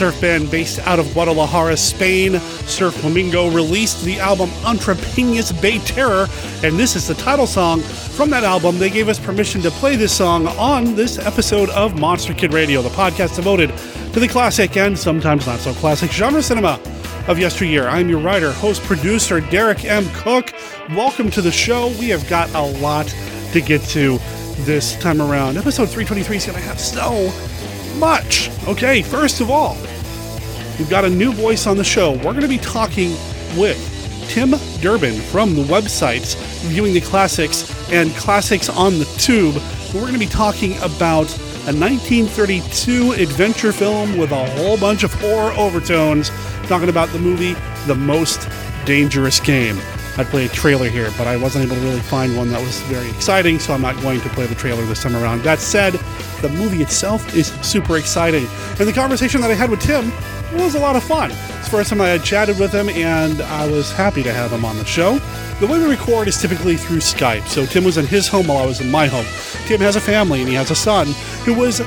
surf band based out of Guadalajara, Spain. Surf Flamingo released the album Entre Peñas Bay Terror, and this is the title song from that album. They gave us permission to play this song on this episode of Monster Kid Radio, the podcast devoted to the classic and sometimes not so classic genre cinema of yesteryear. I'm your writer, host, producer, Derek M. Koch. Welcome to the show. We have got a lot to get to this time around. Episode 323 is going to have so much. Okay, first of all, we've got a new voice on the show. We're going to be talking with Tim Durbin from the websites reviewing the classics and classics on the tube. We're going to be talking about a 1932 adventure film with a whole bunch of horror overtones, talking about the movie The Most Dangerous Game. I'd play a trailer here, but I wasn't able to really find one that was very exciting, so I'm not going to play the trailer this time around. That said, the movie itself is super exciting. And the conversation that I had with Tim was a lot of fun. It's the first time I had chatted with him, and I was happy to have him on the show. The way we record is typically through Skype, so Tim was in his home while I was in my home. Tim has a family, and he has a son who was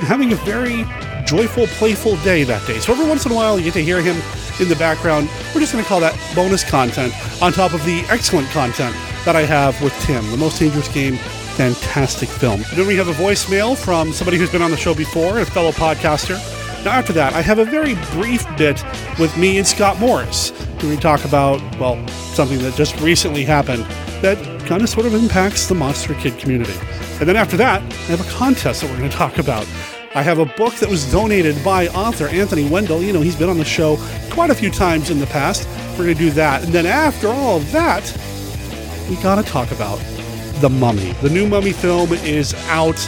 having a very joyful, playful day that day. So every once in a while, you get to hear him in the background. We're just going to call that bonus content on top of the excellent content that I have with Tim. The Most Dangerous Game, fantastic film. then we have a voicemail from somebody who's been on the show before, a fellow podcaster. Now, after that, I have a very brief bit with me and Scott Morris. Where we talk about, well, something that just recently happened that kind of sort of impacts the Monster Kid community. And then after that, I have a contest that we're going to talk about. I have a book that was donated by author Anthony Wendell. You know, he's been on the show quite a few times in the past. We're going to do that. And then after all of that, we got to talk about The Mummy. The new Mummy film is out.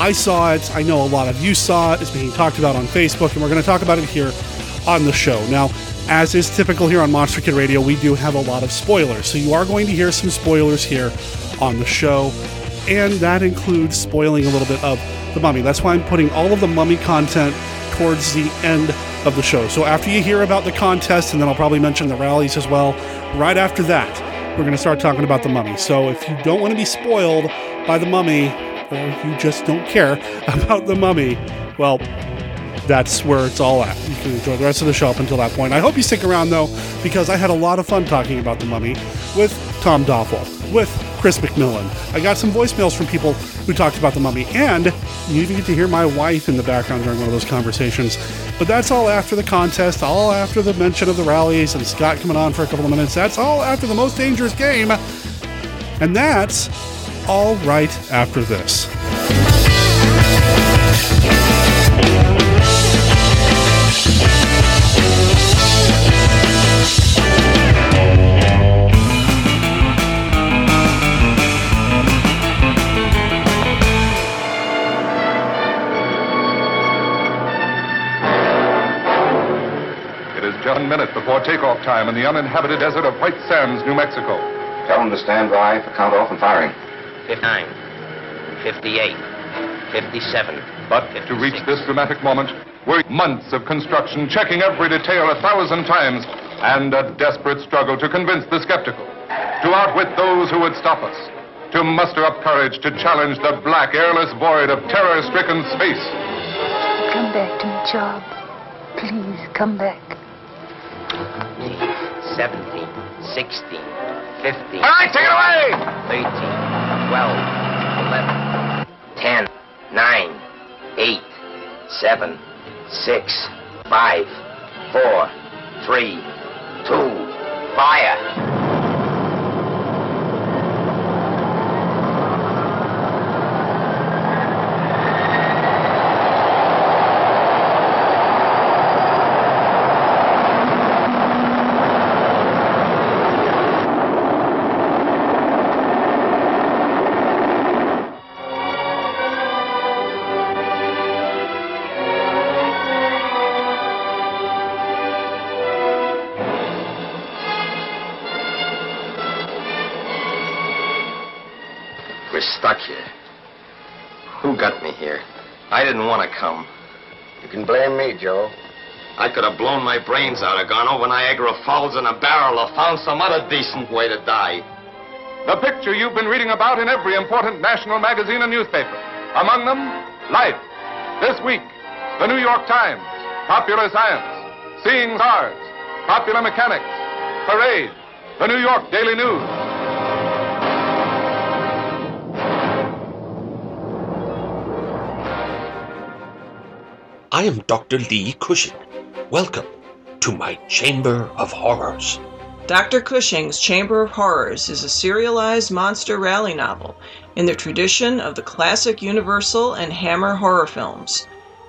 I saw it. I know a lot of you saw it. It's being talked about on Facebook, and we're going to talk about it here on the show. Now, as is typical here on Monster Kid Radio, we do have a lot of spoilers. So you are going to hear some spoilers here on the show, and that includes spoiling a little bit of the mummy. That's why I'm putting all of the mummy content towards the end of the show. So after you hear about the contest, and then I'll probably mention the rallies as well, right after that, we're going to start talking about the mummy. So if you don't want to be spoiled by the mummy, or you just don't care about the mummy, well, that's where it's all at. You can enjoy the rest of the show up until that point. I hope you stick around though, because I had a lot of fun talking about the mummy with Tom Doffel, with Chris McMillan. I got some voicemails from people who talked about the mummy, and you even get to hear my wife in the background during one of those conversations. But that's all after the contest, all after the mention of the rallies, and Scott coming on for a couple of minutes. That's all after the most dangerous game. And that's all right after this. One minute before takeoff time in the uninhabited desert of White Sands, New Mexico. Tell them to stand by for count off and firing. 59, 58, 57. But 56. to reach this dramatic moment were months of construction, checking every detail a thousand times, and a desperate struggle to convince the skeptical, to outwit those who would stop us, to muster up courage to challenge the black, airless void of terror-stricken space. Come back to me, Job. Please, come back. 17, 16, 15. All right, take it away! 13, 12, 11, 10, 9, 8, 7, 6, 5, 4, 3, 2, fire! Me, Joe. I could have blown my brains out or gone over Niagara Falls in a barrel or found some other decent way to die. The picture you've been reading about in every important national magazine and newspaper. Among them, Life. This week, the New York Times, popular science, seeing stars, popular mechanics, parade, the New York Daily News. I am Dr. Lee Cushing. Welcome to my Chamber of Horrors. Dr. Cushing's Chamber of Horrors is a serialized monster rally novel in the tradition of the classic Universal and Hammer horror films.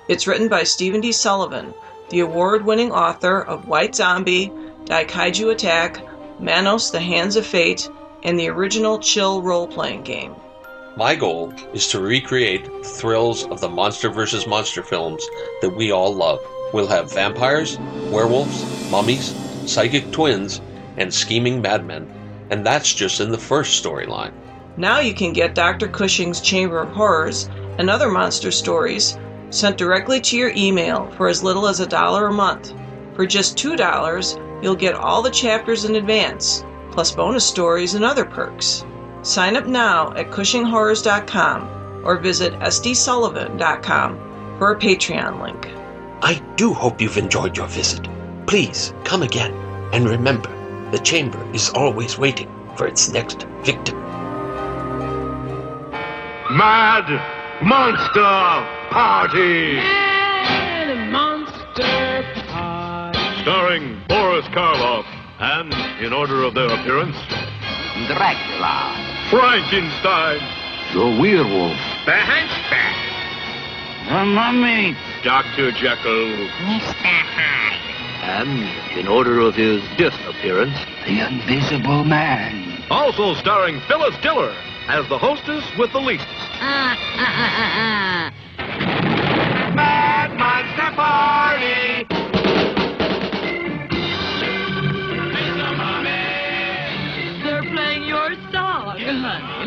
It's written by Stephen D. Sullivan, the award winning author of White Zombie, Daikaiju Attack, Manos the Hands of Fate, and the original Chill role playing game. My goal is to recreate the thrills of the Monster versus Monster films that we all love. We'll have vampires, werewolves, mummies, psychic twins, and scheming madmen. And that's just in the first storyline. Now you can get Dr. Cushing's Chamber of Horrors and other monster stories sent directly to your email for as little as a dollar a month. For just $2, you'll get all the chapters in advance, plus bonus stories and other perks. Sign up now at CushingHorrors.com or visit sdsullivan.com for a Patreon link. I do hope you've enjoyed your visit. Please come again. And remember, the chamber is always waiting for its next victim. Mad Monster Party! Mad Monster Party! Starring Boris Karloff, and in order of their appearance, Dracula, Frankenstein, the werewolf, the Hunchback, the mummy, Dr. Jekyll, Mr. Hyde, and in order of his disappearance, the invisible man. Also starring Phyllis Diller as the hostess with the least. Uh, uh, uh, Mad Monster Party!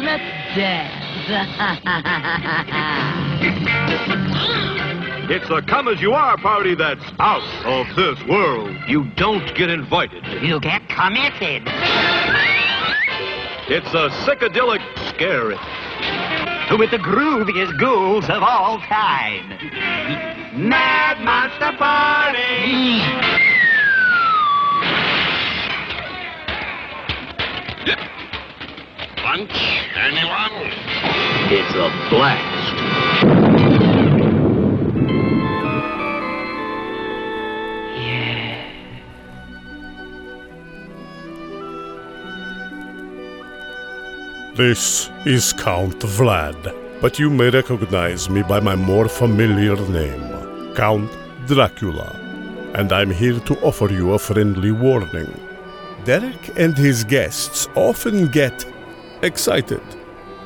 Honey. Let's dance. It's a come as you are party that's out of this world. You don't get invited. You get committed. It's a psychedelic scary. With the grooviest ghouls of all time. Mad Monster Party! Lunch? Anyone? It's a blast. This is Count Vlad, but you may recognize me by my more familiar name, Count Dracula, and I'm here to offer you a friendly warning. Derek and his guests often get excited,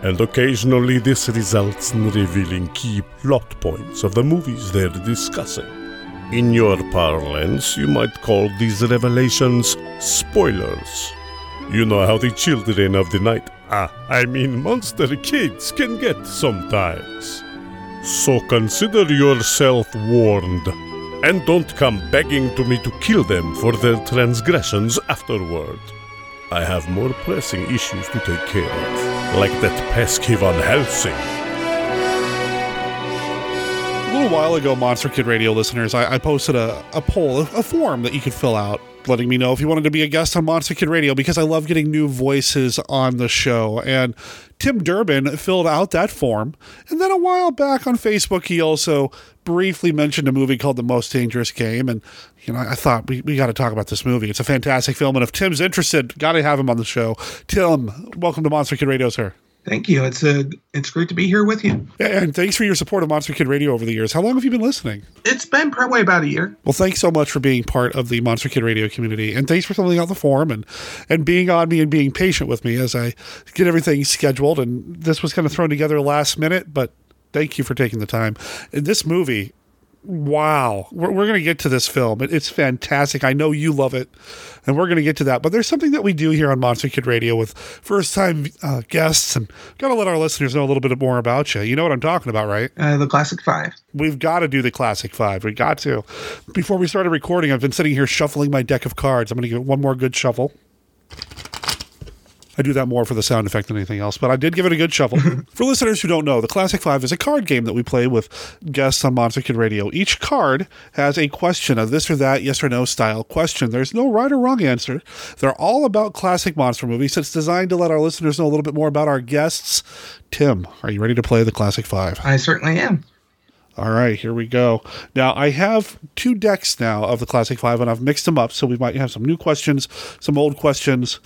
and occasionally this results in revealing key plot points of the movies they're discussing. In your parlance, you might call these revelations spoilers. You know how the children of the night, ah, I mean monster kids, can get sometimes. So consider yourself warned, and don't come begging to me to kill them for their transgressions afterward. I have more pressing issues to take care of, like that pesky Van Helsing. A little while ago, Monster Kid Radio listeners, I, I posted a, a poll, a form that you could fill out letting me know if you wanted to be a guest on Monster Kid Radio because I love getting new voices on the show. And Tim Durbin filled out that form. And then a while back on Facebook, he also briefly mentioned a movie called The Most Dangerous Game. And, you know, I thought we, we got to talk about this movie. It's a fantastic film. And if Tim's interested, got to have him on the show. Tim, welcome to Monster Kid Radio, sir. Thank you. It's a it's great to be here with you. Yeah, and thanks for your support of Monster Kid Radio over the years. How long have you been listening? It's been probably about a year. Well, thanks so much for being part of the Monster Kid Radio community, and thanks for filling out the form and and being on me and being patient with me as I get everything scheduled. And this was kind of thrown together last minute, but thank you for taking the time. And this movie wow. We're, we're going to get to this film. It, it's fantastic. I know you love it and we're going to get to that. But there's something that we do here on monster kid radio with first time uh, guests and got to let our listeners know a little bit more about you. You know what i'm talking about right? Uh, the classic five. we've got to do the classic five. We got to. Before we started recording i've been sitting here shuffling my deck of cards. I'm going to give it one more good shuffle I do that more for the sound effect than anything else, but I did give it a good shuffle. Mm-hmm. for listeners who don't know, the Classic Five is a card game that we play with guests on Monster Kid Radio. Each card has a question, a this or that, yes or no style question. There's no right or wrong answer. They're all about classic monster movies. It's designed to let our listeners know a little bit more about our guests. Tim, are you ready to play the Classic Five? I certainly am. All right, here we go. Now, I have two decks now of the Classic Five, and I've mixed them up, so we might have some new questions, some old questions.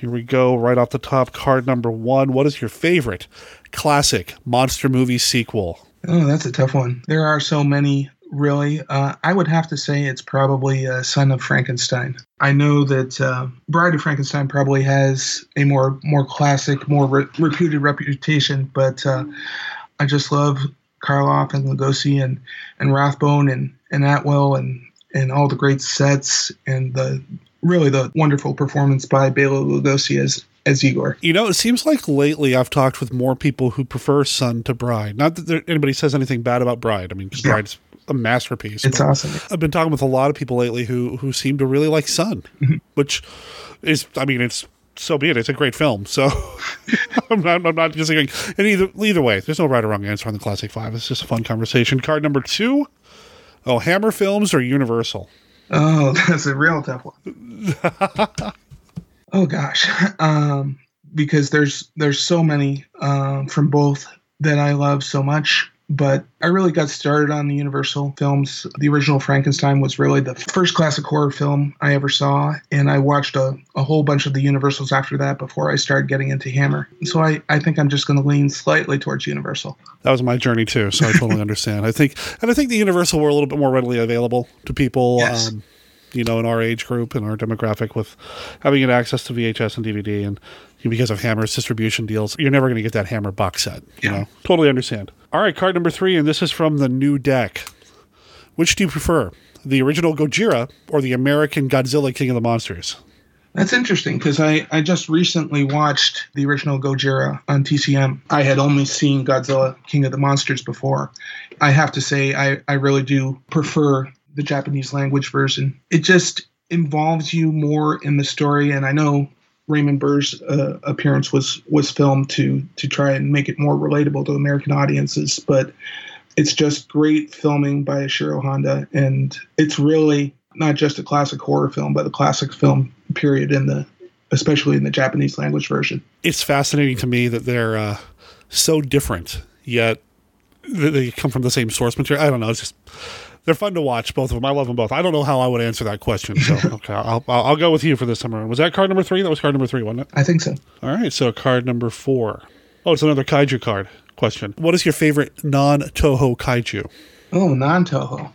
Here we go, right off the top. Card number one. What is your favorite classic monster movie sequel? Oh, that's a tough one. There are so many, really. Uh, I would have to say it's probably uh, Son of Frankenstein. I know that uh, Bride of Frankenstein probably has a more more classic, more re- reputed reputation, but uh, I just love Karloff and Lugosi and and Rathbone and and Atwill and and all the great sets and the really the wonderful performance by Bela Lugosi as as Igor. You know, it seems like lately I've talked with more people who prefer Son to Bride. Not that there, anybody says anything bad about Bride. I mean, Yeah. Bride's a masterpiece. It's awesome. I've been talking with a lot of people lately who who seem to really like Son, Mm-hmm. which is, I mean, it's so be it. It's a great film. So I'm not, I'm not disagreeing. And either either way, there's no right or wrong answer on the Classic Five. It's just a fun conversation. Card number two. Oh, Hammer Films or Universal? Oh, that's a real tough one. oh gosh, um, because there's there's so many um, from both that I love so much. But I really got started on the Universal films. The original Frankenstein was really the first classic horror film I ever saw, and I watched a, a whole bunch of the Universals after that before I started getting into Hammer. So I, I think I'm just going to lean slightly towards Universal. That was my journey too, so I totally understand. I think, and I think the Universal were a little bit more readily available to people, Yes. um, you know, in our age group and our demographic, with having access to VHS and DVD, and because of Hammer's distribution deals, you're never going to get that Hammer box set. You know, totally understand. All right, card number three, and this is from the new deck. Which do you prefer, the original Gojira or the American Godzilla King of the Monsters? That's interesting because I, I just recently watched the original Gojira on TCM. I had only seen Godzilla King of the Monsters before. I have to say, I, I really do prefer the Japanese language version. It just involves you more in the story, and I know Raymond Burr's uh, appearance was was filmed to to try and make it more relatable to American audiences, but it's just great filming by Ishiro Honda, and it's really not just a classic horror film, but a classic film period in the, especially in the Japanese language version. it's fascinating to me that they're uh, so different, yet they come from the same source material. I don't know. It's just they're fun to watch, both of them. I love them both. I don't know how I would answer that question. So okay, I'll, I'll, I'll go with you for this around. Was that card number three? That was card number three, wasn't it? I think so. All right. So card number four. Oh, it's another kaiju card question. What is your favorite non-Toho kaiju? Oh, non Toho.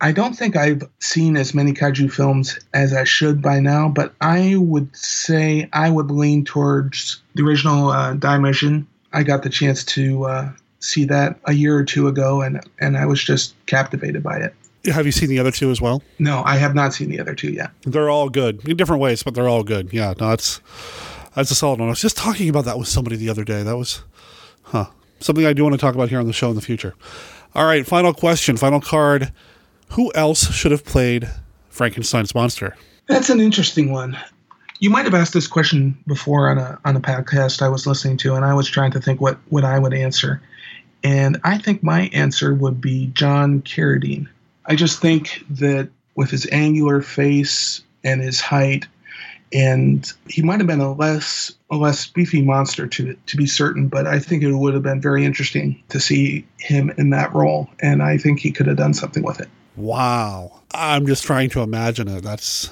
I don't think I've seen as many kaiju films as I should by now, but I would say I would lean towards the original uh, Daimajin. I got the chance to uh, see that a year or two ago, and and I was just captivated by it. Have you seen the other two as well? No, I have not seen the other two yet. They're all good in different ways, but they're all good. Yeah, no, that's that's a solid one. I was just talking about that with somebody the other day. That was, huh, something I do want to talk about here on the show in the future. All right, final question, final card. Who else should have played Frankenstein's monster? That's an interesting one. You might have asked this question before on a on a podcast I was listening to, and I was trying to think what what I would answer. And I think my answer would be John Carradine. I just think that with his angular face and his height, and he might have been a less a less beefy monster to to be certain, but I think it would have been very interesting to see him in that role, and I think he could have done something with it. Wow, I'm just trying to imagine it. That's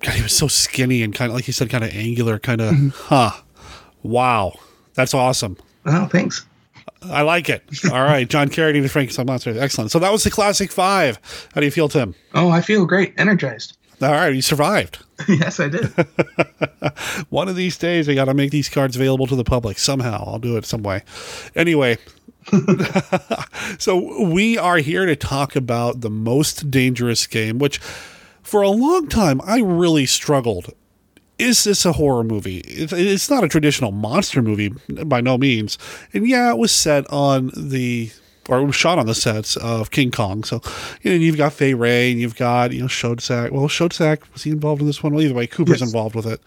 God. He was so skinny and kind of like you said, kind of angular, kind of. Mm-hmm. Huh. Wow, that's awesome. Oh, thanks. I like it. All right, John Carradine and Frankenstein monster. Excellent. So that was the classic five. How do you feel, Tim? Oh, I feel great, energized. All right, you survived. yes, I did. One of these days, I got to make these cards available to the public somehow. I'll do it some way. Anyway, so we are here to talk about the most dangerous game, which for a long time I really struggled. Is this a horror movie? It's not a traditional monster movie by no means. And yeah, it was set on the or it was shot on the sets of King Kong. So, you know, you've got Fay Wray and you've got, you know, Schoedsack. Well, Schoedsack, was he involved in this one? Well, either way, Cooper's Yes. involved with it.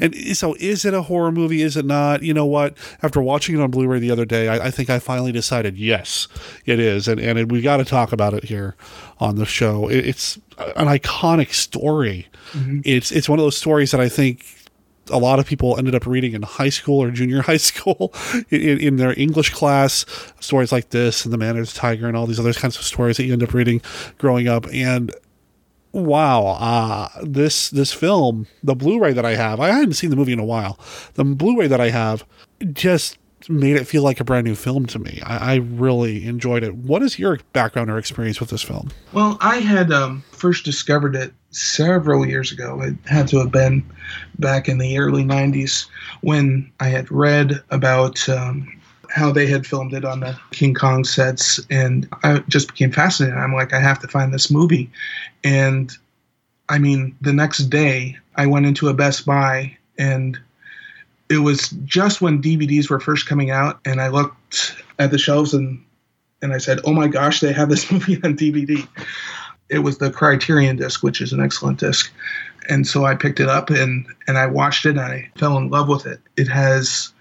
And so is it a horror movie? Is it not? You know what? After watching it on Blu-ray the other day, I, I think I finally decided, yes, it is. And, and we got to talk about it here on the show. It, it's an iconic story. It's, it's one of those stories that I think a lot of people ended up reading in high school or junior high school in, in their English class. Stories like this and The Man of the Tiger and all these other kinds of stories that you end up reading growing up. And wow, uh, this this film, the Blu-ray that I have, I hadn't seen the movie in a while. The Blu-ray that I have just made it feel like a brand new film to me. I, I really enjoyed it. What is your background or experience with this film? Well, I had um, first discovered it several years ago. It had to have been back in the early 90s when I had read about um, how they had filmed it on the King Kong sets, and I just became fascinated. I'm like, I have to find this movie. And I mean, the next day, I went into a Best Buy and it was just when DVDs were first coming out, and I looked at the shelves and and I said, "Oh my gosh, they have this movie on DVD." It was the Criterion disc, which is an excellent disc, and so I picked it up and and I watched it and I fell in love with it. It has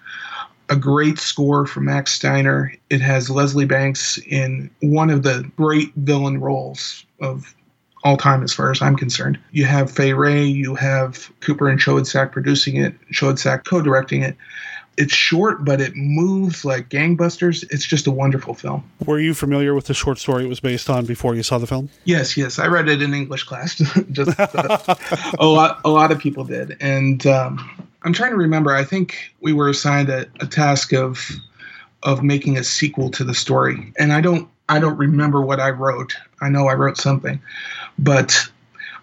a great score from Max Steiner. It has Leslie Banks in one of the great villain roles of all time, as far as I'm concerned. You have Fay Wray, you have Cooper and Schoedsack producing it, Schoedsack co-directing it. It's short, but it moves like gangbusters. It's just a wonderful film. Were you familiar with the short story it was based on before you saw the film? Yes, yes, I read it in English class. just uh, a lot, a lot of people did, and um, I'm trying to remember. I think we were assigned a, a task of of making a sequel to the story, and I don't, I don't remember what I wrote. I know I wrote something, but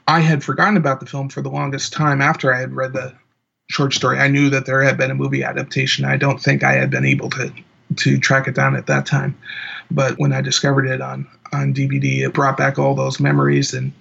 I had forgotten about the film for the longest time after I had read the short story. I knew that there had been a movie adaptation. I don't think I had been able to to track it down at that time. But when I discovered it on on DVD, it brought back all those memories and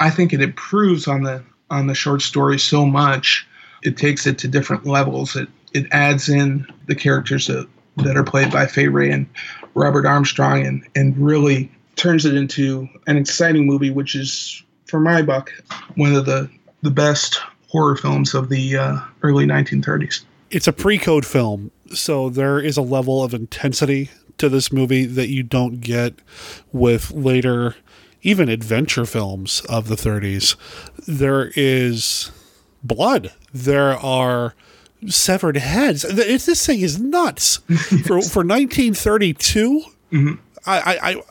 I think it improves on the on the short story so much. It takes it to different levels. It it adds in the characters that, that are played by Fay and Robert Armstrong and and really turns it into an exciting movie, which is for my buck one of the the best horror films of the uh, early 1930s. It's a pre-code film, so there is a level of intensity to this movie that you don't get with later even adventure films of the 30s. There is blood. There are severed heads. It's, this thing is nuts. for for 1932, I, I, I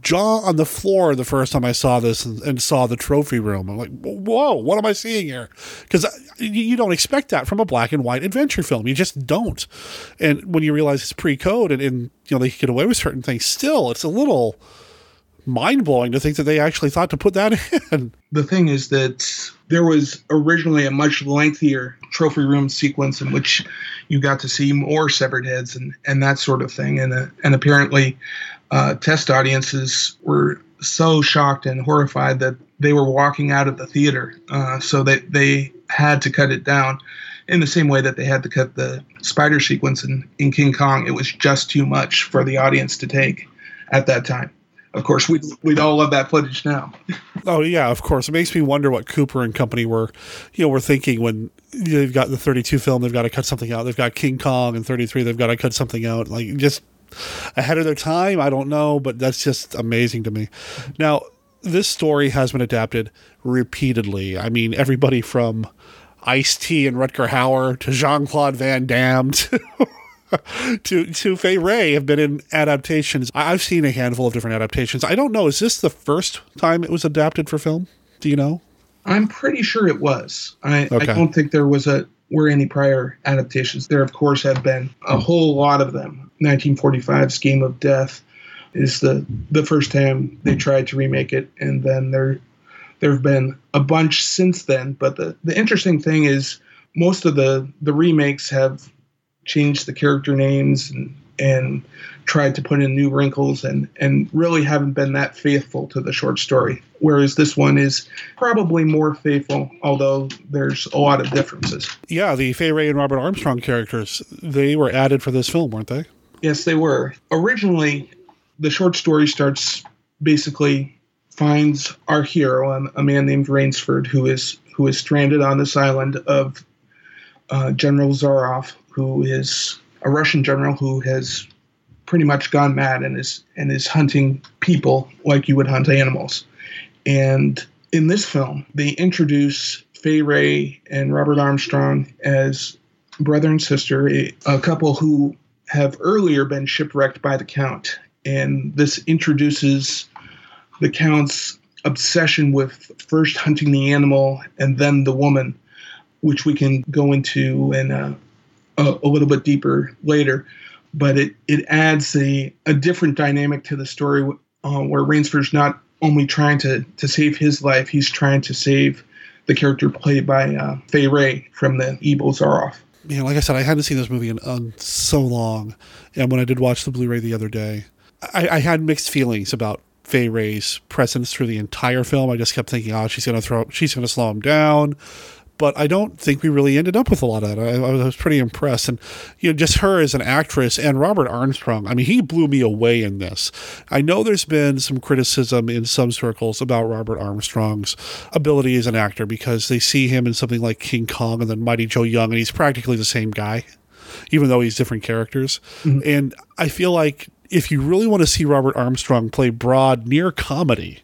jaw on the floor the first time I saw this and, and saw the trophy room. I'm like, whoa, what am I seeing here? Because you, don't expect that from a black and white adventure film. You just don't. And when you realize it's pre-code and, and you know they get away with certain things, still, it's a little mind blowing to think that they actually thought to put that in. The thing is that there was originally a much lengthier trophy room sequence in which you got to see more severed heads and, and that sort of thing. And, uh, and apparently, uh, test audiences were so shocked and horrified that they were walking out of the theater. Uh, so that they had to cut it down in the same way that they had to cut the spider sequence in, in King Kong. It was just too much for the audience to take at that time. Of course, we'd, we'd all love that footage now. Oh yeah, of course. It makes me wonder what Cooper and company were, you know, were thinking when they've got the 32 film, they've got to cut something out. They've got King Kong and 33, they've got to cut something out. Like just ahead of their time. I don't know, but that's just amazing to me. Now, this story has been adapted repeatedly. I mean, everybody from Ice T and Rutger Hauer to Jean Claude Van Damme to. to to Fay Wray have been in adaptations. I've seen a handful of different adaptations. I don't know. Is this the first time it was adapted for film? Do you know? I'm pretty sure it was. I, Okay. I don't think there was a were any prior adaptations. There, of course, have been a whole lot of them. 1945's Game of Death is the the first time they tried to remake it, and then there there have been a bunch since then. But the the interesting thing is most of the the remakes have changed the character names and and tried to put in new wrinkles and and really haven't been that faithful to the short story. Whereas this one is probably more faithful although there's a lot of differences. Yeah, the Fay Wray and Robert Armstrong characters they were added for this film, weren't they? yes they were. Originally the short story starts basically finds our hero, a, a man named Rainsford, who is who is stranded on this island of uh, General Zaroff, who is a Russian general who has pretty much gone mad and is and is hunting people like you would hunt animals. And in this film, they introduce Fay Wray and Robert Armstrong as brother and sister, a, a couple who have earlier been shipwrecked by the Count. And this introduces the Count's obsession with first hunting the animal and then the woman, which we can go into in a, a, a little bit deeper later. But it, it adds a, a different dynamic to the story uh, where Rainsford's not only trying to, to save his life, he's trying to save the character played by uh, Fay Wray from the evil Zaroff. You know, like I said, I hadn't seen this movie in um, so long, and when I did watch the Blu-ray the other day, I, I had mixed feelings about Fay Wray's presence through the entire film. I just kept thinking, oh, she's gonna throw, she's gonna slow him down. But I don't think we really ended up with a lot of that. I, I was pretty impressed, and you know, just her as an actress and Robert Armstrong. I mean, he blew me away in this. I know there's been some criticism in some circles about Robert Armstrong's ability as an actor because they see him in something like King Kong and then Mighty Joe Young, and he's practically the same guy even though he's different characters. Mm-hmm. And I feel like if you really want to see Robert Armstrong play broad near comedy,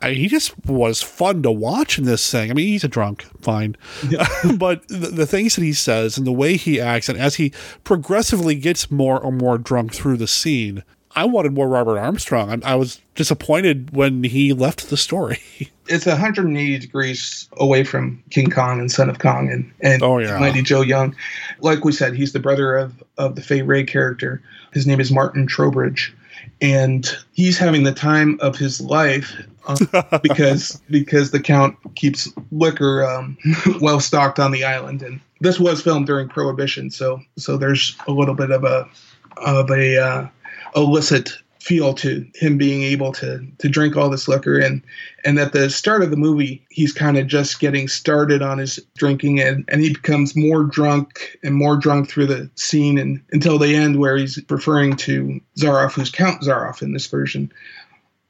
I, he just was fun to watch in this thing. I mean, he's a drunk, fine, yeah. but the, the, things that he says and the way he acts, and as he progressively gets more and more drunk through the scene, I wanted more Robert Armstrong. I, I was disappointed when he left the story. it's 180 degrees away from King Kong and Son of Kong and, and oh, yeah. Mighty Joe Young. Like we said, he's the brother of, of the Fay Wray character. His name is Martin Trowbridge. And he's having the time of his life because because the Count keeps liquor um, well stocked on the island. And this was filmed during Prohibition, so so there's a little bit of a of a uh, illicit feel to him being able to to drink all this liquor and and at the start of the movie he's kind of just getting started on his drinking and and he becomes more drunk and more drunk through the scene and until the end where he's referring to Zaroff who's Count Zaroff in this version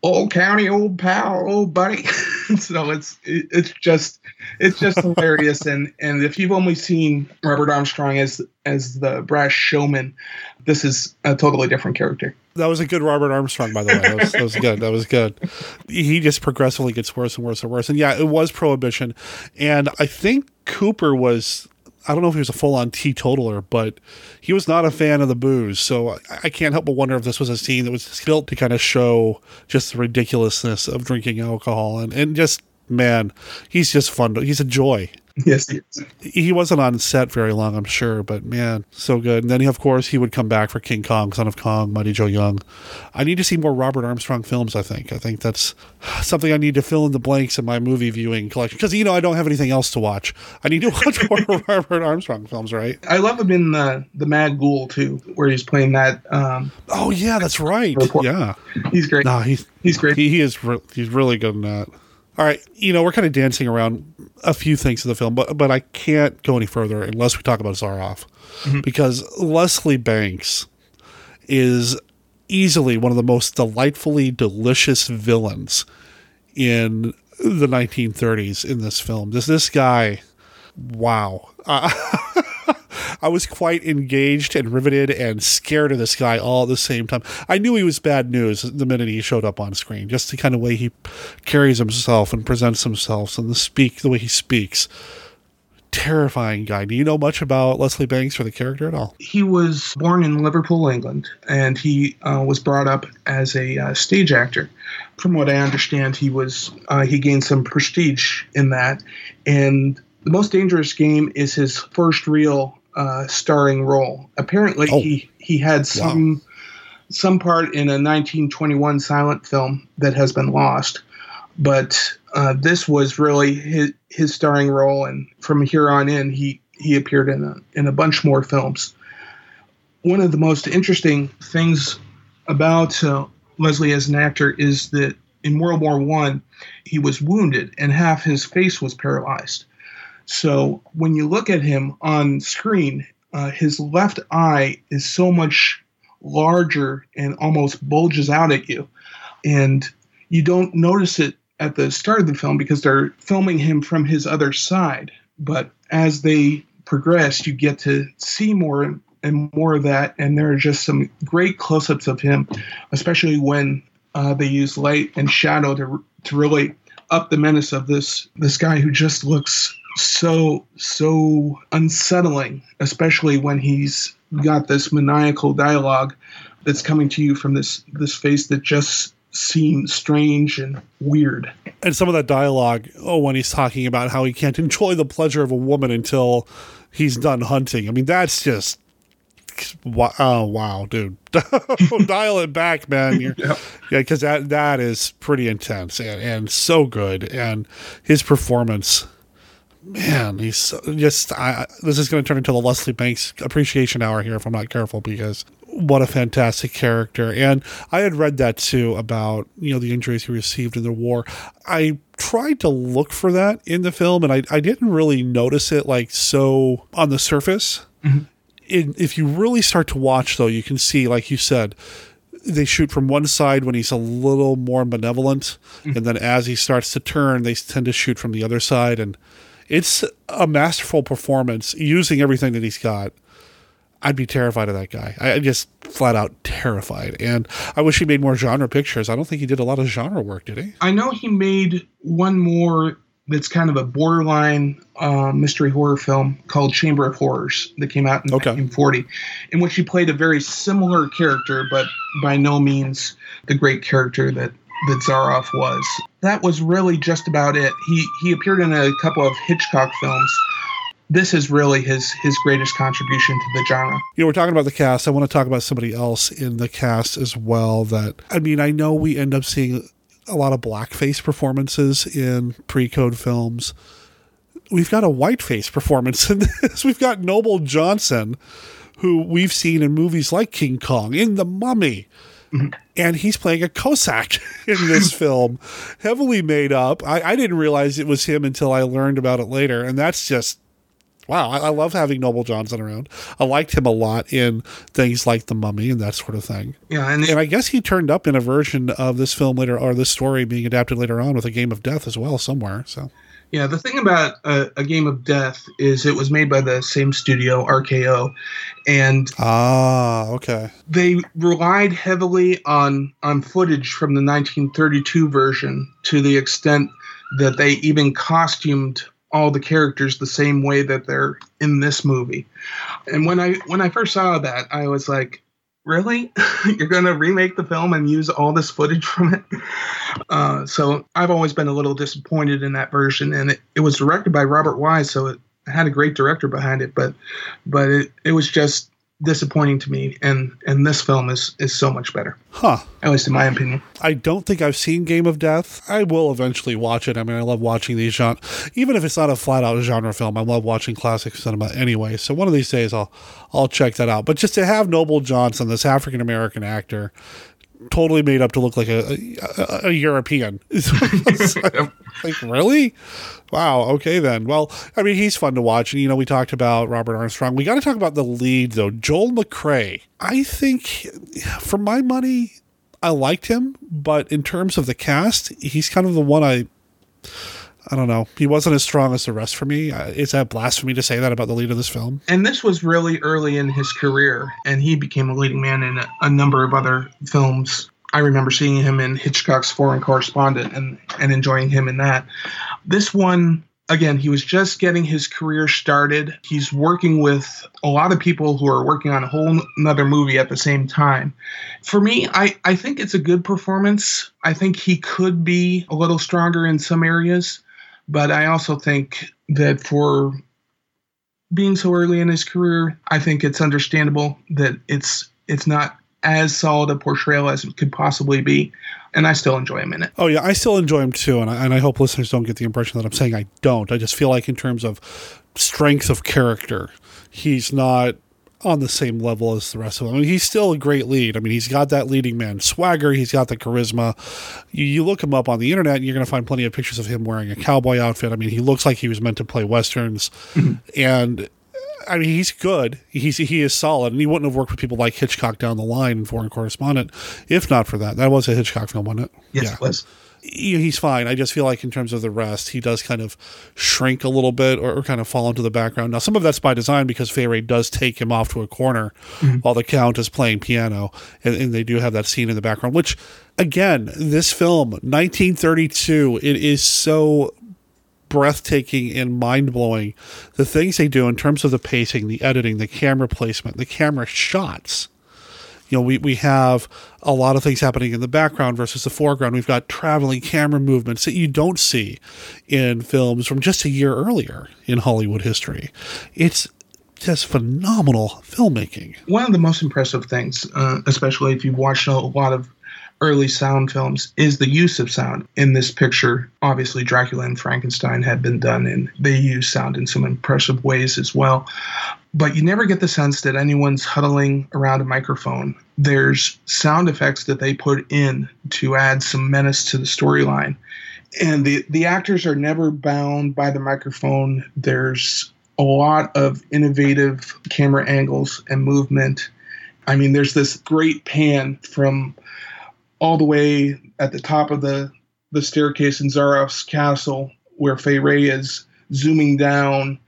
old county old pal old buddy so it's it's just it's just hilarious and and if you've only seen Robert Armstrong as as the brash showman this is a totally different character that was a good Robert Armstrong, by the way. That was, that was, good. That was good. He just progressively gets worse and worse and worse. And yeah, it was prohibition. And I think Cooper was, I don't know if he was a full on teetotaler, but he was not a fan of the booze. So I can't help but wonder if this was a scene that was built to kind of show just the ridiculousness of drinking alcohol. And, and just, man, he's just fun. To, he's a joy. Yes, he, he wasn't on set very long, I'm sure, but man, so good. And then, of course, he would come back for King Kong, Son of Kong, Mighty Joe Young. I need to see more Robert Armstrong films, I think. I think that's something I need to fill in the blanks in my movie viewing collection. Because, you know, I don't have anything else to watch. I need to watch more Robert Armstrong films, right? I love him in the, the Mad Ghoul, too, where he's playing that. Um, oh, yeah, that's right. Report. Yeah. He's great. No, he's, he's great. He, he is re- he's really good in that. All right, you know, we're kind of dancing around a few things in the film, but but I can't go any further unless we talk about Zaroff, mm-hmm. because Leslie Banks is easily one of the most delightfully delicious villains in the 1930s in this film. This this guy, wow. Uh, I was quite engaged and riveted and scared of this guy all at the same time. I knew he was bad news the minute he showed up on screen, just the kind of way he carries himself and presents himself and the speak the way he speaks. Terrifying guy. Do you know much about Leslie Banks or the character at all? He was born in Liverpool, England, and he uh, was brought up as a uh, stage actor. From what I understand, he was uh, he gained some prestige in that, and the most dangerous game is his first real uh, starring role. Apparently, oh. he he had some wow. some part in a 1921 silent film that has been lost, but uh, this was really his his starring role, and from here on in, he he appeared in a in a bunch more films. One of the most interesting things about uh, Leslie as an actor is that in World War One, he was wounded and half his face was paralyzed. So when you look at him on screen, uh, his left eye is so much larger and almost bulges out at you. And you don't notice it at the start of the film because they're filming him from his other side. But as they progress, you get to see more and more of that. And there are just some great close ups of him, especially when uh, they use light and shadow to, to really up the menace of this this guy who just looks so so unsettling especially when he's got this maniacal dialogue that's coming to you from this this face that just seems strange and weird. And some of that dialogue oh when he's talking about how he can't enjoy the pleasure of a woman until he's done hunting. I mean that's just oh wow dude. Dial it back man. You're, yeah because that that is pretty intense and, and so good. And his performance man he's just I, this is going to turn into the leslie banks appreciation hour here if i'm not careful because what a fantastic character. And i had read that too about you know the injuries he received in the war. I tried to look for that in the film and i, I didn't really notice it like so on the surface. Mm-hmm. in, if you really start to watch though you can see like you said they shoot from one side when he's a little more benevolent mm-hmm. and then as he starts to turn they tend to shoot from the other side. And it's a masterful performance using everything that he's got I'd be terrified of that guy. I'm just flat out terrified. And I wish he made more genre pictures. I don't think he did a lot of genre work, did he? I know he made one more that's kind of a borderline uh, mystery horror film called Chamber of Horrors that came out in okay. 1940, in which he played a very similar character, but by no means the great character that that Zaroff was. That was really just about it. He he appeared in a couple of Hitchcock films this is really his his greatest contribution to the genre. You know, we're talking about the cast. I want to talk about somebody else in the cast as well. That I mean, I know we end up seeing a lot of blackface performances in pre-code films. We've got a whiteface performance in this. We've got Noble Johnson, who we've seen in movies like King Kong, in The Mummy. Mm-hmm. And he's playing a Cossack in this film, heavily made up. I, I didn't realize it was him until I learned about it later. And that's just wow, I, I, love having Noble Johnson around. I liked him a lot in things like The Mummy and that sort of thing. Yeah, and, and I guess he turned up in a version of this film later, or this story being adapted later on with a Game of Death as well somewhere. So. Yeah, the thing about a, a, Game of Death is it was made by the same studio, RKO, and ah, okay. They relied heavily on on footage from the 1932 version to the extent that they even costumed all the characters the same way that they're in this movie. And when I when I first saw that, I was like, really? You're going to remake the film and use all this footage from it? Uh, so I've always been a little disappointed in that version. And it, it was directed by Robert Wise, so it had a great director behind it, but but it, it was just disappointing to me and and this film is is so much better. Huh. At least in my opinion. I don't think i've seen game of death. I will eventually watch it. I mean i love watching these genre even if it's not a flat out genre film i love watching classic cinema anyway. So one of these days i'll i'll check that out. But just to have noble johnson this african american actor totally made up to look like a, a, a European. like, really? Wow. Okay, then. Well, I mean, he's fun to watch. And, you know, we talked about Robert Armstrong. We got to talk about the lead, though. Joel McCrea. I think, for my money, I liked him. But in terms of the cast, he's kind of the one I. I don't know. He wasn't as strong as the rest for me. Uh, is that blasphemy to say that about the lead of this film? And this was really early in his career, and he became a leading man in a, a number of other films. I remember seeing him in Hitchcock's Foreign Correspondent and, and enjoying him in that. This one, again, he was just getting his career started. He's working with a lot of people who are working on a whole another movie at the same time. For me, I, I think it's a good performance. I think he could be a little stronger in some areas, but I also think that for being so early in his career, I think it's understandable that it's it's not as solid a portrayal as it could possibly be. And I still enjoy him in it. Oh, yeah, I still enjoy him too. And I, and I hope listeners don't get the impression that I'm saying I don't. I just feel like, in terms of strength of character, he's not on the same level as the rest of them. I mean, he's still a great lead. I mean, he's got that leading man swagger. He's got the charisma. You, you look him up on the internet, and you're going to find plenty of pictures of him wearing a cowboy outfit. I mean, he looks like he was meant to play westerns, mm-hmm. and I mean, he's good. He's he is solid, and he wouldn't have worked with people like Hitchcock down the line in Foreign Correspondent if not for that. That was a Hitchcock film, wasn't it? Yes, yeah. it was. He's fine. I just feel like in terms of the rest, he does kind of shrink a little bit or, or kind of fall into the background. Now, some of that's by design because Wray does take him off to a corner mm-hmm. while the Count is playing piano, and, and they do have that scene in the background. Which, again, this film, 1932, it is so breathtaking and mind blowing. The things they do in terms of the pacing, the editing, the camera placement, the camera shots. You know, we, we have a lot of things happening in the background versus the foreground. We've got traveling camera movements that you don't see in films from just a year earlier in Hollywood history. It's just phenomenal filmmaking. One of the most impressive things, uh, especially if you've watched a lot of early sound films is the use of sound in this picture. Obviously, Dracula and Frankenstein had been done, and they use sound in some impressive ways as well. But you never get the sense that anyone's huddling around a microphone. There's sound effects that they put in to add some menace to the storyline. And the, the actors are never bound by the microphone. There's a lot of innovative camera angles and movement. I mean, there's this great pan from all the way at the top of the the staircase in Zaroff's castle, where Fay Wray is zooming down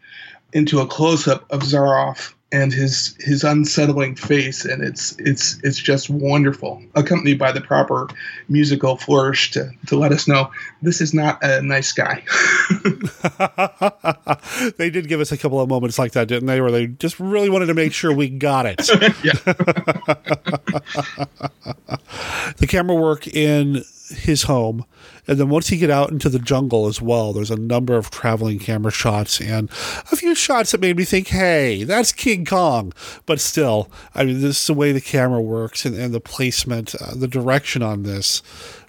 into a close up of Zaroff and his his unsettling face, and it's it's it's just wonderful, accompanied by the proper musical flourish to to let us know this is not a nice guy. they did give us a couple of moments like that, didn't they? Where they just really wanted to make sure we got it. the camera work in his home. And then once you get out into the jungle as well, there's a number of traveling camera shots and a few shots that made me think, hey, that's King Kong. But still, I mean, this is the way the camera works and, and the placement, uh, the direction on this,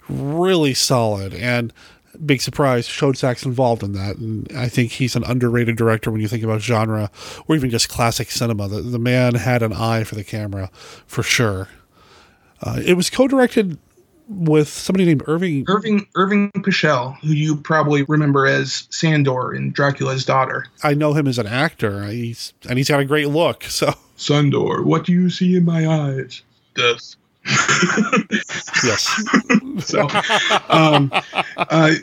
really solid. And big surprise, Schoedsack's involved in that. And I think he's an underrated director when you think about genre or even just classic cinema. The, the man had an eye for the camera, for sure. Uh, it was co-directed with somebody named Irving Irving Irving Pichel, who you probably remember as Sandor in Dracula's Daughter. I know him as an actor. He's and he's got a great look. So Sandor, what do you see in my eyes? Death. yes. so, um, uh,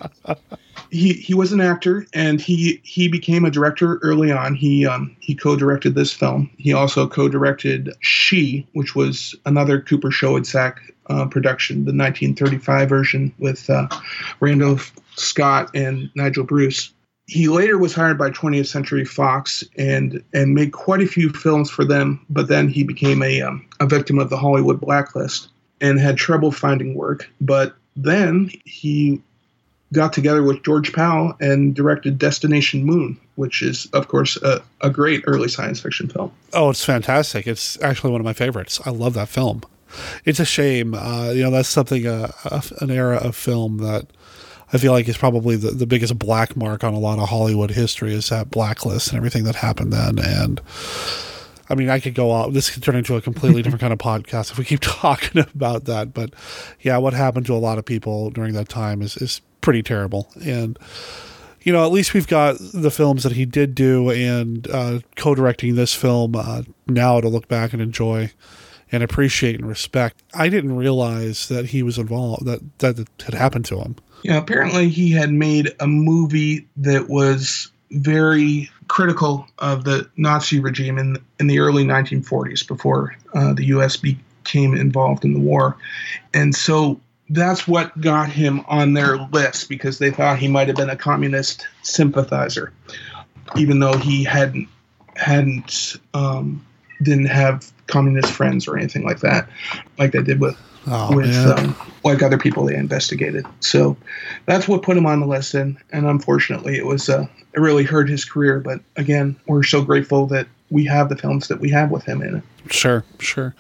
he he was an actor and he he became a director early on. He um, he co-directed this film. He also co-directed She, which was another Cooper Schoedsack uh, production, the 1935 version with uh, Randolph Scott and Nigel Bruce. He later was hired by 20th Century Fox and and made quite a few films for them, but then he became a um, a victim of the Hollywood blacklist and had trouble finding work. But then he got together with George Pal and directed Destination Moon, which is, of course, a, a great early science fiction film. Oh, it's fantastic. It's actually one of my favorites. I love that film it's a shame. Uh, you know, that's something uh, an era of film that I feel like is probably the, the biggest black mark on a lot of Hollywood history is that blacklist and everything that happened then. And I mean, I could go out. This could turn into a completely different kind of podcast if we keep talking about that. But yeah, what happened to a lot of people during that time is is pretty terrible. And you know, at least we've got the films that he did do and uh, co-directing this film uh, now to look back and enjoy and appreciate and respect. I didn't realize that he was involved, that that had happened to him. Yeah, apparently he had made a movie that was very critical of the Nazi regime in in the early 1940s, before uh, the U.S. became involved in the war, and so that's what got him on their list because they thought he might have been a communist sympathizer, even though he hadn't hadn't um, didn't have communist friends or anything like that, like they did with oh, with um, like other people they investigated. So that's what put him on the list, and and unfortunately, it was uh, it really hurt his career. But again, we're so grateful that we have the films that we have with him in it. Sure, sure.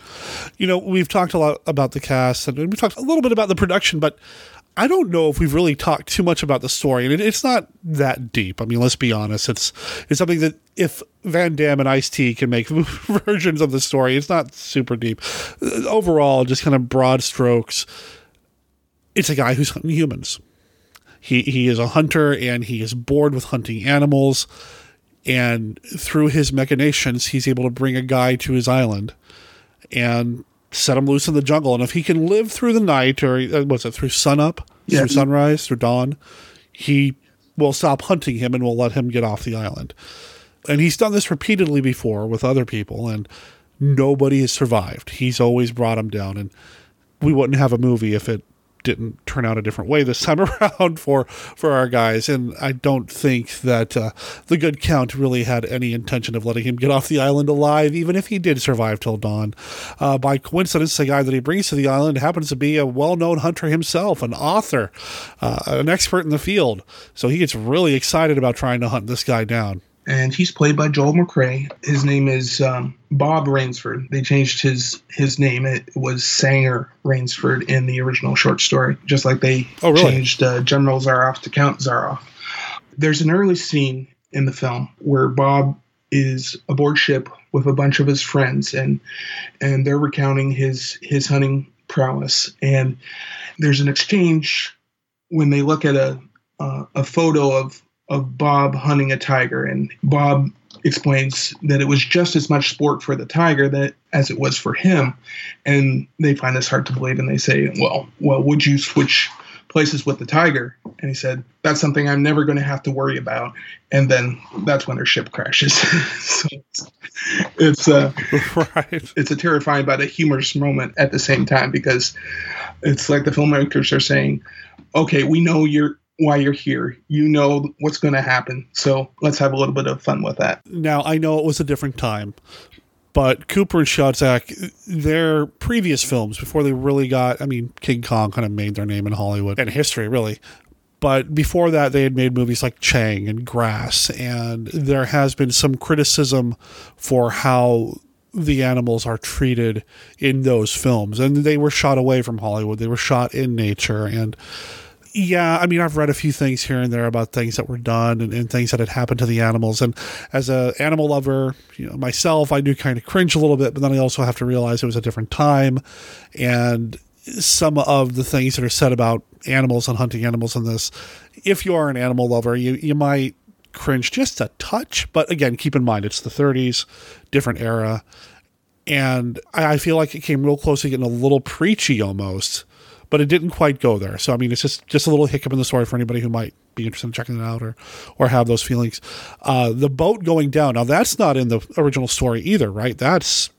You know, we've talked a lot about the cast, and we've talked a little bit about the production, but I don't know if we've really talked too much about the story, and it, it's not that deep. I mean, let's be honest. It's it's something that if Van Damme and Ice T can make versions of the story, it's not super deep. Uh, overall, just kind of broad strokes. It's a guy who's hunting humans. He he is a hunter, and he is bored with hunting animals. And through his machinations, he's able to bring a guy to his island and set him loose in the jungle. And if he can live through the night, or uh, what's it, through sunup, Yeah. through sunrise, through dawn, he will stop hunting him and will let him get off the island. And he's done this repeatedly before with other people, and nobody has survived. He's always brought him down, and we wouldn't have a movie if it didn't turn out a different way this time around for for our guys. And I don't think that uh, the good count really had any intention of letting him get off the island alive, even if he did survive till dawn. Uh, by coincidence, the guy that he brings to the island happens to be a well-known hunter himself, an author, uh, an expert in the field. So he gets really excited about trying to hunt this guy down. And he's played by Joel McCrea. His name is um, Bob Rainsford. They changed his his name. It was Sanger Rainsford in the original short story, just like they Oh, really? changed uh, General Zaroff to Count Zaroff. There's an early scene in the film where Bob is aboard ship with a bunch of his friends, and and they're recounting his his hunting prowess. And there's an exchange when they look at a uh, a photo of of Bob hunting a tiger, and Bob explains that it was just as much sport for the tiger that as it was for him, and they find this hard to believe, and they say, "Well, well, would you switch places with the tiger?" And he said, "That's something I'm never going to have to worry about." And then that's when their ship crashes. so it's it's uh, right. it's a terrifying but a humorous moment at the same time because it's like the filmmakers are saying, "Okay, we know you're." Why you're here, you know what's going to happen. So let's have a little bit of fun with that. Now, I know it was a different time, but Cooper and Schoedsack, their previous films, before they really got, I mean, King Kong kind of made their name in Hollywood and history, really. But before that, they had made movies like Chang and Grass, and there has been some criticism for how the animals are treated in those films. And they were shot away from Hollywood, they were shot in nature. And yeah, I mean, I've read a few things here and there about things that were done and, and things that had happened to the animals. And as a animal lover, you know, myself, I do kind of cringe a little bit, but then I also have to realize it was a different time. And some of the things that are said about animals and hunting animals in this, if you are an animal lover, you, you might cringe just a touch. But again, keep in mind, it's the 30s, different era. And I feel like it came real close to getting a little preachy almost but it didn't quite go there. So I mean, it's just just a little hiccup in the story for anybody who might be interested in checking it out or or have those feelings. Uh, the boat going down now that's not in the original story either, right? That's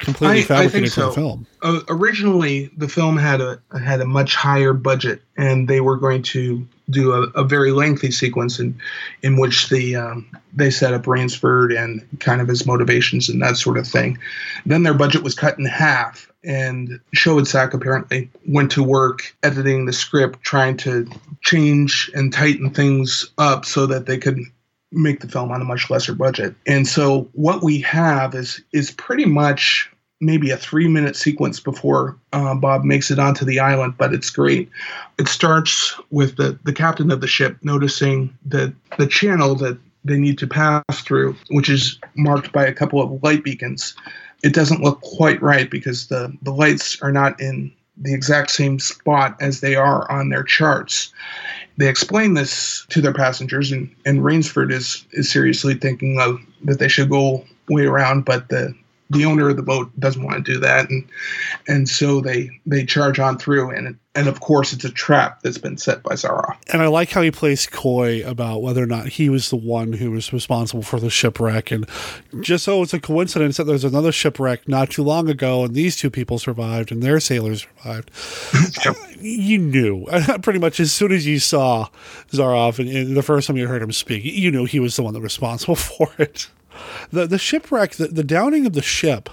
completely fabricated for the film. Uh, originally, the film had a had a much higher budget, and they were going to do a, a very lengthy sequence in in which the um, they set up Rainsford and kind of his motivations and that sort of thing. Then their budget was cut in half, and Schoedsack apparently went to work editing the script, trying to change and tighten things up so that they could make the film on a much lesser budget. And so what we have is is pretty much maybe a three minute sequence before uh, Bob makes it onto the island, but it's great. It starts with the, the captain of the ship noticing that the channel that they need to pass through, which is marked by a couple of light beacons, it doesn't look quite right because the, the lights are not in the exact same spot as they are on their charts. They explain this to their passengers, and, and Rainsford is, is seriously thinking of that they should go way around, but the the owner of the boat doesn't want to do that, and and so they they charge on through, and and of course it's a trap that's been set by Zaroff. And I like how he plays coy about whether or not he was the one who was responsible for the shipwreck. And just so it's a coincidence that there's another shipwreck not too long ago, and these two people survived and their sailors survived. you knew pretty much as soon as you saw Zaroff and, and the first time you heard him speak, you knew he was the one that was responsible for it. The the shipwreck, the, the downing of the ship.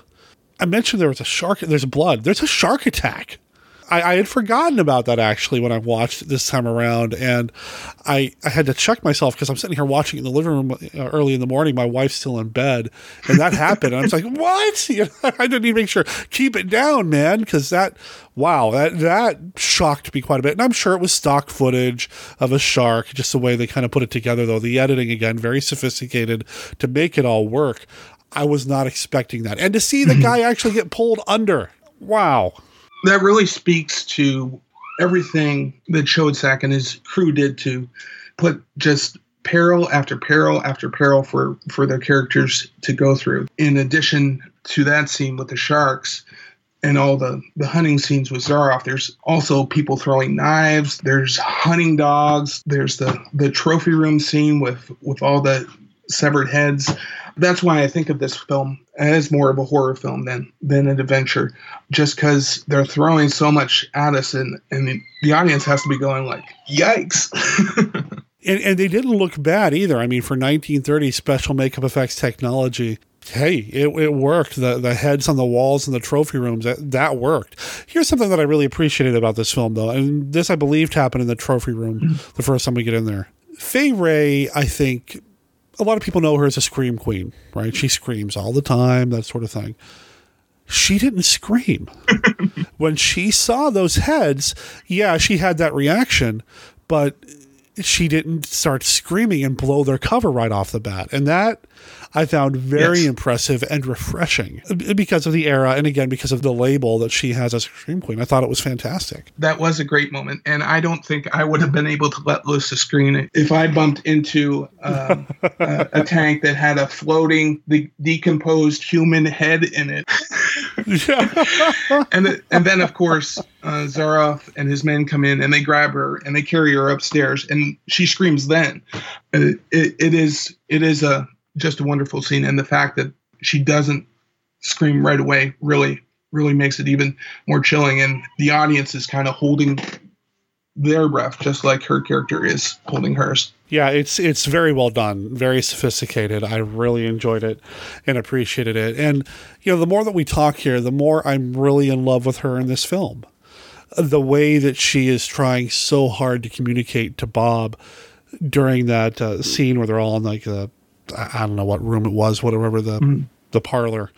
I mentioned there was a shark. There's blood. There's a shark attack. I, I had forgotten about that actually when I watched it this time around, and I I had to check myself because I'm sitting here watching in the living room uh, early in the morning. My wife's still in bed, and that happened. And I was like, "What?" You know, I didn't even make sure. Keep it down, man, because that wow, that that shocked me quite a bit. And I'm sure it was stock footage of a shark, just the way they kind of put it together. Though the editing again, very sophisticated to make it all work. I was not expecting that, and to see the guy actually get pulled under. Wow. That really speaks to everything that Schoedsack and his crew did to put just peril after peril after peril for for their characters to go through. In addition to that scene with the sharks and all the the hunting scenes with Zaroff, there's also people throwing knives. There's hunting dogs. There's the the trophy room scene with with all the severed heads. That's why I think of this film as more of a horror film than than an adventure, just because they're throwing so much at us, and and the, the audience has to be going like, "Yikes!" And, and they didn't look bad either. I mean, for 1930 special makeup effects technology, hey, it, it worked. The the heads on the walls in the trophy rooms that, that worked. Here's something that I really appreciated about this film, though, and this I believed happened in the trophy room mm. the first time we get in there. Fay Wray, I think, a lot of people know her as a scream queen, right? She screams all the time, that sort of thing. She didn't scream when she saw those heads. Yeah, she had that reaction, but she didn't start screaming and blow their cover right off the bat. And that I found very Yes. impressive and refreshing because of the era and again because of the label that she has as a scream queen. I thought it was fantastic. that was a great moment, and I don't think I would have been able to let loose a screen if I bumped into um, a, a tank that had a floating, de- decomposed human head in it. and th- and then of course uh, Zaroff and his men come in and they grab her and they carry her upstairs and she screams. Then it, it, it is it is a just a wonderful scene, and the fact that she doesn't scream right away really really makes it even more chilling, and the audience is kind of holding their breath just like her character is holding hers. Yeah, it's it's very well done, very sophisticated. I really enjoyed it and appreciated it. And you know, the more that we talk here, the more I'm really in love with her in this film. The way that she is trying so hard to communicate to Bob during that uh, scene where they're all like the I don't know what room it was, whatever the mm-hmm. the parlor.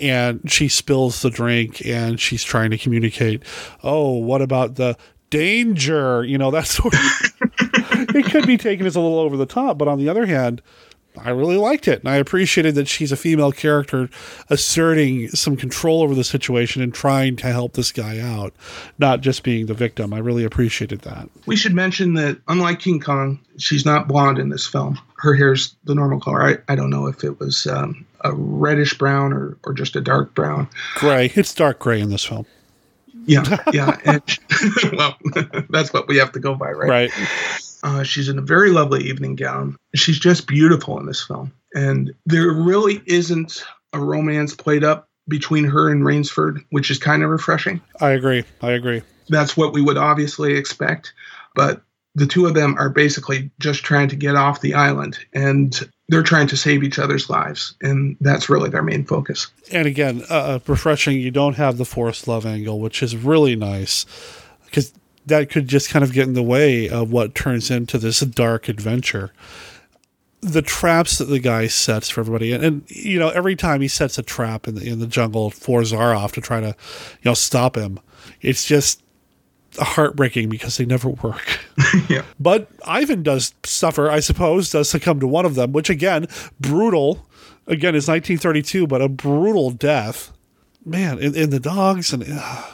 And she spills the drink and she's trying to communicate, oh, what about the danger? You know, that sort of it could be taken as a little over the top, but on the other hand, I really liked it. And I appreciated that she's a female character asserting some control over the situation and trying to help this guy out, not just being the victim. I really appreciated that. We should mention that unlike King Kong, she's not blonde in this film. Her hair's the normal color. I, I don't know if it was um, a reddish brown or, or just a dark brown. Gray. It's dark gray in this film. Yeah, yeah. And, well, that's what we have to go by, right? Right. Uh, she's in a very lovely evening gown. She's just beautiful in this film. And there really isn't a romance played up between her and Rainsford, which is kind of refreshing. I agree. I agree. That's what we would obviously expect. But the two of them are basically just trying to get off the island and they're trying to save each other's lives. And that's really their main focus. And again, uh, refreshing. You don't have the forced love angle, which is really nice because that could just kind of get in the way of what turns into this dark adventure. The traps that the guy sets for everybody, and, and you know, every time he sets a trap in the in the jungle for Zaroff to try to, you know, stop him, it's just heartbreaking because they never work. yeah. But Ivan does suffer, I suppose, does succumb to one of them, which again, brutal. Again, it's 1932, but a brutal death. Man, in, in the dogs and uh,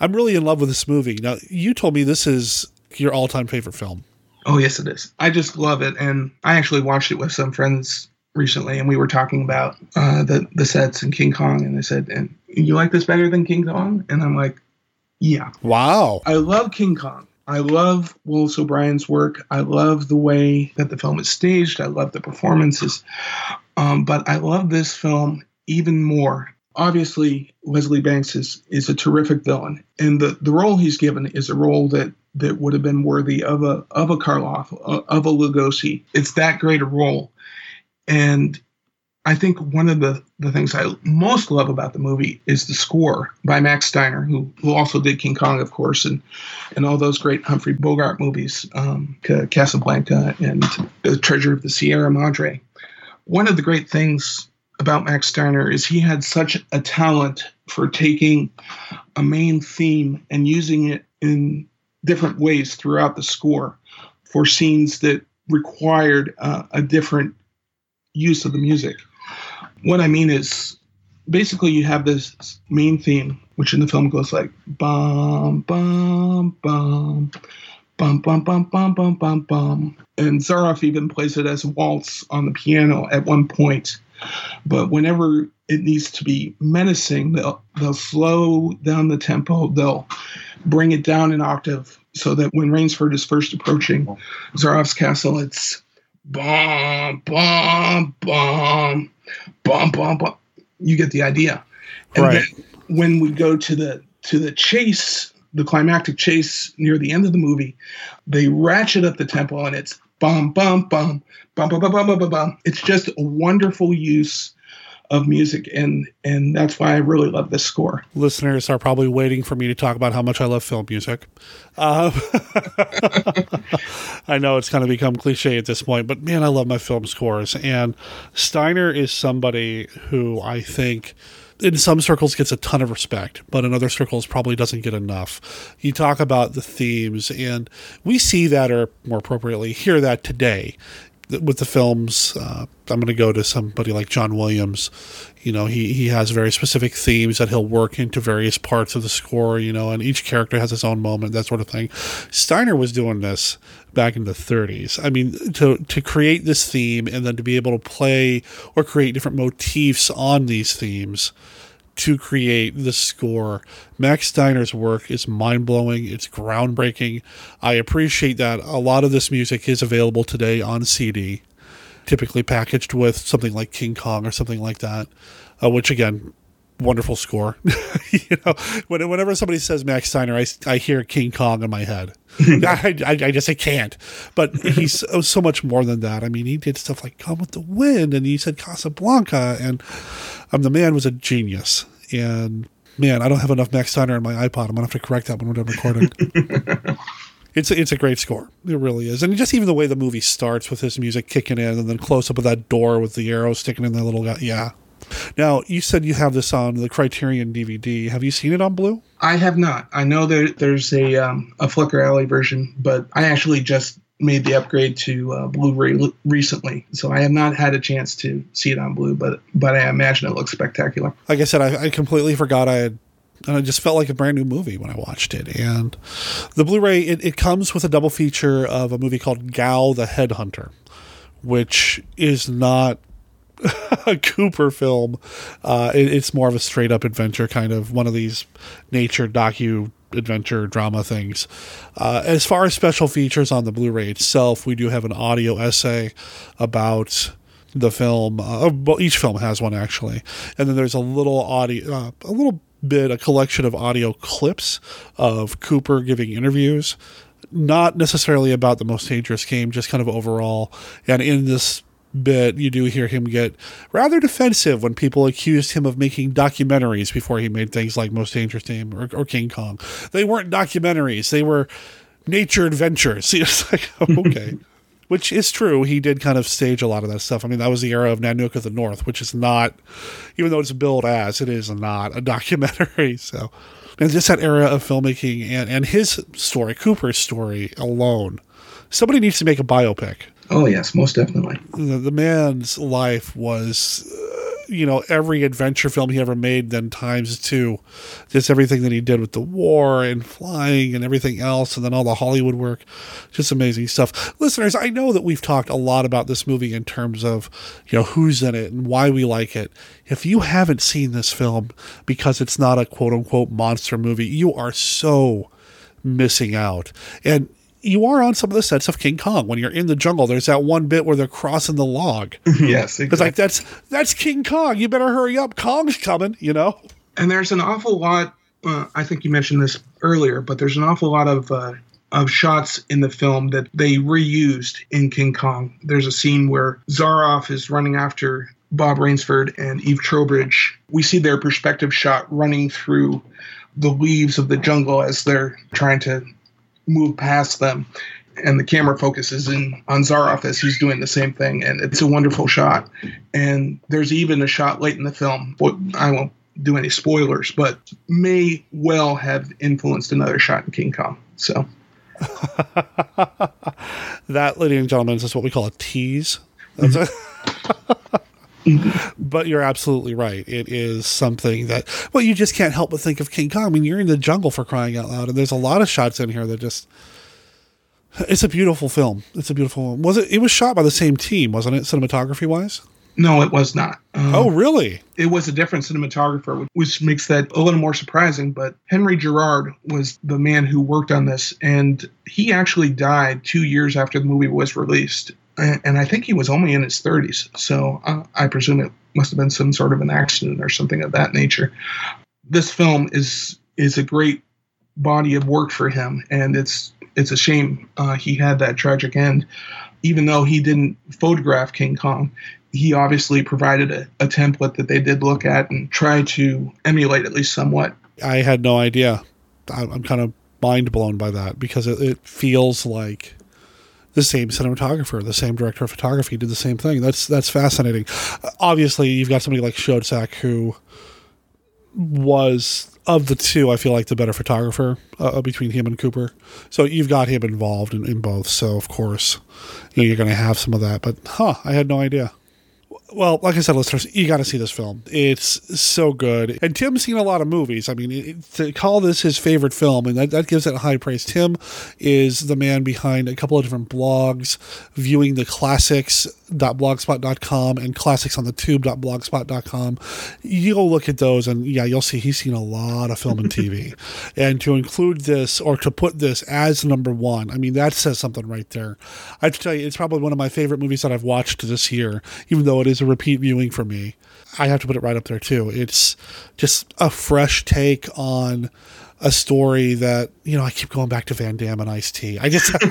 I'm really in love with this movie. Now, you told me this is your all-time favorite film. Oh, yes, it is. I just love it. And I actually watched it with some friends recently, and we were talking about uh, the, the sets in King Kong. And they said, and you like this better than King Kong? And I'm like, yeah. Wow. I love King Kong. I love Willis O'Brien's work. I love the way that the film is staged. I love the performances. Um, but I love this film even more. Obviously, Leslie Banks is, is a terrific villain, and the, the role he's given is a role that, that would have been worthy of a of a Karloff, uh, of a Lugosi. It's that great a role, and I think one of the, the things I most love about the movie is the score by Max Steiner, who, who also did King Kong, of course, and, and all those great Humphrey Bogart movies, um, Casablanca and The Treasure of the Sierra Madre. One of the great things about Max Steiner is he had such a talent for taking a main theme and using it in different ways throughout the score for scenes that required uh, a different use of the music. What I mean is basically you have this main theme, which in the film goes like bum, bum, bum. Bum bum bum bum bum bum bum, and Zaroff even plays it as a waltz on the piano at one point but whenever it needs to be menacing, they'll they'll slow down the tempo. They'll bring it down an octave so that when Rainsford is first approaching Zaroff's castle, it's bum bum bum bum bum bum. You get the idea. And Right. then when we go to the to the chase, the climactic chase near the end of the movie, they ratchet up the tempo and it's bum bum bum bum bum bum bum bum bum. It's just a wonderful use of music and and that's why I really love this score. Listeners are probably waiting for me to talk about how much I love film music. Um, I know it's kind of become cliche at this point, but man, I love my film scores. And Steiner is somebody who I think in some circles gets a ton of respect, but in other circles probably doesn't get enough. You talk about the themes, and we see that, or more appropriately, hear that today with the films. Uh, I'm going to go to somebody like John Williams. You know, he, he has very specific themes that he'll work into various parts of the score, you know, and each character has its own moment, that sort of thing. Steiner was doing this back in the 30s. I mean, to, to create this theme and then to be able to play or create different motifs on these themes to create the score. Max Steiner's work is mind blowing. It's groundbreaking. I appreciate that a lot of this music is available today on CD, typically packaged with something like King Kong or something like that, uh, which again, wonderful score. you know, when, whenever somebody says Max Steiner, I, I hear King Kong in my head. I, I, I just I can't. But he's so, so much more than that. I mean, he did stuff like Gone with the Wind, and he said Casablanca, and um, the man was a genius. And man, I don't have enough Max Steiner on my iPod. I'm gonna have to correct that when we're done recording. it's a, it's a great score. It really is, and just even the way the movie starts with his music kicking in, and then close up of that door with the arrow sticking in that little guy. Yeah. Now you said you have this on the Criterion DVD. Have you seen it on Blue? I have not. I know there, there's a um, a Flicker Alley version, but I actually just made the upgrade to uh, Blu-ray l- recently, so I have not had a chance to see it on Blue. But but I imagine it looks spectacular. Like I said, I, I completely forgot I had. And it just felt like a brand new movie when I watched it. And the Blu-ray, it, it comes with a double feature of a movie called Gow the Headhunter, which is not Cooper film. Uh, it, it's more of a straight up adventure kind of one of these nature docu adventure drama things. Uh, as far as special features on the Blu-ray itself, we do have an audio essay about the film. Uh, well, each film has one actually, and then there's a little audio, uh, a little bit, a collection of audio clips of Cooper giving interviews. Not necessarily about the most dangerous game, just kind of overall. And in this bit, you do hear him get rather defensive when people accused him of making documentaries before he made things like Most Dangerous Game or, or King Kong. They weren't documentaries; they were nature adventures. It's like okay. Which is true. He did kind of stage a lot of that stuff. I mean, that was the era of Nanook of the North, which is not, even though it's billed as, it is not a documentary. So, and just that era of filmmaking and, and his story, Cooper's story alone. Somebody needs to make a biopic Oh yes, most definitely. the, the man's life was uh, you know every adventure film he ever made then times two. Just everything that he did with the war and flying and everything else and then all the hollywood work. Just amazing stuff. Listeners i know that we've talked a lot about this movie in terms of you know who's in it and why we like it. If you haven't seen this film because it's not a quote unquote monster movie you are so missing out. And you are on some of the sets of King Kong. When you're in the jungle, there's that one bit where they're crossing the log. yes, It's like that's that's King Kong. You better hurry up. Kong's coming. You know. And there's an awful lot. Uh, I think you mentioned this earlier, but there's an awful lot of uh, of shots in the film that they reused in King Kong. There's a scene where Zaroff is running after Bob Rainsford and Eve Trowbridge. We see their perspective shot running through the leaves of the jungle as they're trying to move past them. And the camera focuses in on Zaroff as he's doing the same thing, and it's a wonderful shot. And there's even a shot late in the film. What I won't do any spoilers, but may well have influenced another shot in King Kong. So that, ladies and gentlemen, is what we call a tease. That's mm-hmm. a- but you're absolutely right. It is something that, well, you just can't help but think of King Kong. I mean, you're in the jungle for crying out loud, and there's a lot of shots in here that just, It's a beautiful film. It's a beautiful. One. Was it? It was shot by the same team, wasn't it? Cinematography wise. No, it was not. Um, oh, really? It was a different cinematographer, which makes that a little more surprising. But Henry Gerrard was the man who worked on this, and he actually died two years after the movie was released. And, I think he was only in his 30s. So uh, I presume it must have been some sort of an accident or something of that nature. This film is is a great body of work for him, and it's it's a shame uh, he had that tragic end. Even though he didn't photograph King Kong, he obviously provided a, a template that they did look at and try to emulate at least somewhat. I had no idea. I'm kind of mind blown by that because it, it, feels like the same cinematographer, the same director of photography did the same thing. That's that's fascinating. Obviously, you've got somebody like Schoedsack who was of the two, I feel like the better photographer uh, between him and Cooper. So you've got him involved in, in both. So of course, you know, you're going to have some of that. But huh, I had no idea well, like I said, listeners, you got to see this film. It's so good. And Tim's seen a lot of movies. I mean, it, to call this his favorite film, and that, that gives it a high praise. Tim is the man behind a couple of different blogs, viewing the classics.blogspot.com and classics on the tube.blogspot.com. You'll look at those, and yeah, you'll see he's seen a lot of film and TV. and to include this or to put this as number one, I mean, that says something right there. I have to tell you, it's probably one of my favorite movies that I've watched this year, even though it is a repeat viewing for me. I have to put it right up there too. It's just a fresh take on a story that you know I keep going back to Van Damme and Ice T. I just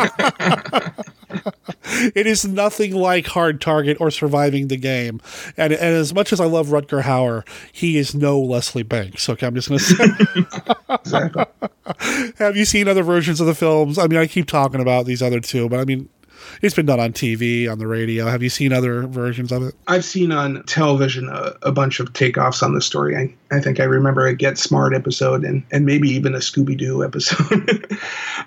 it is nothing like Hard Target or Surviving the Game, and and as much as I love Rutger Hauer, he is no Leslie Banks. Okay, I'm just going to say. Have you seen other versions of the films? I mean, I keep talking about these other two, but I mean, it's been done on TV, on the radio. Have you seen other versions of it? I've seen on television a, a bunch of takeoffs on the story. I, I think I remember a Get Smart episode and, and maybe even a Scooby Doo episode.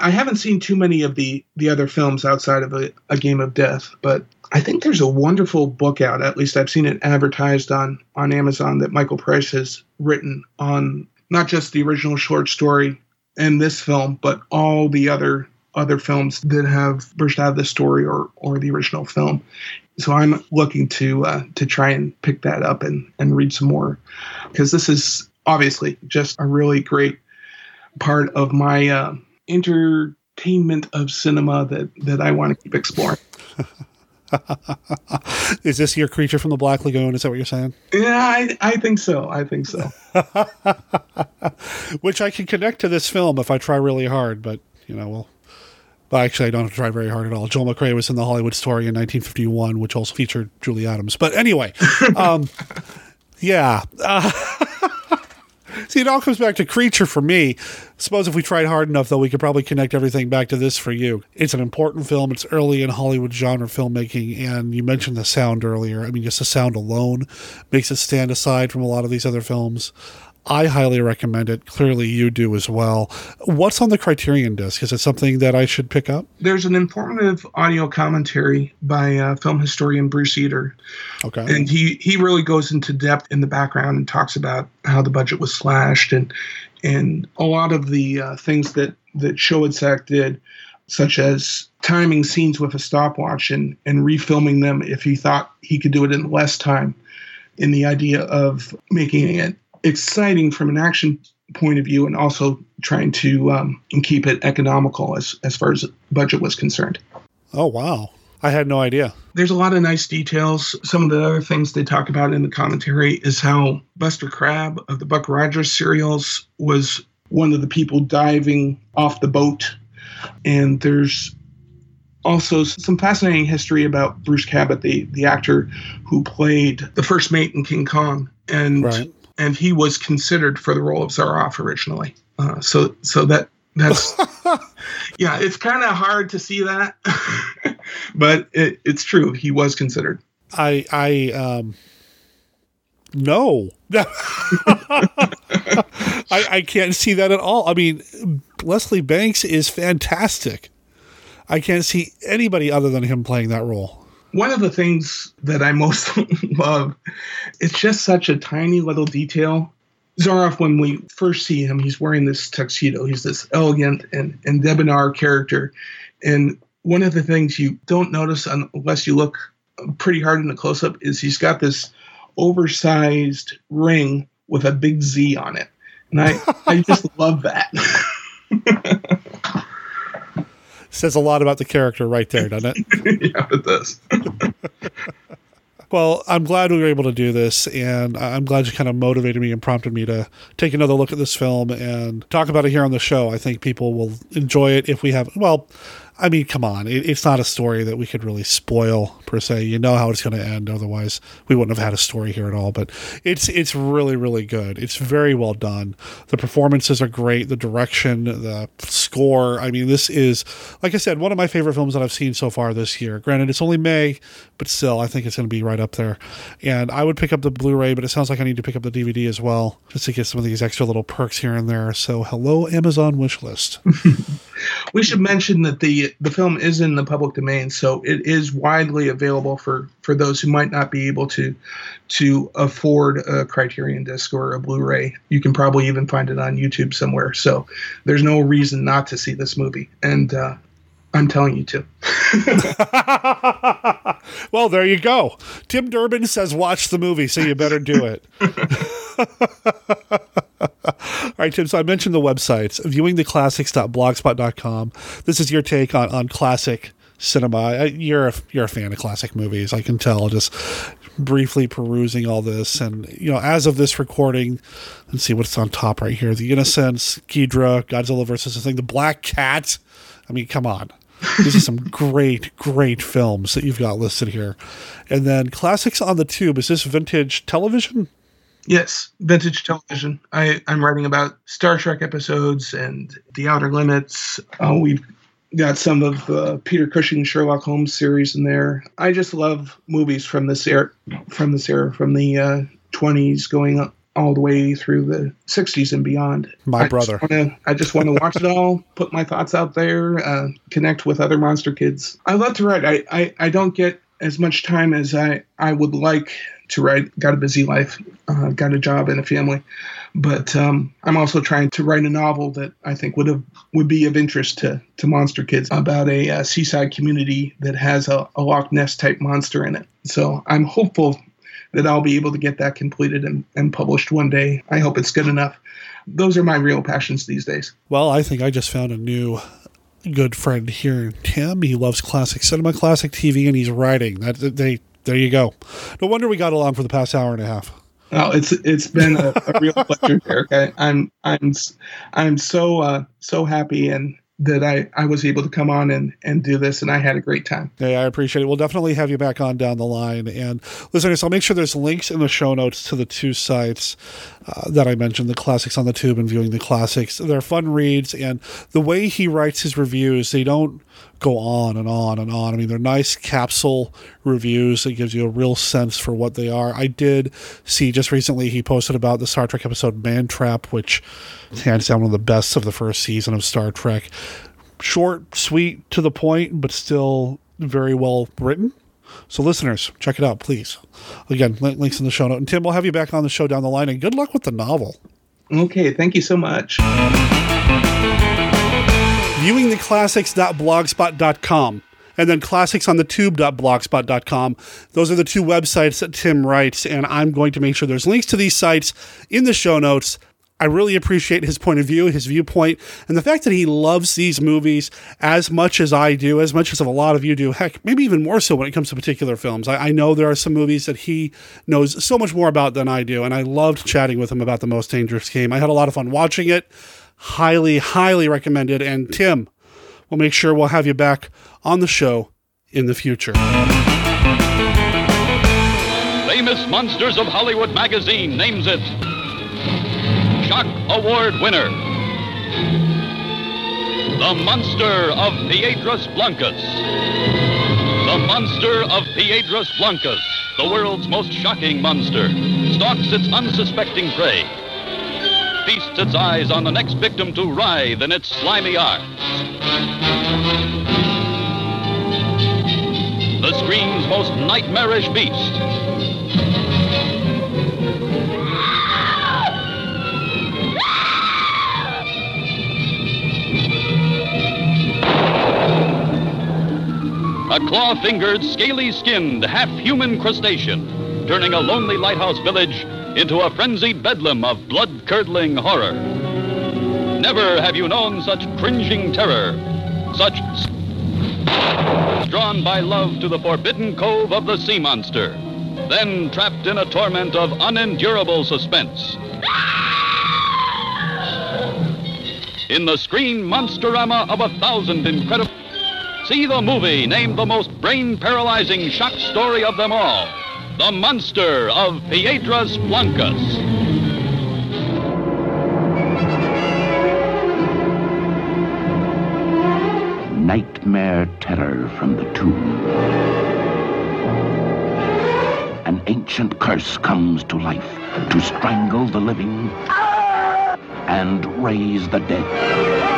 I haven't seen too many of the, the other films outside of a, a Game of Death, but I think there's a wonderful book out. At least I've seen it advertised on on Amazon that Michael Price has written on not just the original short story and this film, but all the other other films that have burst out of the story or or the original film. So I'm looking to uh, to try and pick that up and and read some more because this is obviously just a really great part of my uh, entertainment of cinema that that I want to keep exploring. is this your creature from the Black Lagoon? Is that what you're saying? Yeah, I, I think so. I think so. Which I can connect to this film if I try really hard, but you know, we'll but actually, I don't have to try very hard at all. Joel McCrea was in the Hollywood Story in 1951, which also featured Julie Adams. But anyway, um, yeah. Uh, see, it all comes back to Creature for me. Suppose if we tried hard enough, though, we could probably connect everything back to this for you. It's an important film. It's early in Hollywood genre filmmaking, and you mentioned the sound earlier. I mean, just the sound alone makes it stand aside from a lot of these other films. I highly recommend it. Clearly, you do as well. What's on the Criterion disc? Is it something that I should pick up? There's an informative audio commentary by uh, film historian Bruce Eder. Okay. And he, he really goes into depth in the background and talks about how the budget was slashed and and a lot of the uh, things that that Schoedsack did, such as timing scenes with a stopwatch and and refilming them if he thought he could do it in less time. In the idea of making it exciting from an action point of view and also trying to um, keep it economical as, as far as budget was concerned. Oh, wow. I had no idea. There's a lot of nice details. Some of the other things they talk about in the commentary is how Buster Crabbe of the Buck Rogers serials was one of the people diving off the boat. And there's also some fascinating history about Bruce Cabot, the, the actor who played the first mate in King Kong. And right and he was considered for the role of Zaroff originally. Uh, so so that that's yeah, it's kind of hard to see that, but it, it's true. He was considered. I I um no. I, I can't see that at all. I mean, Leslie Banks is fantastic. I can't see anybody other than him playing that role one of the things that I most love, it's just such a tiny little detail. Zaroff, when we first see him, he's wearing this tuxedo. He's this elegant and, and debonair character. And one of the things you don't notice unless you look pretty hard in the close up is he's got this oversized ring with a big Z on it. And I, I just love that. Says a lot about the character right there, doesn't it? yeah, it does. Well, I'm glad we were able to do this, and I'm glad you kind of motivated me and prompted me to take another look at this film and talk about it here on the show. I think people will enjoy it if we have, well, I mean, come on. It, it's not a story that we could really spoil per se. You know how it's going to end. Otherwise, we wouldn't have had a story here at all. But it's it's really really good. It's very well done. The performances are great. The direction, the score. I mean, this is like I said, one of my favorite films that I've seen so far this year. Granted, it's only May, but still, I think it's going to be right up there. And I would pick up the Blu-ray, but it sounds like I need to pick up the DVD as well, just to get some of these extra little perks here and there. So, hello, Amazon wish list. we should mention that the the film is in the public domain, so it is widely available for for those who might not be able to to afford a Criterion disc or a Blu-ray. You can probably even find it on YouTube somewhere. So there's no reason not to see this movie, and uh, I'm telling you to. well, there you go. Tim Durbin says watch the movie, so you better do it. All right, Tim. So I mentioned the websites, viewingtheclassics.blogspot.com. This is your take on, on classic cinema. You're a, you're a fan of classic movies. I can tell just briefly perusing all this. And, you know, as of this recording, let's see what's on top right here. The Innocents, Ghidra, Godzilla versus the Thing, The Black Cat. I mean, come on. These are some great, great films that you've got listed here. And then Classics on the Tube. Is this vintage television? Yes, vintage television. I, I'm writing about Star Trek episodes and The Outer Limits. Uh, we've got some of uh, Peter Cushing Sherlock Holmes series in there. I just love movies from this era, from this era, from the uh, 20s going up all the way through the 60s and beyond. My I brother. Just wanna, I just want to watch it all, put my thoughts out there, uh, connect with other monster kids. I love to write. I, I, I don't get as much time as I, I would like to write. Got a busy life, uh, got a job and a family, but um, I'm also trying to write a novel that I think would have would be of interest to to monster kids about a, a seaside community that has a, a Loch Ness type monster in it. So I'm hopeful that I'll be able to get that completed and, and published one day. I hope it's good enough. Those are my real passions these days. Well, I think I just found a new good friend here, Tim. He loves classic cinema, classic TV, and he's writing. That they there you go. No wonder we got along for the past hour and a half. Oh, it's it's been a, a real pleasure, Derek. I, I'm I'm I'm so uh, so happy and that I, I was able to come on and, and do this, and I had a great time. Yeah, I appreciate it. We'll definitely have you back on down the line. And listeners, I'll make sure there's links in the show notes to the two sites uh, that I mentioned the classics on the tube and viewing the classics. They're fun reads, and the way he writes his reviews, they don't go on and on and on. I mean, they're nice capsule reviews that gives you a real sense for what they are. I did see just recently he posted about the Star Trek episode Man Trap, which hands down one of the best of the first season of Star Trek. Short, sweet, to the point, but still very well written. So, listeners, check it out, please. Again, links in the show note. And Tim, we'll have you back on the show down the line. And good luck with the novel. Okay, thank you so much viewingtheclassics.blogspot.com and then classicsonthetube.blogspot.com. Those are the two websites that Tim writes, and I'm going to make sure there's links to these sites in the show notes. I really appreciate his point of view, his viewpoint, and the fact that he loves these movies as much as I do, as much as a lot of you do. Heck, maybe even more so when it comes to particular films. I, I know there are some movies that he knows so much more about than I do, and I loved chatting with him about The Most Dangerous Game. I had a lot of fun watching it. Highly, highly recommended. And Tim, we'll make sure we'll have you back on the show in the future. Famous Monsters of Hollywood magazine names it Shock Award winner. The Monster of Piedras Blancas. The Monster of Piedras Blancas, the world's most shocking monster, stalks its unsuspecting prey feasts its eyes on the next victim to writhe in its slimy arms. The screen's most nightmarish beast. Claw fingered, scaly skinned, half human crustacean, turning a lonely lighthouse village into a frenzied bedlam of blood curdling horror. Never have you known such cringing terror, such drawn by love to the forbidden cove of the sea monster, then trapped in a torment of unendurable suspense. In the screen monsterama of a thousand incredible. See the movie named the most brain paralyzing shock story of them all The Monster of Piedras Blancas. Nightmare terror from the tomb. An ancient curse comes to life to strangle the living and raise the dead.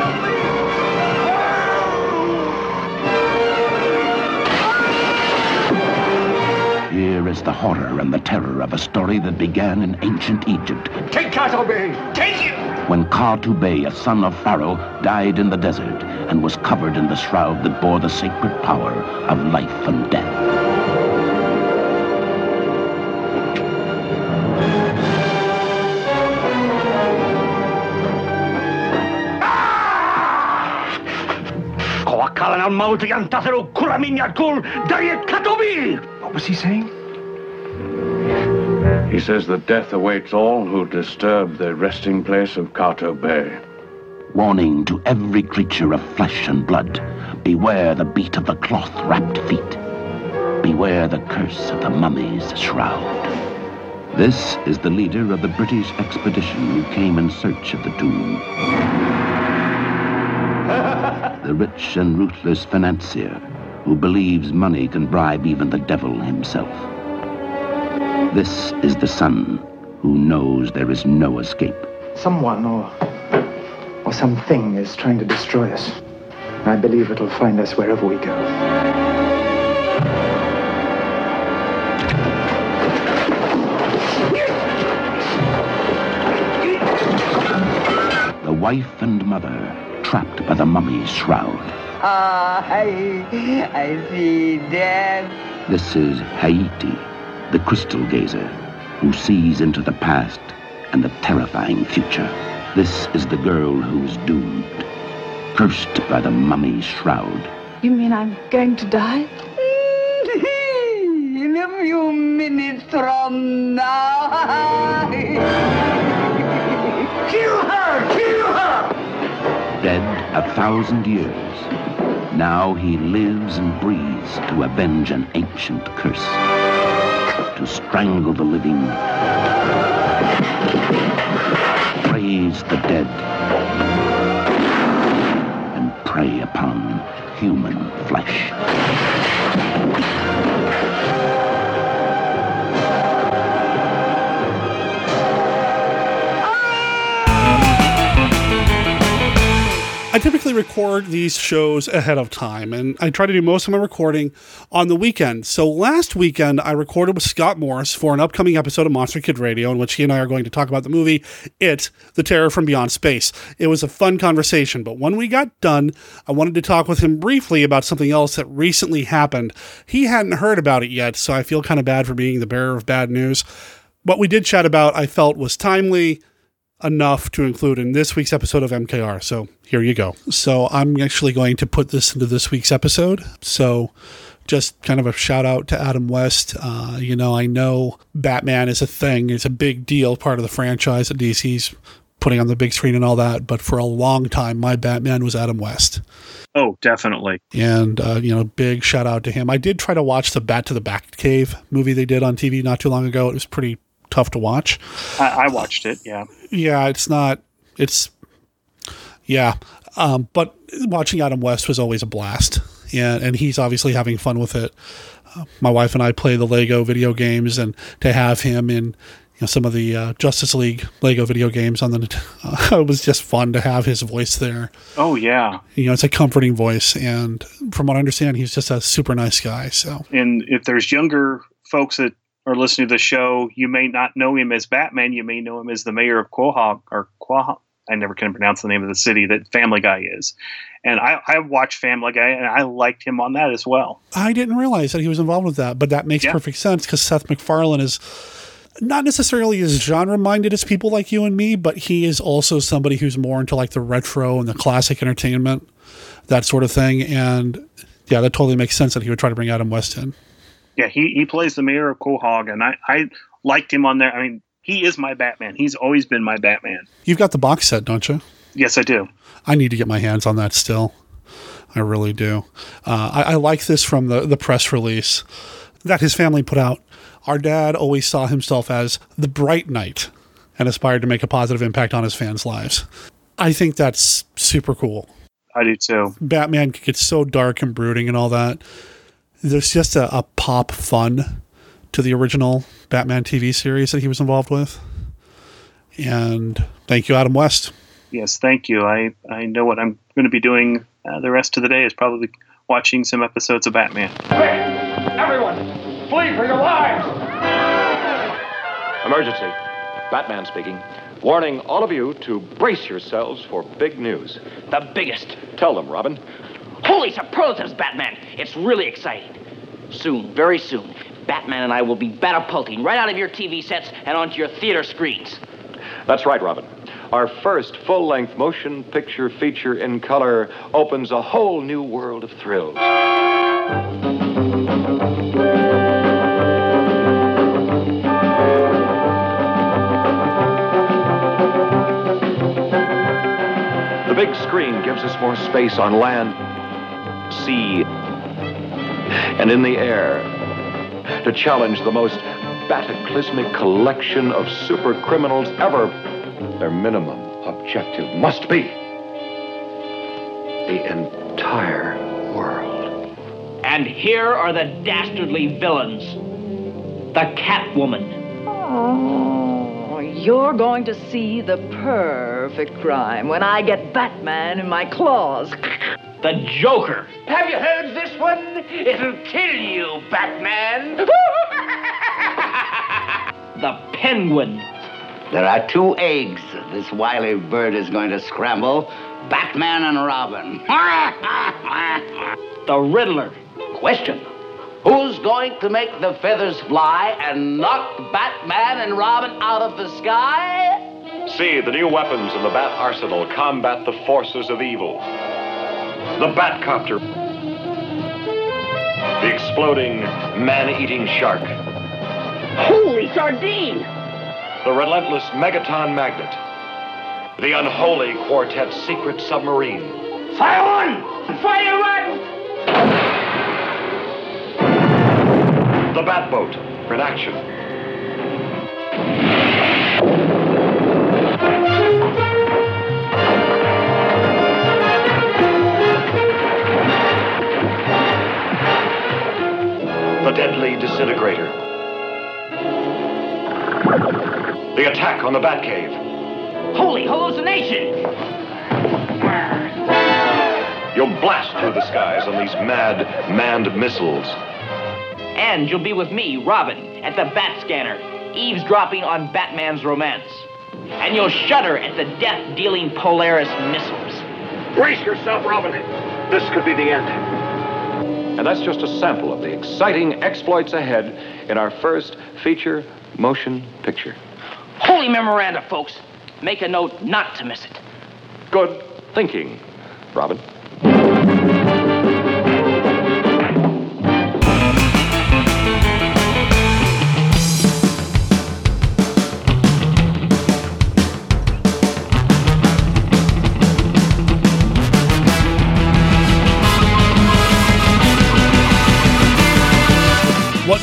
Here is the horror and the terror of a story that began in ancient Egypt Take Kato Bey! Take him! when Ka-Tubey, a son of Pharaoh, died in the desert and was covered in the shroud that bore the sacred power of life and death. Kawakalan al mauti ang tataro kulaminyat kul dayet Katobi! What was he saying? He says that death awaits all who disturb the resting place of Kato Bay. Warning to every creature of flesh and blood beware the beat of the cloth wrapped feet. Beware the curse of the mummy's shroud. This is the leader of the British expedition who came in search of the tomb. the rich and ruthless financier who believes money can bribe even the devil himself. This is the son who knows there is no escape. Someone or or something is trying to destroy us. I believe it'll find us wherever we go. The wife and mother trapped by the mummy's shroud. Ah, I, I see death. This is Haiti, the crystal gazer, who sees into the past and the terrifying future. This is the girl who's doomed, cursed by the mummy's shroud. You mean I'm going to die? In a few minutes from now. Kill her! Dead a thousand years, now he lives and breathes to avenge an ancient curse, to strangle the living, praise the dead, and prey upon human flesh. I typically record these shows ahead of time, and I try to do most of my recording on the weekend. So last weekend, I recorded with Scott Morris for an upcoming episode of Monster Kid Radio, in which he and I are going to talk about the movie It, The Terror from Beyond Space. It was a fun conversation, but when we got done, I wanted to talk with him briefly about something else that recently happened. He hadn't heard about it yet, so I feel kind of bad for being the bearer of bad news. What we did chat about, I felt was timely enough to include in this week's episode of MKR. So here you go. So I'm actually going to put this into this week's episode. So just kind of a shout out to Adam West. Uh, you know, I know Batman is a thing, it's a big deal, part of the franchise that DC's putting on the big screen and all that. But for a long time, my Batman was Adam West. Oh, definitely. And, uh, you know, big shout out to him. I did try to watch the Bat to the Batcave movie they did on TV not too long ago. It was pretty tough to watch. I, I watched it, yeah. Yeah, it's not. It's yeah, um, but watching Adam West was always a blast. Yeah, and he's obviously having fun with it. Uh, my wife and I play the Lego video games, and to have him in you know, some of the uh, Justice League Lego video games on the uh, it was just fun to have his voice there. Oh yeah, You know, it's a comforting voice, and from what I understand, he's just a super nice guy. So and if there's younger folks that are listening to the show, you may not know him as Batman. You may know him as the mayor of Quahog or Quahog. I never can pronounce the name of the city that Family Guy is, And I, I watched Family Guy, and I liked him on that as well. I didn't realize that he was involved with that, but that makes Yeah. perfect sense because Seth MacFarlane is not necessarily as genre minded as people like you and me, but he is also somebody who's more into like the retro and the classic entertainment, that sort of thing. And yeah, that totally makes sense that he would try to bring Adam West in. Yeah, he, he plays the mayor of Quahog, and I, I liked him on there. I mean, he is my Batman. He's always been my Batman. You've got the box set, don't you? Yes, I do. I need to get my hands on that still. I really do. Uh, I, I like this from the, the press release that his family put out. Our dad always saw himself as the bright knight and aspired to make a positive impact on his fans' lives. I think that's super cool. I do too. Batman gets so dark and brooding and all that. There's just a, a pop fun to the original Batman TV series that he was involved with. And thank you, Adam West. Yes, thank you. I, I know what I'm going to be doing uh, the rest of the day is probably watching some episodes of Batman. Everyone, flee for your lives! Emergency. Batman speaking. Warning all of you to brace yourselves for big news. The biggest. Tell them, Robin. Holy superlatives, Batman! It's really exciting. Soon, very soon, Batman and I will be batapulting right out of your TV sets and onto your theater screens. That's right, Robin. Our first full length motion picture feature in color opens a whole new world of thrills. The big screen gives us more space on land, sea, and in the air to challenge the most bataclysmic collection of super criminals ever. Their minimum objective must be the entire world. And here are the dastardly villains the Catwoman, Oh, you're going to see the perfect crime when I get Batman in my claws. The Joker, Have you heard this one? It'll kill you, Batman! the Penguin, There are two eggs this wily bird is going to scramble Batman and Robin. the Riddler, Question Who's going to make the feathers fly and knock Batman and Robin out of the sky? See, the new weapons in the Bat Arsenal combat the forces of evil. The Batcopter. The exploding, man-eating shark. Holy sardine! The relentless Megaton Magnet. The unholy Quartet secret submarine. Fire one! Fire one! The Batboat in action. The deadly disintegrator. The attack on the Batcave. Holy hallucination! You'll blast through the skies on these mad, manned missiles. And you'll be with me, Robin, at the Bat Scanner, eavesdropping on Batman's romance. And you'll shudder at the death dealing Polaris missiles. Brace yourself, Robin. This could be the end. And that's just a sample of the exciting exploits ahead in our first feature motion picture. Holy memoranda, folks. Make a note not to miss it. Good thinking, Robin.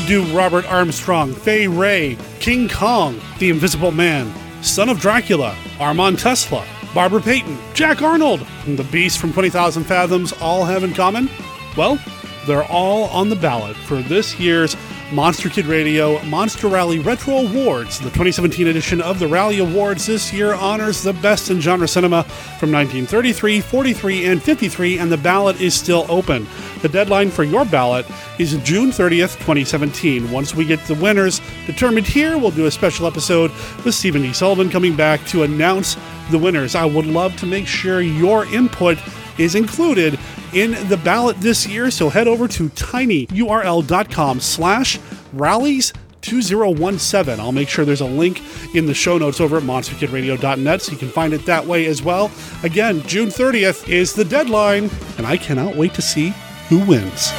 Do Robert Armstrong, Fay Wray, King Kong, The Invisible Man, Son of Dracula, Armand Tesla, Barbara Payton, Jack Arnold, and the Beast from 20,000 Fathoms all have in common? Well, they're all on the ballot for this year's Monster Kid Radio Monster Rally Retro Awards. The 2017 edition of the Rally Awards this year honors the best in genre cinema from 1933, 43, and 53, and the ballot is still open. The deadline for your ballot is June 30th, 2017. Once we get the winners determined here, we'll do a special episode with Stephen D. Sullivan coming back to announce the winners. I would love to make sure your input is included in the ballot this year. So head over to tinyurl.com slash rallies 2017. I'll make sure there's a link in the show notes over at monsterkidradio.net so you can find it that way as well. Again, June 30th is the deadline, and I cannot wait to see who wins.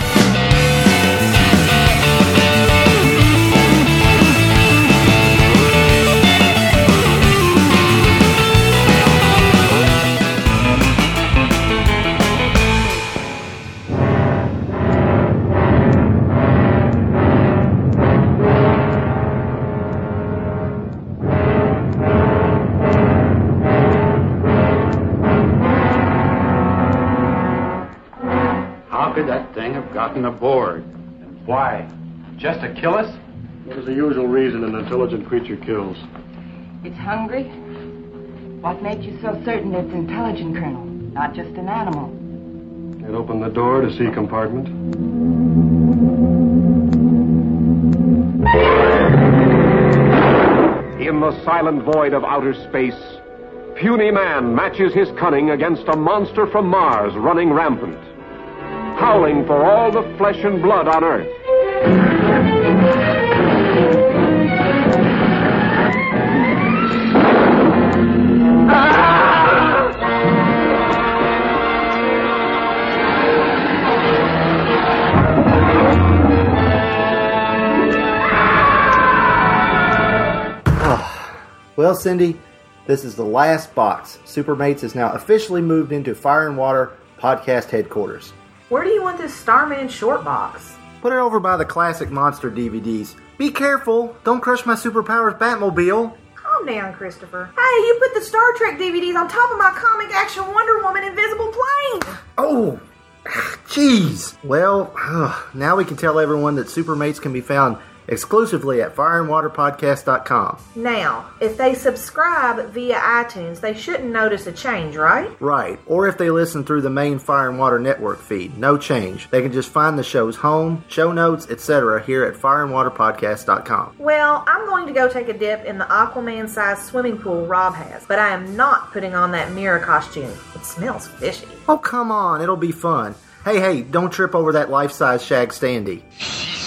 Gotten aboard? And why? Just to kill us? What is the usual reason an intelligent creature kills? It's hungry? What makes you so certain it's intelligent, Colonel? Not just an animal. It opened the door to see compartment. In the silent void of outer space, puny man matches his cunning against a monster from Mars running rampant, howling for all the flesh and blood on Earth. Well, Cindy, this is the last box. Supermates is now officially moved into Fire and Water podcast headquarters. Where do you want this Starman short box? Put it over by the classic monster DVDs. Be careful! Don't crush my superpowers Batmobile! Calm down, Christopher. Hey, you put the Star Trek DVDs on top of my comic action Wonder Woman invisible plane! Oh! Jeez! Well, now we can tell everyone that Supermates can be found exclusively at fireandwaterpodcast.com. Now, if they subscribe via iTunes, they shouldn't notice a change, right? Right. Or if they listen through the main Fire and Water Network feed, no change. They can just find the show's home, show notes, etc. here at fireandwaterpodcast.com. Well, I'm going to go take a dip in the Aquaman sized swimming pool Rob has, but I am not putting on that mirror costume. It smells fishy. Oh, come on. It'll be fun. Hey, hey, don't trip over that life size Shag Standy.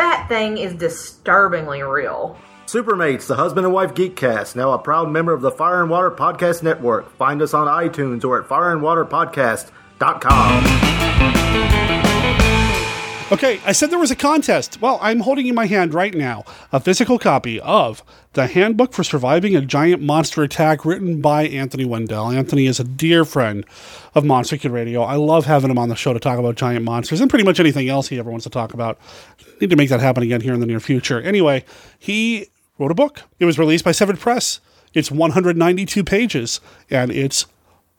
That thing is disturbingly real. Supermates, the husband and wife geekcast, now a proud member of the Fire and Water Podcast Network. Find us on iTunes or at fireandwaterpodcast.com. Okay, I said there was a contest. Well, I'm holding in my hand right now a physical copy of the Handbook for Surviving a Giant Monster Attack written by Anthony Wendell. Anthony is a dear friend of Monster Kid Radio. I love having him on the show to talk about giant monsters and pretty much anything else he ever wants to talk about. Need to make that happen again here in the near future. Anyway, he wrote a book. It was released by Severed Press. It's 192 pages and it's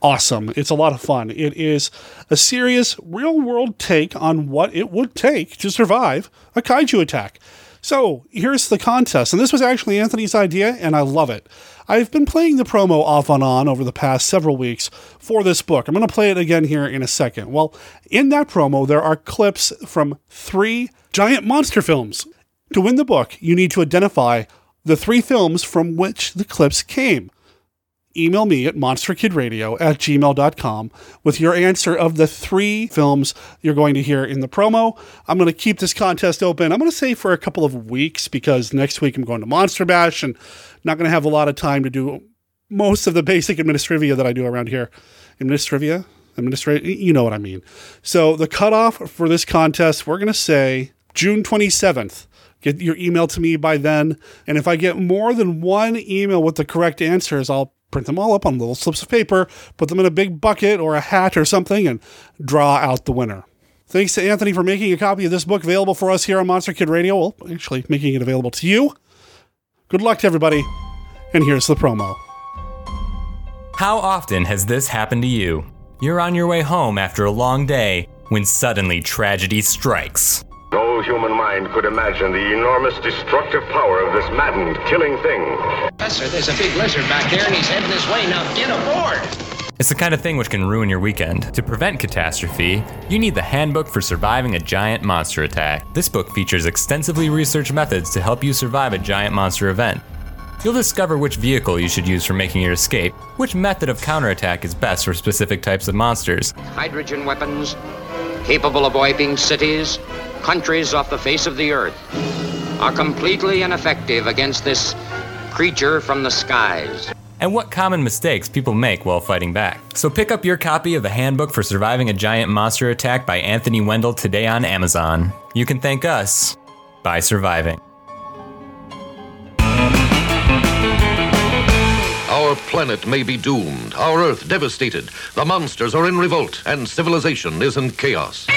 awesome. It's a lot of fun. It is a serious, real world take on what it would take to survive a kaiju attack. So here's the contest. And this was actually Anthony's idea, and I love it. I've been playing the promo off and on over the past several weeks for this book. I'm going to play it again here in a second. Well, in that promo, there are clips from three giant monster films. To win the book, you need to identify the three films from which the clips came email me at monsterkidradio at gmail.com with your answer of the three films you're going to hear in the promo. I'm going to keep this contest open. I'm going to say for a couple of weeks because next week I'm going to Monster Bash and not going to have a lot of time to do most of the basic administrivia that I do around here. Administrivia? Administrate, you know what I mean. So the cutoff for this contest, we're going to say June 27th. Get your email to me by then. And if I get more than one email with the correct answers, I'll print them all up on little slips of paper, put them in a big bucket or a hat or something, and draw out the winner. Thanks to Anthony for making a copy of this book available for us here on Monster Kid Radio. Well, actually, making it available to you. Good luck to everybody. And here's the promo. How often has this happened to you? You're on your way home after a long day when suddenly tragedy strikes. No human mind could imagine the enormous destructive power of this maddened, killing thing. Professor, there's a big lizard back there and he's heading this way. Now get aboard! It's the kind of thing which can ruin your weekend. To prevent catastrophe, you need the Handbook for Surviving a Giant Monster Attack. This book features extensively researched methods to help you survive a giant monster event. You'll discover which vehicle you should use for making your escape, which method of counterattack is best for specific types of monsters. Hydrogen weapons, capable of wiping cities, countries off the face of the earth, are completely ineffective against this creature from the skies. And what common mistakes people make while fighting back. So pick up your copy of the Handbook for Surviving a Giant Monster Attack by Anthony Wendell today on Amazon. You can thank us by surviving. Our planet may be doomed, our Earth devastated. The monsters are in revolt, and civilization is in chaos.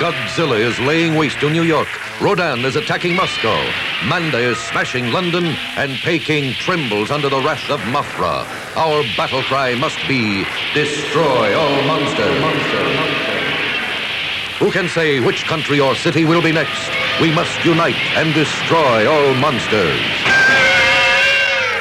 Godzilla is laying waste to New York. Rodan is attacking Moscow. Manda is smashing London, and Peking trembles under the wrath of Mothra. Our battle cry must be destroy all monsters. Who can say which country or city will be next? We must unite and destroy all monsters.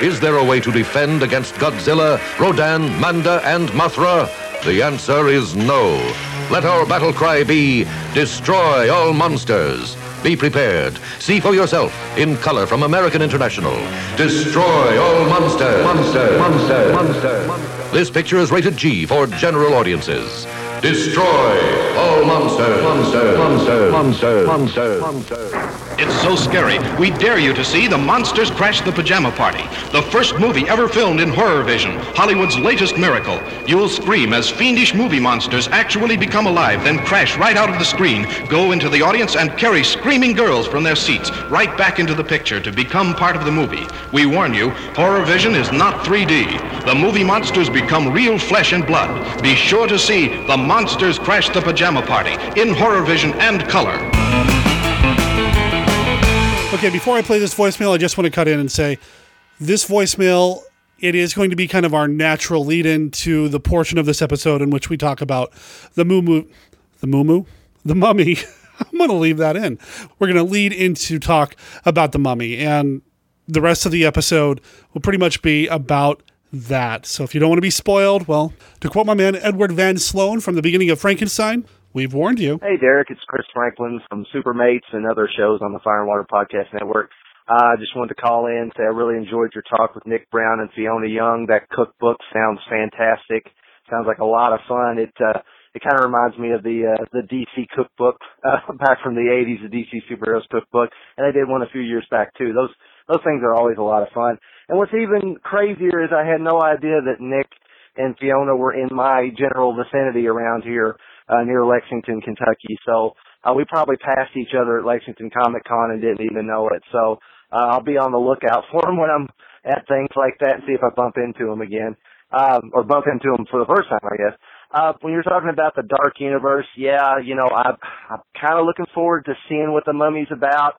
Is there a way to defend against Godzilla, Rodan, Manda, and Mothra? The answer is no. Let our battle cry be destroy all monsters. Be prepared. See for yourself in color from American International. Destroy all monsters. Monster, monster, monster. This picture is rated G for general audiences. Destroy all monsters. Monster, monster, monster, monster, monster. It's so scary. We dare you to see The Monsters Crash the Pajama Party, the first movie ever filmed in horror vision, Hollywood's latest miracle. You'll scream as fiendish movie monsters actually become alive, then crash right out of the screen, go into the audience, and carry screaming girls from their seats right back into the picture to become part of the movie. We warn you, horror vision is not 3D. The movie monsters become real flesh and blood. Be sure to see The Monsters Crash the Pajama Party in horror vision and color. Okay, before I play this voicemail, I just want to cut in and say this voicemail it is going to be kind of our natural lead in to the portion of this episode in which we talk about the moo moo, the moo moo the mummy. I'm going to leave that in. We're going to lead into talk about the mummy, and the rest of the episode will pretty much be about that. So if you don't want to be spoiled, well, to quote my man Edward Van Sloan from the beginning of Frankenstein, we've warned you. Hey, Derek, it's Chris Franklin from Supermates and other shows on the Fire and Water Podcast Network. I uh, just wanted to call in and say I really enjoyed your talk with Nick Brown and Fiona Young. That cookbook sounds fantastic. Sounds like a lot of fun. It uh, it kind of reminds me of the uh, the DC cookbook uh, back from the 80s, the DC superheroes cookbook, and I did one a few years back too. Those those things are always a lot of fun. And what's even crazier is I had no idea that Nick and Fiona were in my general vicinity around here uh, near Lexington, Kentucky. So uh, we probably passed each other at Lexington Comic Con and didn't even know it. So uh, I'll be on the lookout for them when I'm at things like that and see if I bump into them again, um, or bump into them for the first time, I guess. Uh, when you're talking about the dark universe, yeah, you know, I, I'm kind of looking forward to seeing what the mummy's about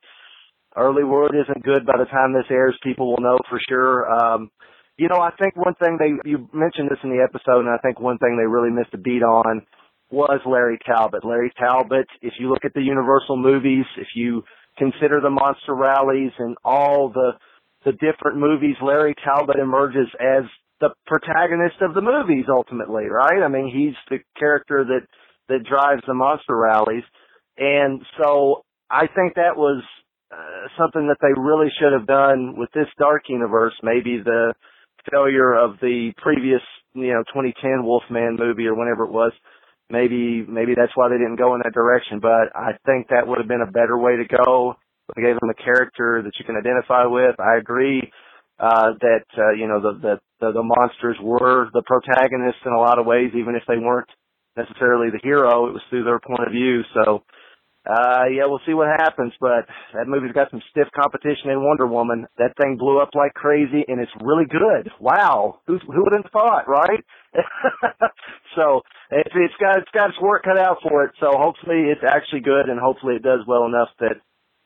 early word isn't good by the time this airs. People will know for sure. Um, you know, I think one thing they, you mentioned this in the episode, and I think one thing they really missed a beat on was Larry Talbot. Larry Talbot, if you look at the Universal movies, if you consider the monster rallies and all the, the different movies, Larry Talbot emerges as the protagonist of the movies ultimately, right? I mean, he's the character that, that drives the monster rallies. And so I think that was uh, something that they really should have done with this dark universe. Maybe the failure of the previous, you know, 2010 Wolfman movie or whenever it was. Maybe maybe that's why they didn't go in that direction. But I think that would have been a better way to go. They gave them a character that you can identify with. I agree uh, that uh, you know the, the the the monsters were the protagonists in a lot of ways, even if they weren't necessarily the hero. It was through their point of view. So uh, yeah, we'll see what happens, but that movie's got some stiff competition in Wonder Woman. That thing blew up like crazy, and it's really good. Wow, who who would have thought, right? so it's it's got it's got its work cut out for it. So hopefully it's actually good, and hopefully it does well enough that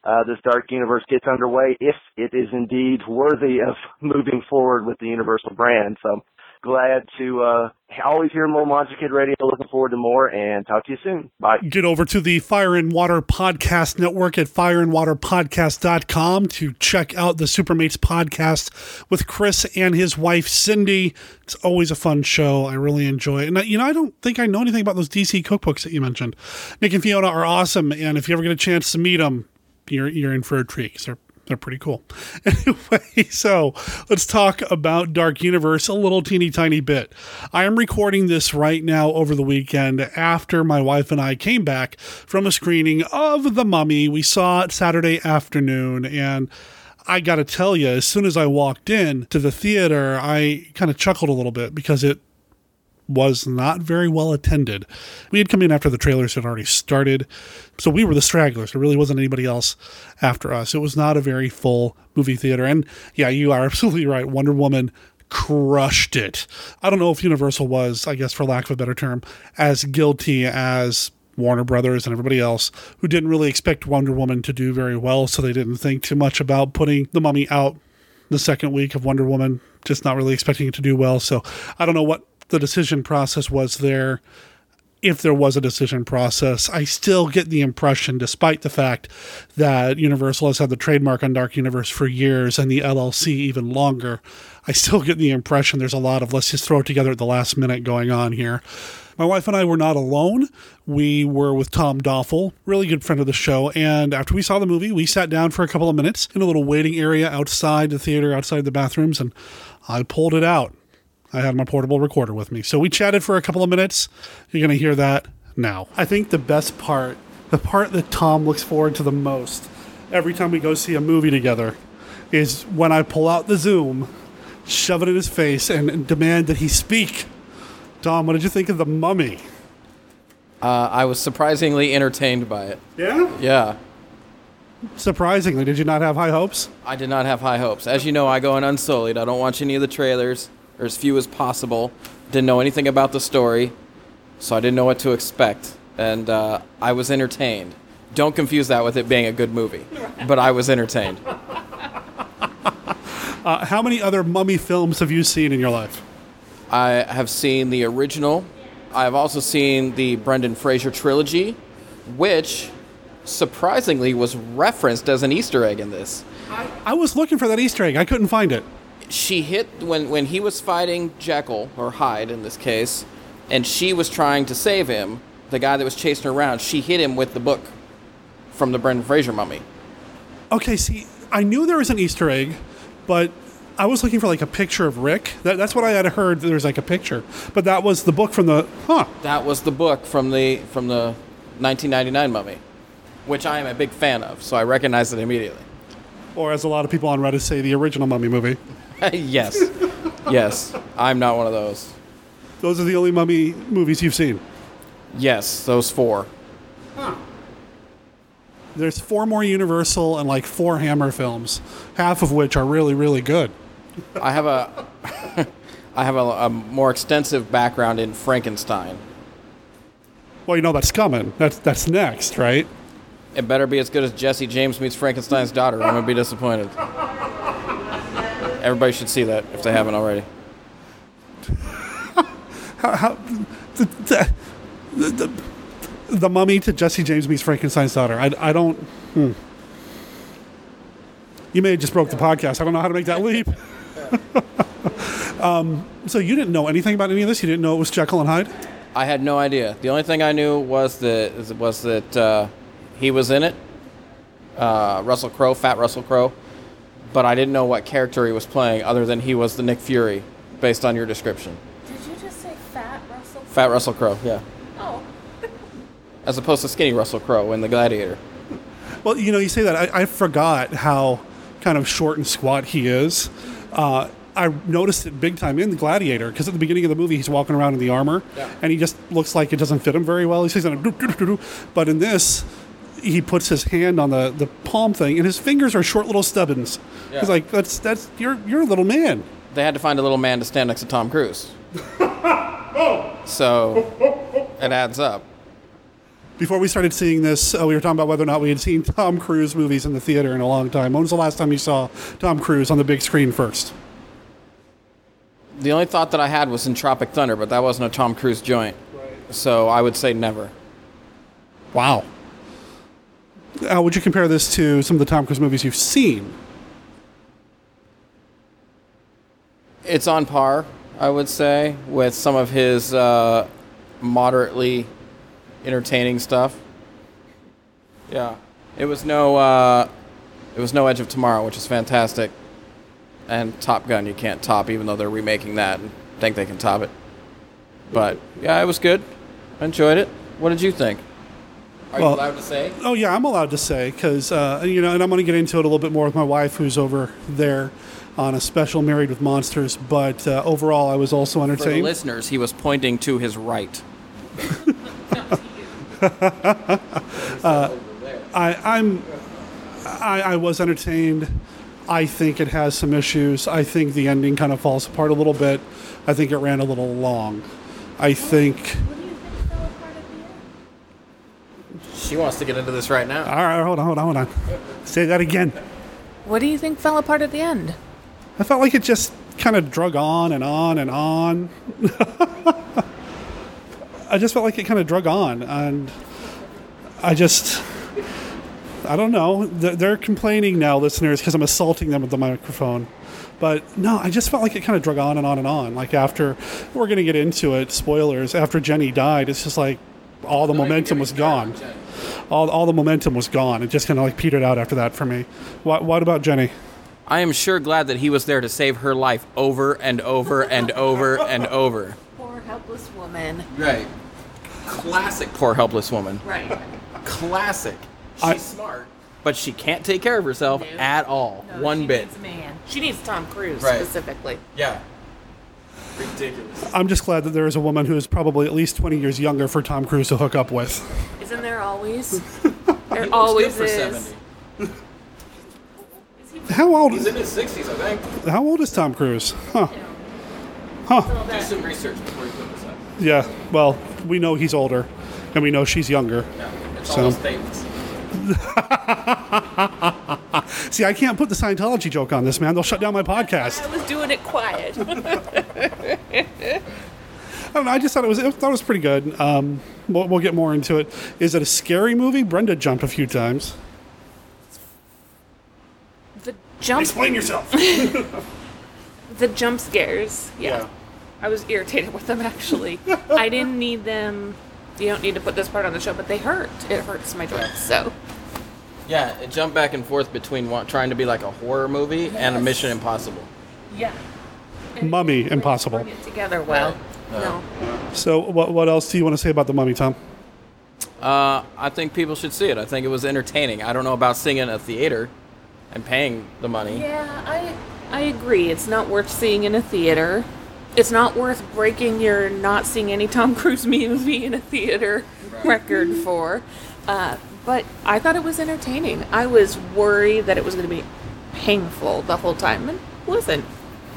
uh, this dark universe gets underway if it is indeed worthy of moving forward with the Universal brand. So glad to uh, always hear more Monster Kid Radio. Looking forward to more and talk to you soon. Bye. Get over to the Fire and Water Podcast Network at fireandwaterpodcast.com to check out the Supermates podcast with Chris and his wife Cindy. It's always a fun show. I really enjoy it. And, you know, I don't think I know anything about those DC cookbooks that you mentioned. Nick and Fiona are awesome. And if you ever get a chance to meet them, you're, you're in for a treat. They're they're pretty cool. Anyway, so let's talk about Dark Universe a little teeny tiny bit. I am recording this right now over the weekend after my wife and I came back from a screening of The Mummy. We saw it Saturday afternoon, and I got to tell you, as soon as I walked in to the theater, I kind of chuckled a little bit because it was not very well attended. We had come in after the trailers had already started, so we were the stragglers. There really wasn't anybody else after us. It was not a very full movie theater. And yeah, you are absolutely right. Wonder Woman crushed it. I don't know if Universal was, I guess for lack of a better term, as guilty as Warner Brothers and everybody else who didn't really expect Wonder Woman to do very well, so they didn't think too much about putting the mummy out the second week of Wonder Woman, just not really expecting it to do well. So I don't know what the decision process was there. If there was a decision process, I still get the impression, despite the fact that Universal has had the trademark on Dark Universe for years and the LLC even longer, I still get the impression there's a lot of let's just throw it together at the last minute going on here. My wife and I were not alone. We were with Tom Doffel, really good friend of the show. And after we saw the movie, we sat down for a couple of minutes in a little waiting area outside the theater, outside the bathrooms, and I pulled it out. I had my portable recorder with me. So we chatted for a couple of minutes. You're going to hear that now. I think the best part, the part that Tom looks forward to the most every time we go see a movie together, is when I pull out the Zoom, shove it in his face, and, and demand that he speak. Tom, what did you think of The Mummy? Uh, I was surprisingly entertained by it. Yeah? Yeah. Surprisingly, did you not have high hopes? I did not have high hopes. As you know, I go in unsullied. I don't watch any of the trailers, or as few as possible. Didn't know anything about the story, so I didn't know what to expect. And uh, I was entertained. Don't confuse that with it being a good movie, but I was entertained. Uh, how many other mummy films have you seen in your life? I have seen the original. I've also seen the Brendan Fraser trilogy, which surprisingly was referenced as an Easter egg in this. I was looking for that Easter egg. I couldn't find it. She hit when when he was fighting Jekyll or Hyde in this case, and she was trying to save him. The guy that was chasing her around, she hit him with the book from the Brendan Fraser mummy. Okay, see, I knew there was an Easter egg, but I was looking for like a picture of Rick. That, that's what I had heard. There was like a picture, but that was the book from the huh. That was the book from the from the 1999 mummy, which I am a big fan of, so I recognized it immediately. Or as a lot of people on Reddit say, the original Mummy movie. yes, yes, I'm not one of those. Those are the only Mummy movies you've seen. Yes, those four. There's four more Universal and like four Hammer films, half of which are really, really good. I have a I have a, a more extensive background in Frankenstein. Well, you know that's coming. That's that's next, right? It better be as good as Jesse James meets Frankenstein's daughter. I'm gonna be disappointed. Everybody should see that if they haven't already. How, how the, the, the, the, the Mummy to Jesse James meets Frankenstein's daughter. I, I don't. Hmm. You may have just broke the podcast. I don't know how to make that leap. um, so you didn't know anything about any of this. You didn't know it was Jekyll and Hyde. I had no idea. The only thing I knew was that was that uh, he was in it. Uh, Russell Crowe, Fat Russell Crowe, but I didn't know what character he was playing, other than he was the Nick Fury, based on your description. Did you just say fat Russell? Fat Russell Crowe, yeah, Oh. as opposed to skinny Russell Crowe in The Gladiator. Well, you know, you say that. I, I forgot how kind of short and squat he is. Uh, I noticed it big time in The Gladiator because at the beginning of the movie he's walking around in the armor Yeah. and he just looks like it doesn't fit him very well. He says, but in this, he puts his hand on the, the palm thing and his fingers are short little stubbins. Yeah. He's like, that's that's you're you're a little man. They had to find a little man to stand next to Tom Cruise. so it adds up. Before we started seeing this, uh, we were talking about whether or not we had seen Tom Cruise movies in the theater in a long time. When was the last time you saw Tom Cruise on the big screen first? The only thought that I had was in Tropic Thunder, but that wasn't a Tom Cruise joint. So I would say never. Wow. How would you compare this to some of the Tom Cruise movies you've seen? It's on par, I would say, with some of his uh, moderately entertaining stuff. Yeah. It was no uh, It was No Edge of Tomorrow, which is fantastic. And Top Gun, you can't top, even though they're remaking that and think they can top it. But yeah, it was good. I enjoyed it. What did you think? Are Well- you allowed to say? Oh yeah, I'm allowed to say because uh, you know, and I'm going to get into it a little bit more with my wife, who's over there on a special Married with Monsters. But uh, overall, I was also For the entertained. listeners, he was pointing to his right. uh, I, I'm, I, I was entertained. I think it has some issues. I think the ending kind of falls apart a little bit. I think it ran a little long. I think. She wants to get into this right now. All right, hold on, hold on, hold on. Say that again. What do you think fell apart at the end? I felt like it just kind of drug on and on and on. I just felt like it kind of drug on, and I just, I don't know. They're, they're complaining now, listeners, because I'm assaulting them with the microphone. But no, I just felt like it kind of drug on and on and on. Like after, we're going to get into it, spoilers, after Jenny died, it's just like all the momentum was gone. All, all the momentum was gone. It just kind of like petered out after that for me. What, what about Jenny? I am sure glad that he was there to save her life over and over and over and over. Poor helpless woman. Right. Classic poor helpless woman. Right. Classic. She's smart, but she can't take care of herself at all. One bit. Needs a man. She needs Tom Cruise Right. specifically. Yeah. Ridiculous. I'm just glad that there is a woman who is probably at least 20 years younger for Tom Cruise to hook up with. Isn't there always? He there always good for is. 70. How old? He's in his 60s, I think. How old is Tom Cruise? Huh? Huh? Do some research before you put this up. Yeah. Well, we know he's older, and we know she's younger. Yeah, It's So- all statements. See, I can't put the Scientology joke on this, man. They'll shut down my podcast. I was doing it quiet. I don't know. I just thought it was. I thought it was pretty good. Um, we'll, we'll get more into it. Is it a scary movie? Brenda jumped a few times. the jump. Explain yourself. the jump scares. Yeah. I was irritated with them actually. I didn't need them. You don't need to put this part on the show, but they hurt. It hurts my joints. So Yeah, it jumped back and forth between wa- trying to be like a horror movie and a Mission Impossible. yeah, Mummy, impossible. get together well. No. So, what what else do you want to say about the Mummy, Tom? Uh, I think people should see it. I think it was entertaining. I don't know about seeing it in a theater and paying the money. Yeah, I I agree. It's not worth seeing in a theater. It's not worth breaking your not seeing any Tom Cruise movie in a theater record for. Uh, but I thought it was entertaining. I was worried that it was going to be painful the whole time, and it wasn't.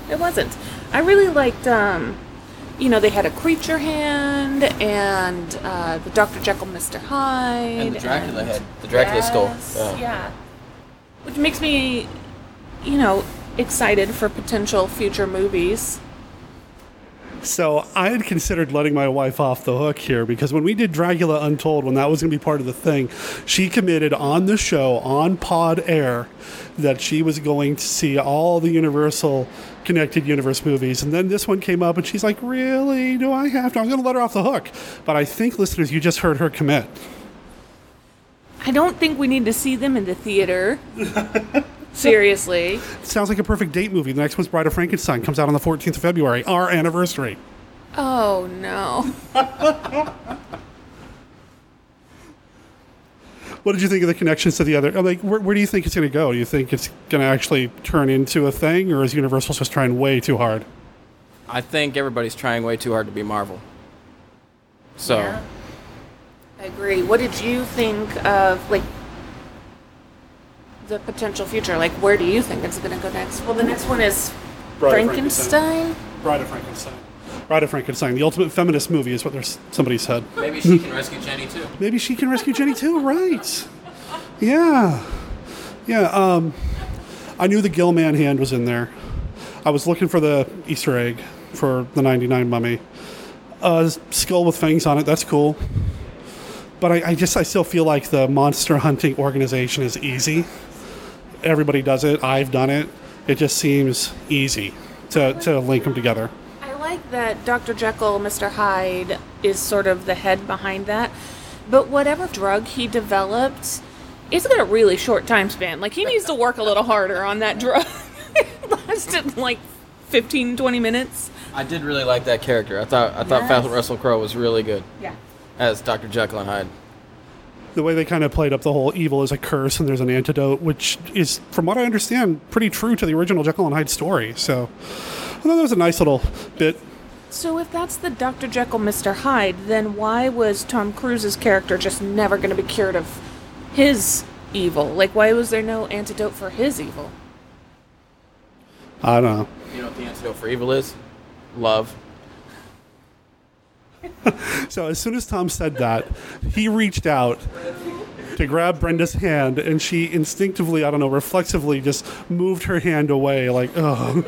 It wasn't. I really liked. Um, you know, they had a creature hand and uh, the Dr. Jekyll, Mr. Hyde, And the Dracula and- head, the Dracula skull. Yes, Yeah. yeah. Which makes me, you know, excited for potential future movies. So I had considered letting my wife off the hook here because when we did Dracula Untold, when that was going to be part of the thing, she committed on the show, on Pod Air, that she was going to see all the Universal connected universe movies. And then this one came up and she's like, Really? Do I have to? I'm going to let her off the hook. But I think, listeners, you just heard her commit. I don't think we need to see them in the theater. Seriously. Sounds like a perfect date movie. The next one's Bride of Frankenstein, comes out on the 14th of February, our anniversary. Oh no. What did you think of the connections to the other? Like, where, where do you think it's going to go? Do you think it's going to actually turn into a thing, or is Universal just trying way too hard? I think everybody's trying way too hard to be Marvel. So, Yeah. I agree. What did you think of like the potential future? Like where do you think it's gonna go next? Well the next one is Bride of Frankenstein. Bride of Frankenstein. Bride of Frankenstein, the ultimate feminist movie, is what there's somebody said. maybe she can rescue Jenny too. Maybe she can rescue Jenny too, right? Yeah, yeah. Um, I knew the Gill-man hand was in there. I was looking for the Easter egg for the '99 Mummy. Uh, skull with fangs on it. That's cool. But I, I just I still feel like the monster hunting organization is easy. Everybody does it. I've done it. It just seems easy to, to link them together. I like that Dr. Jekyll, Mr. Hyde is sort of the head behind that. But whatever drug he developed, It's got a really short time span. Like he needs to work a little harder on that drug. it lasted like 15, 20 minutes. I did really like that character. I thought I thought Yes. Russell Crowe was really good Yeah. as Dr. Jekyll and Hyde. The way they kind of played up the whole evil is a curse and there's an antidote, which is, from what I understand, pretty true to the original Jekyll and Hyde story. So I thought that was a nice little bit. So if that's the Dr. Jekyll, Mr. Hyde, then why was Tom Cruise's character just never going to be cured of his evil? Like, why was there no antidote for his evil? I don't know. You know what the antidote for evil is? Love. So as soon as Tom said that, he reached out to grab Brenda's hand, and she instinctively, I don't know, reflexively just moved her hand away, like, oh.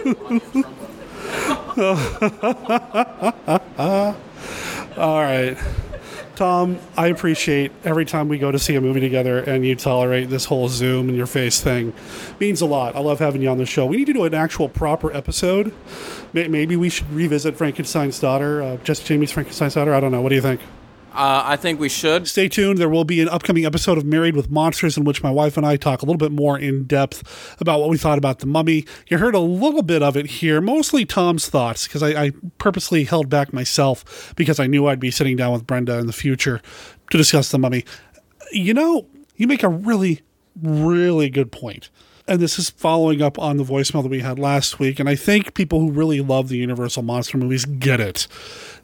All right. Tom, I appreciate every time we go to see a movie together and you tolerate this whole Zoom and your face thing. Means a lot. I love having you on the show. We need to do an actual proper episode. Maybe we should revisit Frankenstein's daughter, uh, Jesse Jamie's Frankenstein's daughter. I don't know. What do you think? Uh, I think we should. Stay tuned. There will be an upcoming episode of Married with Monsters in which my wife and I talk a little bit more in depth about what we thought about the mummy. You heard a little bit of it here, mostly Tom's thoughts, because I, I purposely held back myself because I knew I'd be sitting down with Brenda in the future to discuss the mummy. You know, you make a really, really good point. And this is following up on the voicemail that we had last week. And I think people who really love the Universal monster movies get it.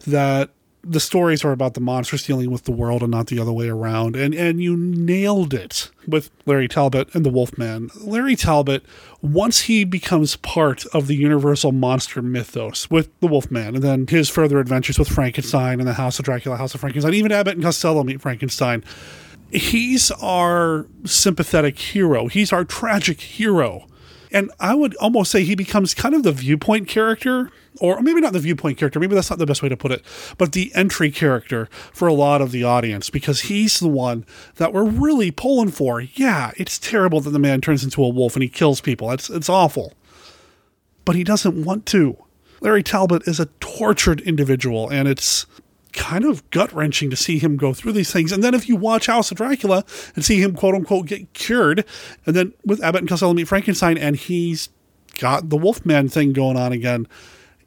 That the stories are about the monsters dealing with the world and not the other way around. And and you nailed it with Larry Talbot and the Wolfman. Larry Talbot, once he becomes part of the universal monster mythos with the Wolfman, and then his further adventures with Frankenstein and the House of Dracula, House of Frankenstein, even Abbott and Costello meet Frankenstein. He's our sympathetic hero. He's our tragic hero. And I would almost say he becomes kind of the viewpoint character, or maybe not the viewpoint character, maybe that's not the best way to put it, but the entry character for a lot of the audience because he's the one that we're really pulling for. Yeah, it's terrible that the man turns into a wolf and he kills people. It's, it's awful. But he doesn't want to. Larry Talbot is a tortured individual, and it's kind of gut wrenching to see him go through these things. And then if you watch House of Dracula and see him quote unquote get cured, and then with Abbott and Costello meet Frankenstein, and he's got the Wolfman thing going on again.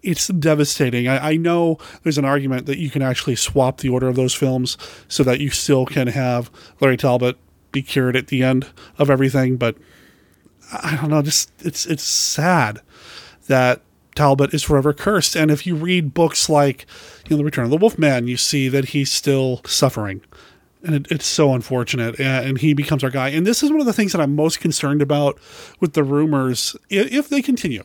It's devastating. I, I know there's an argument that you can actually swap the order of those films so that you still can have Larry Talbot be cured at the end of everything, but I don't know. Just it's it's sad that Talbot is forever cursed. And if you read books like, you know, The Return of the Wolfman, you see that he's still suffering. And it, it's so unfortunate. And, and he becomes our guy. And this is one of the things that I'm most concerned about with the rumors, if, if they continue.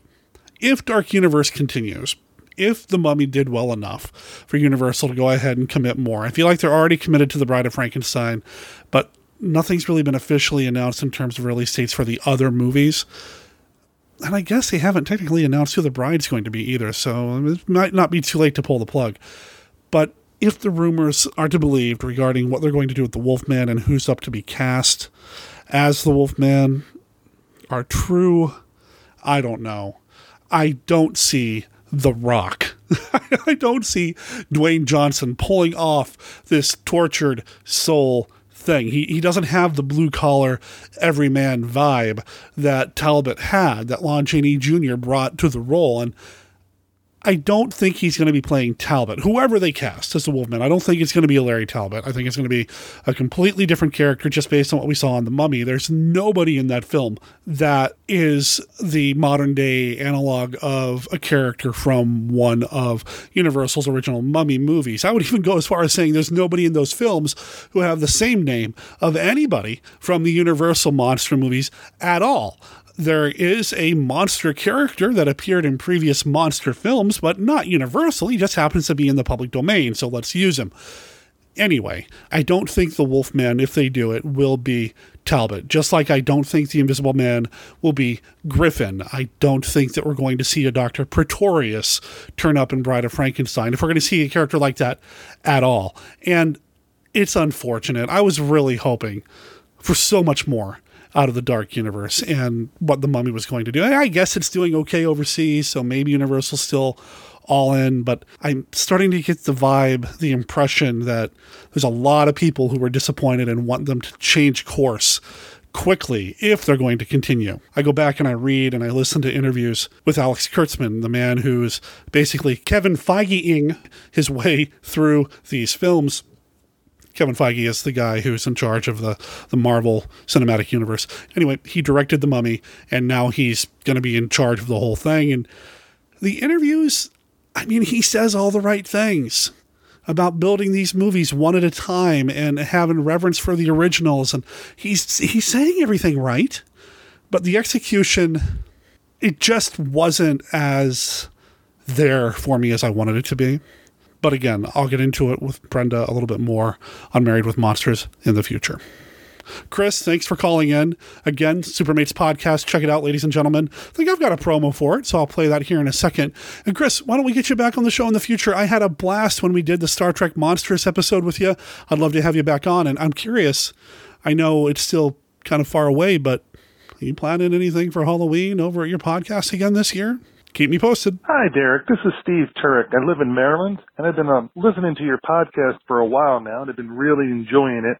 If Dark Universe continues, if the mummy did well enough for Universal to go ahead and commit more. I feel like they're already committed to the Bride of Frankenstein, but nothing's really been officially announced in terms of release dates for the other movies and I guess they haven't technically announced who the bride's going to be either, so it might not be too late to pull the plug. But if the rumors are to be believed regarding what they're going to do with the Wolfman and who's up to be cast as the Wolfman are true, I don't know. I don't see The Rock. I don't see Dwayne Johnson pulling off this tortured soul thing. He he doesn't have the blue collar everyman vibe that Talbot had, that Lon Chaney Jr. brought to the role. And I don't think he's going to be playing Talbot, whoever they cast as the Wolfman. I don't think it's going to be a Larry Talbot. I think it's going to be a completely different character just based on what we saw in The Mummy. There's nobody in that film that is the modern day analog of a character from one of Universal's original Mummy movies. I would even go as far as saying there's nobody in those films who have the same name of anybody from the Universal monster movies at all there is a monster character that appeared in previous monster films, but not Universal. He just happens to be in the public domain, so let's use him. Anyway, I don't think the Wolfman, if they do it, will be Talbot. Just like I don't think the Invisible Man will be Griffin. I don't think that we're going to see a Dr. Pretorius turn up in Bride of Frankenstein, if we're going to see a character like that at all. And it's unfortunate. I was really hoping for so much more out of the dark universe and what the mummy was going to do. I guess it's doing okay overseas, so maybe Universal's still all in, but I'm starting to get the vibe, the impression that there's a lot of people who are disappointed and want them to change course quickly if they're going to continue. I go back and I read and I listen to interviews with Alex Kurtzman, the man who's basically Kevin Feige-ing his way through these films. Kevin Feige is the guy who's in charge of the, the Marvel Cinematic Universe. Anyway, he directed The Mummy, and now he's going to be in charge of the whole thing. And the interviews, I mean, he says all the right things about building these movies one at a time and having reverence for the originals and he's he's saying everything right but the execution it just wasn't as there for me as I wanted it to be but again I'll get into it with Brenda a little bit more on Married with Monsters in the future Chris, thanks for calling in. Again, Supermates podcast. Check it out, ladies and gentlemen. I think I've got a promo for it, so I'll play that here in a second. And Chris, why don't we get you back on the show in the future? I had a blast when we did the Star Trek Monstrous episode with you. I'd love to have you back on. And I'm curious, I know it's still kind of far away, but are you planning anything for Halloween over at your podcast again this year? Keep me posted. Hi, Derek. This is Steve Turek. I live in Maryland, and I've been um, listening to your podcast for a while now, and I've been really enjoying it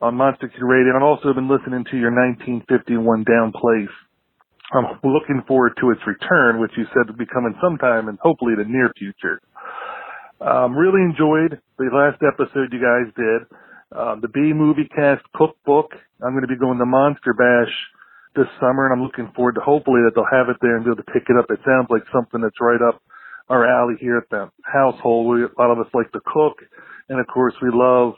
on Monster Kid Radio, I've also been listening to your 1951 Down Place. I'm looking forward to its return, which you said would be coming sometime and hopefully the near future. Um, really enjoyed the last episode you guys did. Um, the B Movie Cast Cookbook. I'm going to be going to Monster Bash this summer, and I'm looking forward to hopefully that they'll have it there and be able to pick it up. It sounds like something that's right up our alley here at the household. We, a lot of us like to cook, and of course we love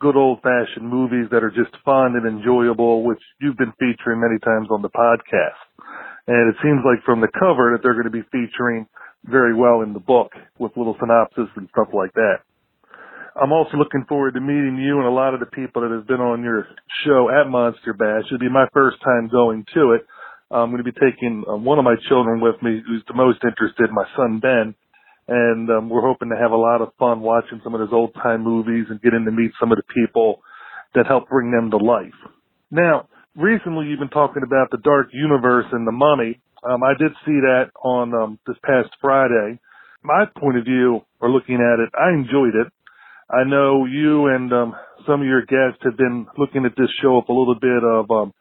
good old fashioned movies that are just fun and enjoyable, which you've been featuring many times on the podcast. And it seems like from the cover that they're going to be featuring very well in the book with little synopsis and stuff like that. I'm also looking forward to meeting you and a lot of the people that have been on your show at Monster Bash. It'll be my first time going to it. I'm going to be taking um, one of my children with me who's the most interested, my son Ben, and um, we're hoping to have a lot of fun watching some of those old time movies and getting to meet some of the people that help bring them to life. Now, recently you've been talking about the Dark Universe and the Mummy. Um, I did see that on um, this past Friday. My point of view, or looking at it, I enjoyed it. I know you and um, some of your guests have been looking at this show up a little bit of um,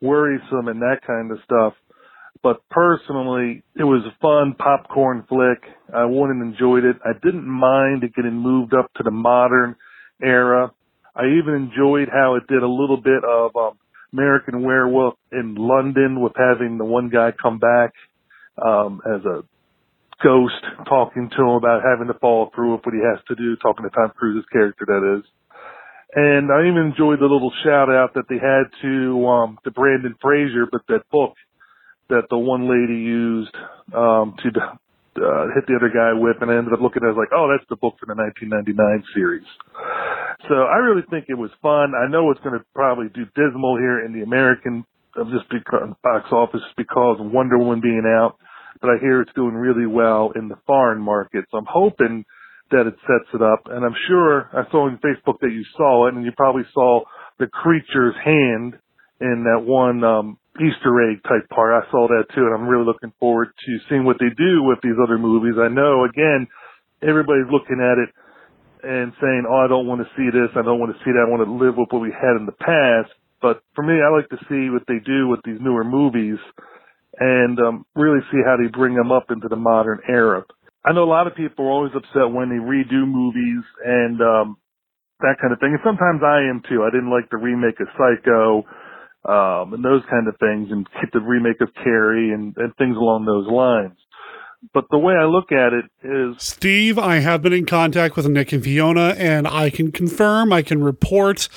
worrisome and that kind of stuff but personally, it was a fun popcorn flick. I went and enjoyed it. I didn't mind it getting moved up to the modern era. I even enjoyed how it did a little bit of um, American Werewolf in London with having the one guy come back um, as a ghost talking to him about having to follow through with what he has to do, talking to Tom Cruise's character, that is. And I even enjoyed the little shout out that they had to um, to Brendan Fraser, but that book that the one lady used um, to uh, hit the other guy with, and I ended up looking at it like, oh, that's the book for the 1999 series. So I really think it was fun. I know it's going to probably do dismal here in the American of just because box office because Wonder Woman being out, but I hear it's doing really well in the foreign market. So I'm hoping that it sets it up. And I'm sure I saw on Facebook that you saw it, and you probably saw the creature's hand in that one um, Easter egg type part. I saw that too, and I'm really looking forward to seeing what they do with these other movies. I know, again, everybody's looking at it and saying, "Oh, I don't want to see this. I don't want to see that. I want to live with what we had in the past." But for me, I like to see what they do with these newer movies and um, really see how they bring them up into the modern era. I know a lot of people are always upset when they redo movies and um, that kind of thing, and sometimes I am too. I didn't like the remake of Psycho um, and those kind of things, and the remake of Carrie and, and things along those lines. But the way I look at it is Steve, I have been in contact with Nick and Fiona, and I can confirm, I can report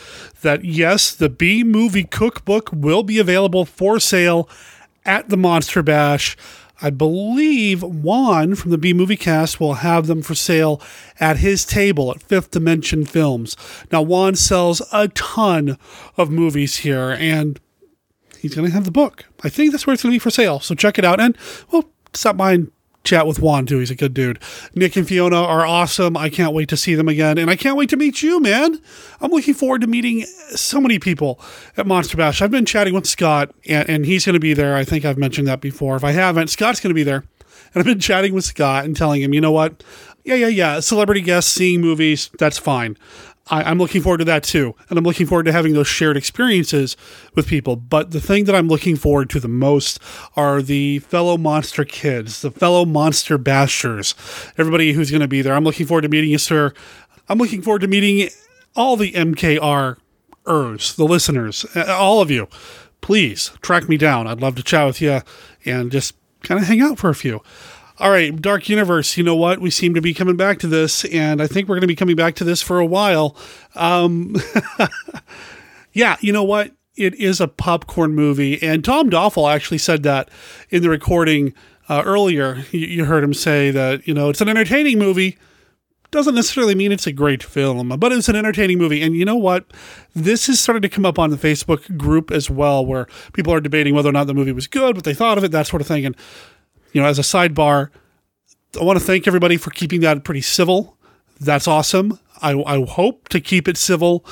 that yes, the B movie cookbook will be available for sale at the Monster Bash. I believe Juan from the B Movie Cast will have them for sale at his table at Fifth Dimension Films. Now, Juan sells a ton of movies here, and he's going to have the book. I think that's where it's going to be for sale. So check it out. And, well, stop by and chat with Juan too. He's a good dude. Nick and Fiona are awesome. I can't wait to see them again. And I can't wait to meet you, man. I'm looking forward to meeting so many people at Monster Bash. I've been chatting with Scott, and, and he's going to be there. I think I've mentioned that before. If I haven't, Scott's going to be there. And I've been chatting with Scott and telling him, you know what? Yeah, yeah, yeah. Celebrity guests seeing movies, that's fine. I, I'm looking forward to that too. And I'm looking forward to having those shared experiences with people. But the thing that I'm looking forward to the most are the fellow monster kids, the fellow monster bashers, everybody who's going to be there. I'm looking forward to meeting you, sir. I'm looking forward to meeting all the MKR ers, the listeners, uh, all of you. Please track me down. I'd love to chat with you and just kind of hang out for a few. All right, Dark Universe. You know what? We seem to be coming back to this, and I think we're going to be coming back to this for a while. Um, yeah, you know what? It is a popcorn movie, and Tom Doffel actually said that in the recording uh, earlier. You, you heard him say that you know it's an entertaining movie. Doesn't necessarily mean it's a great film, but it's an entertaining movie. And you know what? This has started to come up on the Facebook group as well, where people are debating whether or not the movie was good, what they thought of it, that sort of thing. And you know, as a sidebar, I want to thank everybody for keeping that pretty civil. That's awesome. I, I hope to keep it civil.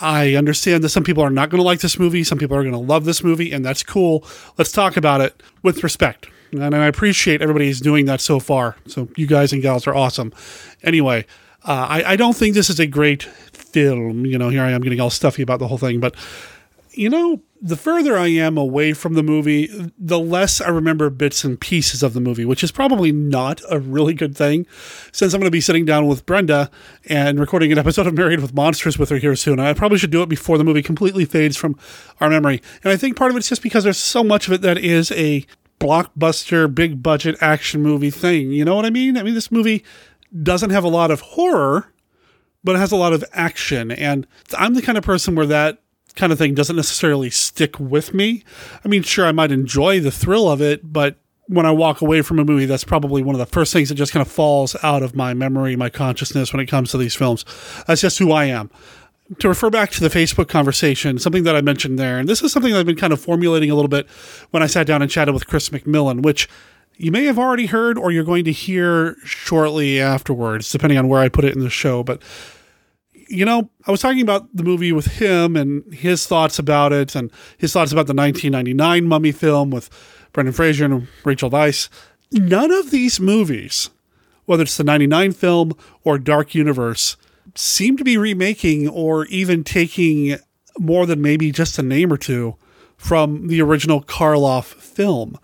I understand that some people are not going to like this movie. Some people are going to love this movie, and that's cool. Let's talk about it with respect. And I appreciate everybody's doing that so far. So you guys and gals are awesome. Anyway, uh, I, I don't think this is a great film. You know, here I am getting all stuffy about the whole thing, but you know, the further I am away from the movie, the less I remember bits and pieces of the movie, which is probably not a really good thing since I'm going to be sitting down with Brenda and recording an episode of Married with Monsters with her here soon. I probably should do it before the movie completely fades from our memory. And I think part of it's just because there's so much of it that is a blockbuster, big budget action movie thing. You know what I mean? I mean, this movie doesn't have a lot of horror, but it has a lot of action. And I'm the kind of person where that kind of thing doesn't necessarily stick with me. I mean, sure, I might enjoy the thrill of it, but when I walk away from a movie, that's probably one of the first things that just kind of falls out of my memory, my consciousness when it comes to these films. That's just who I am to refer back to the Facebook conversation, something that I mentioned there, and this is something I've been kind of formulating a little bit when I sat down and chatted with Chris McMillan, which you may have already heard or you're going to hear shortly afterwards, depending on where I put it in the show. But, you know, I was talking about the movie with him and his thoughts about it and his thoughts about the 1999 Mummy film with Brendan Fraser and Rachel Weisz. None of these movies, whether it's the 99 film or Dark Universe, seem to be remaking or even taking more than maybe just a name or two from the original Karloff film.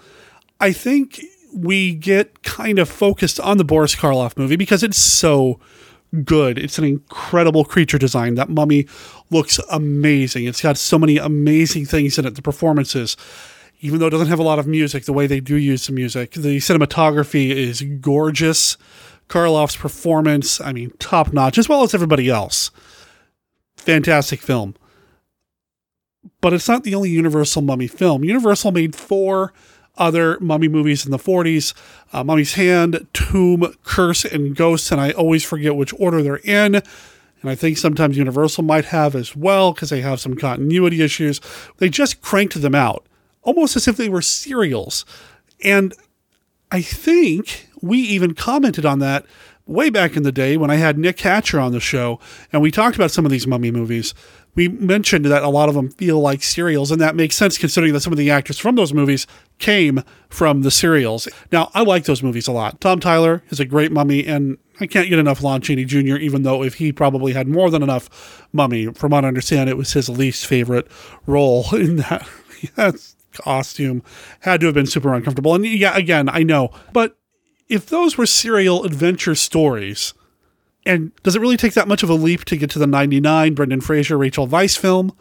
I think we get kind of focused on the Boris Karloff movie because it's so good. It's an incredible creature design. That mummy looks amazing. It's got so many amazing things in it. The performances, even though it doesn't have a lot of music, the way they do use the music, the cinematography is gorgeous. Karloff's performance, I mean, top notch, as well as everybody else. Fantastic film. But it's not the only Universal Mummy film. Universal made four other mummy movies in the 40s uh, Mummy's Hand, Tomb, Curse, and Ghosts, and I always forget which order they're in. And I think sometimes Universal might have as well because they have some continuity issues. They just cranked them out almost as if they were serials. And I think we even commented on that way back in the day when I had Nick Hatcher on the show and we talked about some of these mummy movies. We mentioned that a lot of them feel like serials, and that makes sense considering that some of the actors from those movies came from the serials. Now, I like those movies a lot. Tom Tyler is a great mummy, and I can't get enough Lon Chaney Jr., even though if he probably had more than enough mummy, from what I understand, it was his least favorite role in that. Costume had to have been super uncomfortable. And yeah, again, I know, but if those were serial adventure stories, and does it really take that much of a leap to get to the 99 Brendan Fraser, Rachel Weisz film,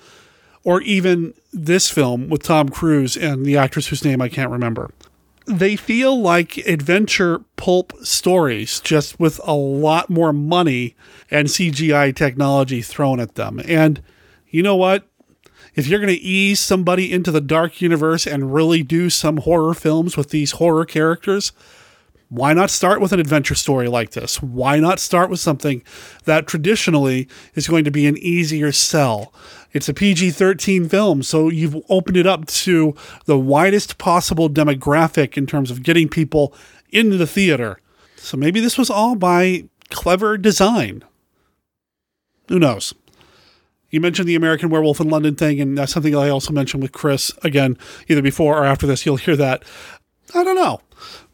or even this film with Tom Cruise and the actress whose name I can't remember? They feel like adventure pulp stories, just with a lot more money and CGI technology thrown at them. And you know what? If you're going to ease somebody into the dark universe and really do some horror films with these horror characters, why not start with an adventure story like this? Why not start with something that traditionally is going to be an easier sell? It's a PG 13 film, so you've opened it up to the widest possible demographic in terms of getting people into the theater. So maybe this was all by clever design. Who knows? You mentioned the American Werewolf in London thing, and that's something I also mentioned with Chris. Again, either before or after this, you'll hear that. I don't know.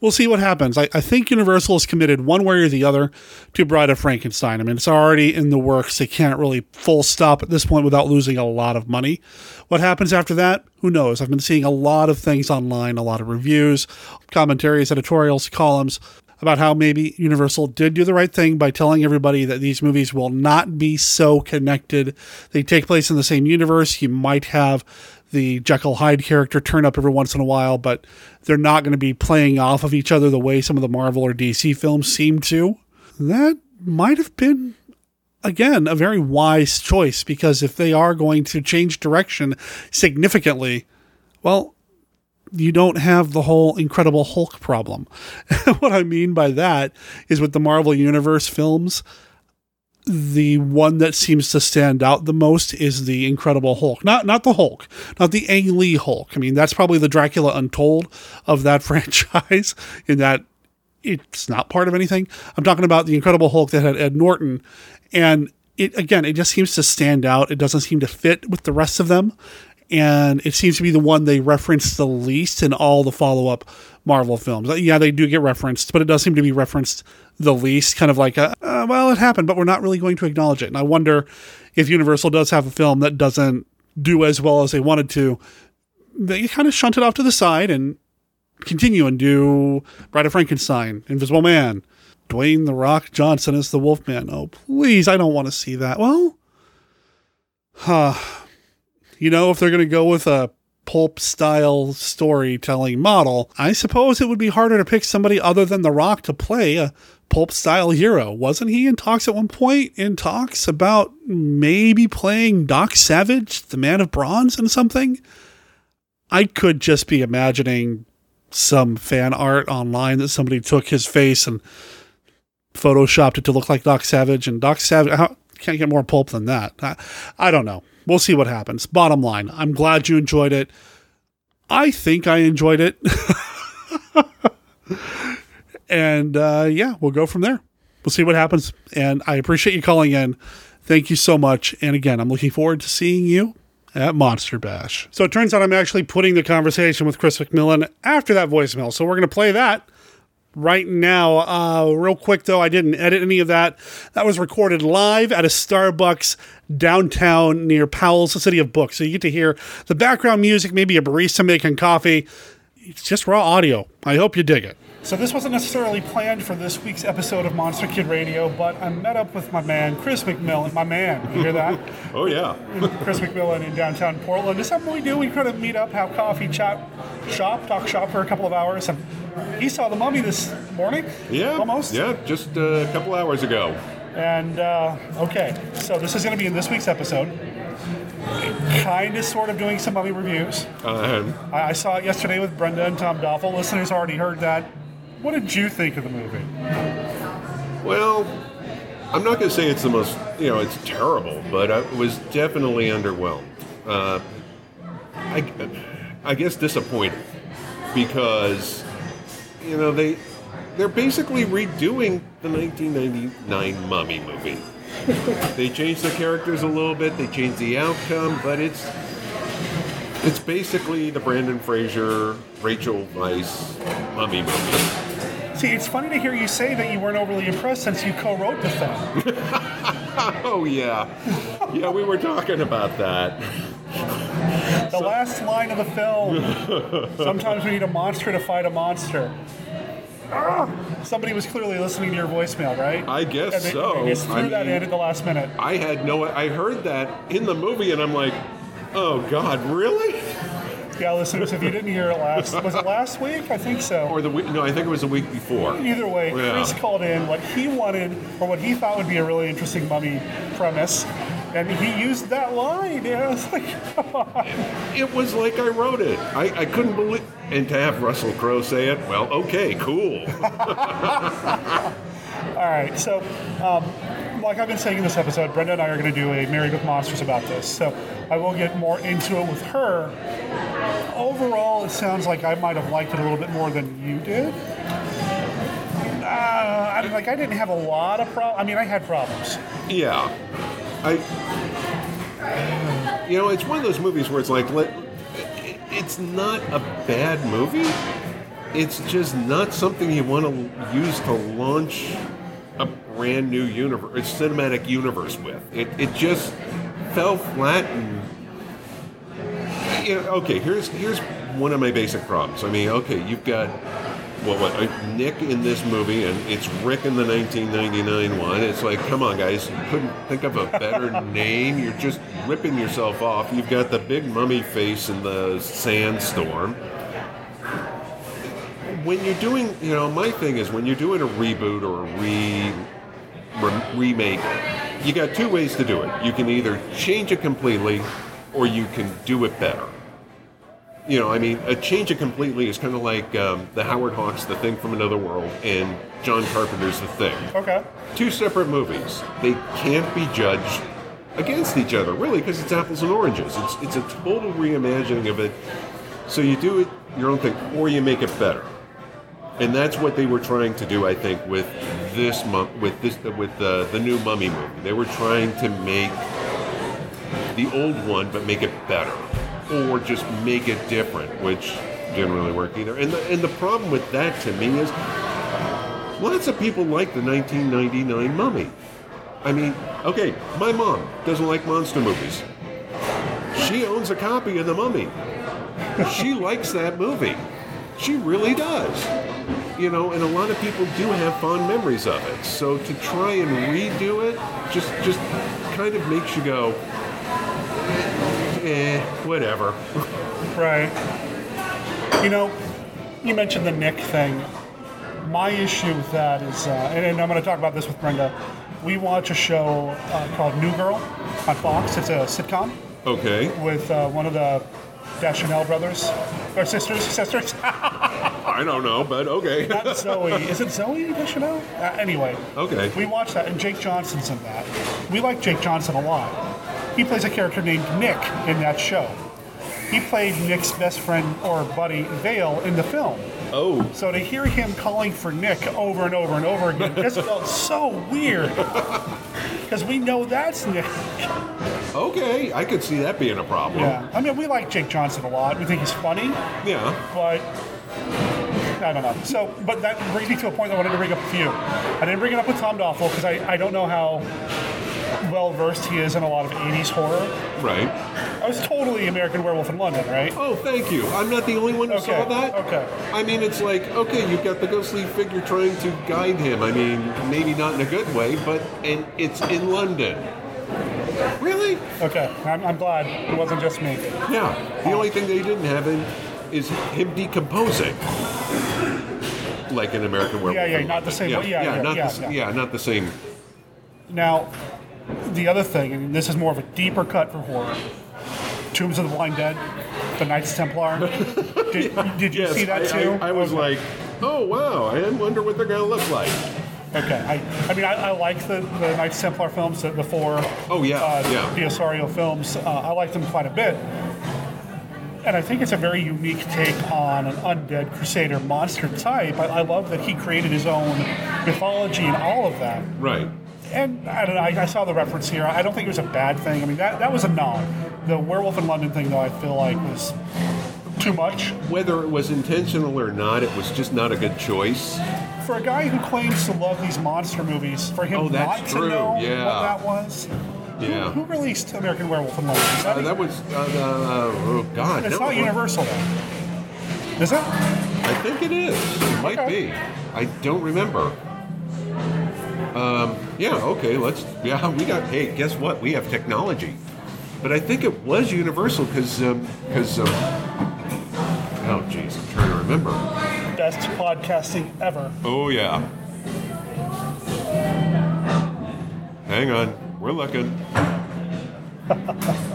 We'll see what happens. I, I think Universal is committed one way or the other to Bride of Frankenstein. I mean, it's already in the works. They can't really full stop at this point without losing a lot of money. What happens after that? Who knows? I've been seeing a lot of things online, a lot of reviews, commentaries, editorials, columns about how maybe Universal did do the right thing by telling everybody that these movies will not be so connected. They take place in the same universe. You might have the Jekyll Hyde character turn up every once in a while, but they're not going to be playing off of each other the way some of the Marvel or DC films seem to. That might have been again a very wise choice because if they are going to change direction significantly, well, you don't have the whole Incredible Hulk problem. what I mean by that is with the Marvel Universe films, the one that seems to stand out the most is the Incredible Hulk. Not not the Hulk, not the Ang Lee Hulk. I mean, that's probably the Dracula Untold of that franchise in that it's not part of anything. I'm talking about the Incredible Hulk that had Ed Norton and it again, it just seems to stand out. It doesn't seem to fit with the rest of them and it seems to be the one they reference the least in all the follow up Marvel films. Uh, yeah, they do get referenced, but it does seem to be referenced the least. Kind of like, a, uh, well, it happened, but we're not really going to acknowledge it. And I wonder if Universal does have a film that doesn't do as well as they wanted to, they kind of shunt it off to the side and continue and do Bride of Frankenstein, Invisible Man, Dwayne the Rock Johnson as the Wolfman. Oh, please, I don't want to see that. Well, huh you know, if they're going to go with a pulp style storytelling model, I suppose it would be harder to pick somebody other than The Rock to play a pulp style hero. Wasn't he in talks at one point in talks about maybe playing Doc Savage, the man of bronze, and something? I could just be imagining some fan art online that somebody took his face and photoshopped it to look like Doc Savage and Doc Savage. Can't get more pulp than that. I, I don't know. We'll see what happens. Bottom line, I'm glad you enjoyed it. I think I enjoyed it. and uh, yeah, we'll go from there. We'll see what happens. And I appreciate you calling in. Thank you so much. And again, I'm looking forward to seeing you at Monster Bash. So it turns out I'm actually putting the conversation with Chris McMillan after that voicemail. So we're going to play that right now. Uh, real quick though, I didn't edit any of that. That was recorded live at a Starbucks downtown near Powell's, the city of books. So you get to hear the background music, maybe a barista making coffee. It's just raw audio. I hope you dig it. So this wasn't necessarily planned for this week's episode of Monster Kid Radio, but I met up with my man Chris McMillan. My man, you hear that? oh yeah, Chris McMillan in downtown Portland. It's something we do. We kind of meet up, have coffee, chat, shop, talk shop for a couple of hours. And he saw the Mummy this morning. Yeah, almost. Yeah, just a couple hours ago. And uh, okay, so this is going to be in this week's episode kind of sort of doing some mummy reviews. Uh, I, I, saw it yesterday with Brenda and Tom Doffel. Listeners already heard that. What did you think of the movie? Well, I'm not going to say it's the most, you know, it's terrible, but I was definitely underwhelmed. Uh, I, I guess disappointed because, you know, they they're basically redoing the 1999 Mummy movie. they changed the characters a little bit, they changed the outcome, but it's it's basically the Brendan Fraser, Rachel Weisz Mummy movie. See, it's funny to hear you say that you weren't overly impressed since you co-wrote the film. oh yeah, yeah, we were talking about that. The so, last line of the film. Sometimes we need a monster to fight a monster. Somebody was clearly listening to your voicemail, right? I guess they, so. They just threw I that mean, in at the last minute. I had no. I heard that in the movie, and I'm like, oh God, really? Yeah, listeners, if you didn't hear it last, was it last week? I think so. Or the week? No, I think it was the week before. Either way, yeah. Chris called in what he wanted, or what he thought would be a really interesting mummy premise, and he used that line. Yeah, was like, come on. It was like I wrote it. I, I couldn't believe, and to have Russell Crowe say it, well, okay, cool. All right, so um, like I've been saying in this episode, Brenda and I are going to do a Married with Monsters about this. So I will get more into it with her. Overall, it sounds like I might have liked it a little bit more than you did. Uh, I mean, like I didn't have a lot of problems. I mean, I had problems. Yeah, I. You know, it's one of those movies where it's like, it's not a bad movie, it's just not something you want to use to launch a brand new universe, cinematic universe with. It, it just fell flat and you know, okay, here's here's one of my basic problems. I mean, okay, you've got well, what uh, Nick in this movie, and it's Rick in the 1999 one. It's like, come on, guys, you couldn't think of a better name. You're just ripping yourself off. You've got the big mummy face in the sandstorm. When you're doing, you know, my thing is when you're doing a reboot or a re, re remake, you got two ways to do it. You can either change it completely, or you can do it better you know, I mean, a change it completely is kind of like um, the Howard Hawks, The Thing from Another World, and John Carpenter's The Thing. Okay. Two separate movies. They can't be judged against each other, really, because it's apples and oranges. It's it's a total reimagining of it. So you do it your own thing, or you make it better. And that's what they were trying to do, I think, with this mu- with this with the the new Mummy movie. They were trying to make the old one, but make it better or just make it different, which didn't really work either. And the, and the problem with that to me is lots of people like the 1999 Mummy. I mean, okay, my mom doesn't like monster movies. She owns a copy of The Mummy. She likes that movie. She really does. You know, and a lot of people do have fond memories of it. So to try and redo it just just kind of makes you go, eh, whatever. Right. You know, you mentioned the Nick thing. My issue with that is, uh, and, I'm going to talk about this with Brenda. We watch a show uh, called New Girl on Fox. It's a sitcom Okay. with uh, one of the Deschanel brothers or sisters. Sisters. I don't know, but okay. Not Zooey. Is it Zooey Deschanel? Uh, anyway. Okay. We watched that, and Jake Johnson's in that. We like Jake Johnson a lot. He plays a character named Nick in that show. He played Nick's best friend or buddy Vail in the film. Oh. So to hear him calling for Nick over and over and over again just felt so weird. Because we know that's Nick. Okay, I could see that being a problem. Yeah. I mean, we like Jake Johnson a lot. We think he's funny. Yeah. But I don't know. So, but that brings me to a point I wanted to bring up with you. I didn't bring it up with Tom Doffel because I, I don't know how well versed he is in a lot of 80s horror. Right. I was totally American Werewolf in London, right? Oh, thank you. I'm not the only one who saw Okay, that. Okay. I mean, it's like, okay, you've got the ghostly figure trying to guide him. I mean, maybe not in a good way, but and it's in London. Really? Okay. I'm, I'm glad it wasn't just me. Yeah. The only thing they didn't have in is him decomposing. Like an American Werewolf. Yeah, yeah, not the same way. Yeah, yeah, not yeah, the, yeah. yeah, not the same. Now, the other thing, and this is more of a deeper cut for horror Tombs of the Blind Dead, The Knights Templar. Did, did you Yes, see that I- too? I, I was like, oh wow, I wonder what they're gonna look like. Okay, I, I mean, I, I like the, the Knights Templar films, the, the four Oh, yeah, uh, yeah. de Ossorio films. Uh, I like them quite a bit. And I think it's a very unique take on an undead crusader monster type. I, I love that he created his own mythology and all of that. Right. And I don't know, I, I saw the reference here. I don't think it was a bad thing. I mean, that, that was a nod. The Werewolf in London thing, though, I feel like was too much. Whether it was intentional or not, it was just not a good choice. For a guy who claims to love these monster movies, for him Oh, that's not true, to know yeah. what that was. Yeah. Who released American Werewolf in London? That Uh, that was uh, uh, oh god. It's no. not Universal, though. Is it? I think it is. It might be. I don't remember. Um, yeah. Okay. Let's. Yeah. We got. Hey, guess what? We have technology. But I think it was Universal because because. Um, oh, jeez. I'm trying to remember. Best podcasting ever. Oh yeah. Hang on. We're looking.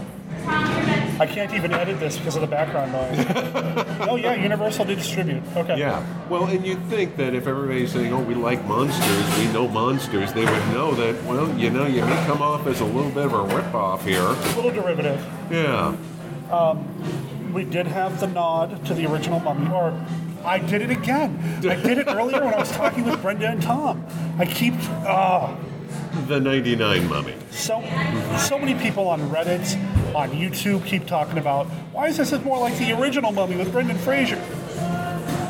I can't even edit this because of the background noise. oh yeah, Universal did distribute. Okay. Yeah. Well, and you'd think that if everybody's saying, "Oh, we like monsters, we know monsters," they would know that. Well, you know, you may come off as a little bit of a rip-off here. A little derivative. Yeah. Um, we did have the nod to the original Mummy, or I did it again. I did it earlier when I was talking with Brenda and Tom. I keep. Oh, The '99 Mummy. So, so many people on Reddit, on YouTube, keep talking about why is this more like the original Mummy with Brendan Fraser?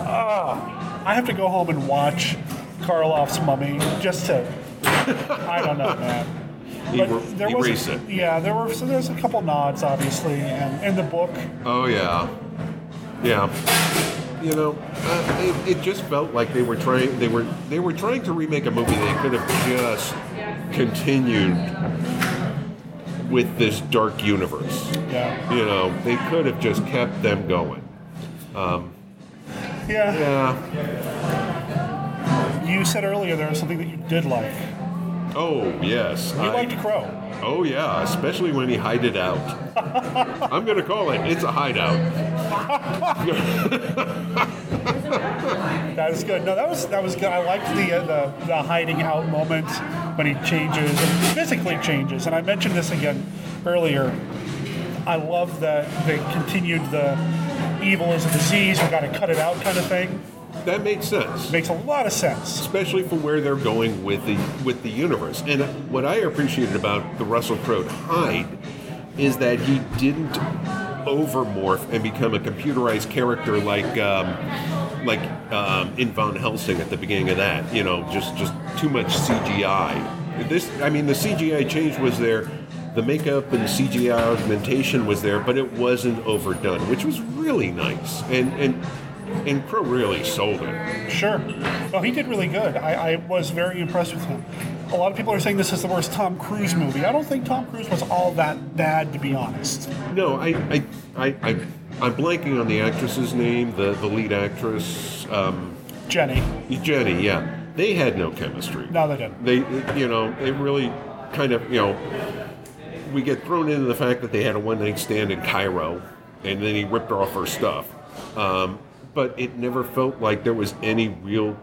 Ah, I have to go home and watch Karloff's Mummy just to. I don't know, man. Er- erase a, it. Yeah, there were so there's a couple nods, obviously, and in the book. Oh yeah, yeah. You know, uh, it, it just felt like they were trying. They were they were trying to remake a movie. They could have just continued with this dark universe. Yeah. You know, they could have just kept them going. Um, Yeah. yeah. You said earlier there was something that you did like. Oh yes. You liked to Crowe. Oh yeah, especially when he hide it out. I'm gonna call it. It's a hideout. That was good. No, that was that was good. I liked the uh, the, the hiding out moment when he changes and physically changes. And I mentioned this again earlier. I love that they continued the evil is a disease. We got to cut it out kind of thing. That makes sense. Makes a lot of sense, especially for where they're going with the with the universe. And what I appreciated about the Russell Crowe Hyde is that he didn't overmorph and become a computerized character like um, like um, in Van Helsing at the beginning of that. You know, just just too much CGI. This, I mean, the CGI change was there. The makeup and CGI augmentation was there, but it wasn't overdone, which was really nice. And and and Crowe really sold it. Sure. No, he did really good. I, I was very impressed with him. A lot of people are saying this is the worst Tom Cruise movie. I don't think Tom Cruise was all that bad, to be honest. No, I, I, I, I I'm blanking on the actress's name. The the lead actress, um, Jenny. Jenny, yeah. They had no chemistry. No, they didn't. They, you know, they really kind of, you know, we get thrown into the fact that they had a one night stand in Cairo, and then he ripped off her stuff. Um, but it never felt like there was any real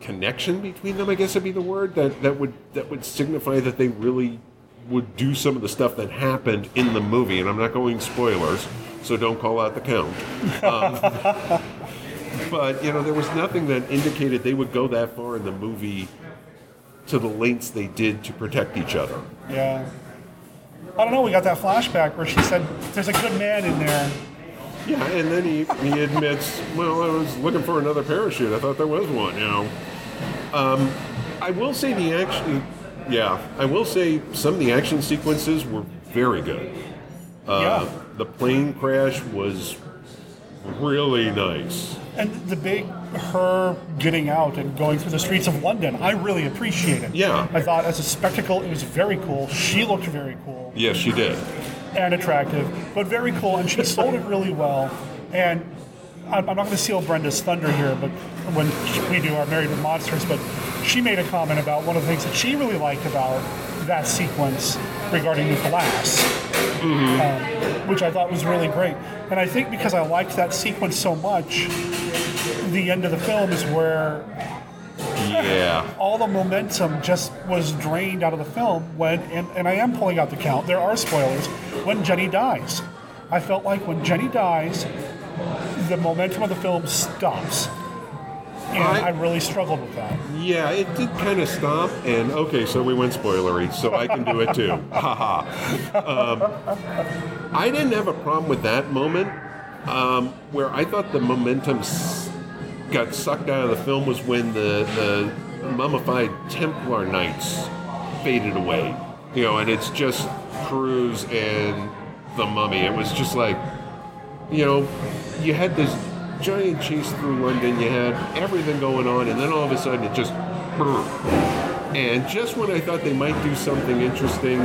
connection between them. I guess would be the word that that would that would signify that they really would do some of the stuff that happened in the movie. And I'm not going spoilers, so don't call out the count. Um, but you know, there was nothing that indicated they would go that far in the movie to the lengths they did to protect each other. Yeah. I don't know. We got that flashback where she said, "There's a good man in there." Yeah, and then he, he admits, well, I was looking for another parachute. I thought there was one, you know. Um, I will say the action, yeah, I will say some of the action sequences were very good. Uh, Yeah. The plane crash was really nice. And the big her getting out and going through the streets of London, I really appreciated. Yeah. I thought as a spectacle, it was very cool. She looked very cool Yes, she did. And attractive, but very cool, and she sold it really well. And I'm I'm not going to steal Brenda's thunder here, but when we do our Married with Monsters, but she made a comment about one of the things that she really liked about that sequence regarding Nicolas, um, which I thought was really great. And I think because I liked that sequence so much, the end of the film is where Yeah. all the momentum just was drained out of the film when, and, and I am pulling out the count, there are spoilers, when Jenny dies. I felt like when Jenny dies, the momentum of the film stops. And I, really struggled with that. Yeah, it did kind of stop, and okay, so we went spoilery, so I can do it too. Haha. um, I didn't have a problem with that moment. Um, where I thought the momentum got sucked out of the film was when the, the mummified Templar Knights faded away. You know, and it's just Cruise and the mummy. It was just like, you know, you had this giant chase through London, you had everything going on, and then all of a sudden it just. And just when I thought they might do something interesting,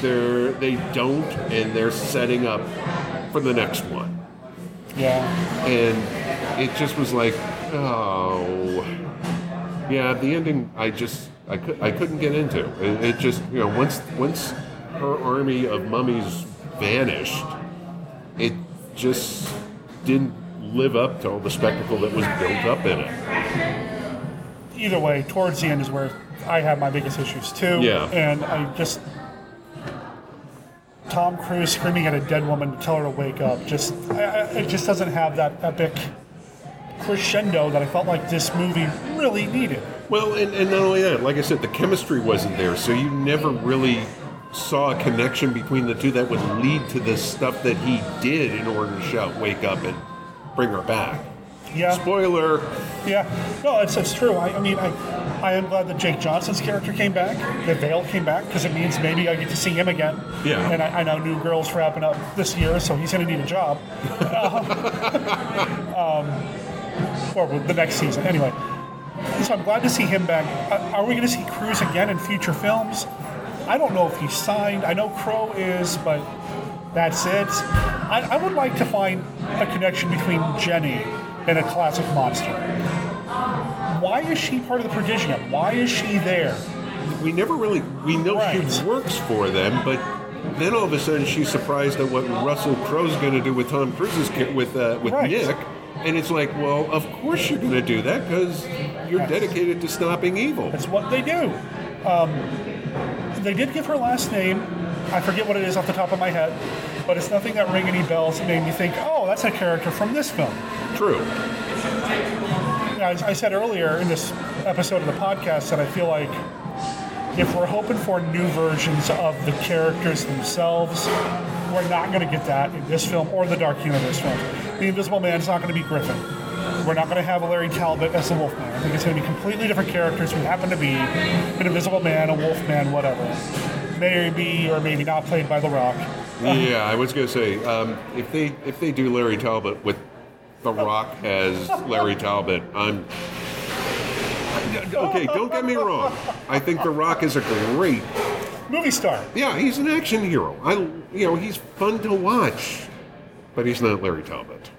they're they don't, and they're setting up for the next one. Yeah. And it just was like, oh, yeah. The ending, I just I could I couldn't get into. It, it just you know once once her army of mummies vanished, it just didn't live up to all the spectacle that was built up in it. Either way, towards the end is where I have my biggest issues too. Yeah. And I just. Tom Cruise screaming at a dead woman to tell her to wake up. Just, it just doesn't have that epic crescendo that I felt like this movie really needed. Well, and, and not only that, like I said, the chemistry wasn't there, so you never really saw a connection between the two that would lead to the stuff that he did in order to shout "Wake up!" and bring her back. Yeah. Spoiler. Yeah. No, it's, it's true. I, I mean, I, I am glad that Jake Johnson's character came back, that Vail came back, because it means maybe I get to see him again. Yeah. And I, I know New Girl's wrapping up this year, so he's going to need a job. um, or the next season. Anyway. So I'm glad to see him back. Uh, Are we going to see Cruise again in future films? I don't know if he's signed. I know Crowe is, but that's it. I, I would like to find a connection between Jenny and a classic monster. Why is she part of the Prodigium? Why is she there? We never really we know she works for them, but then all of a sudden she's surprised at what Russell Crowe's going to do with Tom Cruise's with uh, with Nick, and it's like, well, of course you're going to do that because you're dedicated to stopping evil. That's what they do. Um, they did give her last name. I forget what it is off the top of my head, but it's nothing that ring any bells that made me think, oh, that's a character from this film. True. As I said earlier in this episode of the podcast, that I feel like if we're hoping for new versions of the characters themselves, we're not going to get that in this film or the Dark Universe film. The Invisible Man is not going to be Griffin. We're not going to have Larry Talbot as the Wolfman. I think it's going to be completely different characters who happen to be an Invisible Man, a Wolfman, whatever. Maybe or maybe not played by The Rock. Yeah, I was going to say um, if they if they do Larry Talbot with The Rock as Larry Talbot, I'm okay. Don't get me wrong. I think The Rock is a great movie star. Yeah, he's an action hero. I you know he's fun to watch, but he's not Larry Talbot.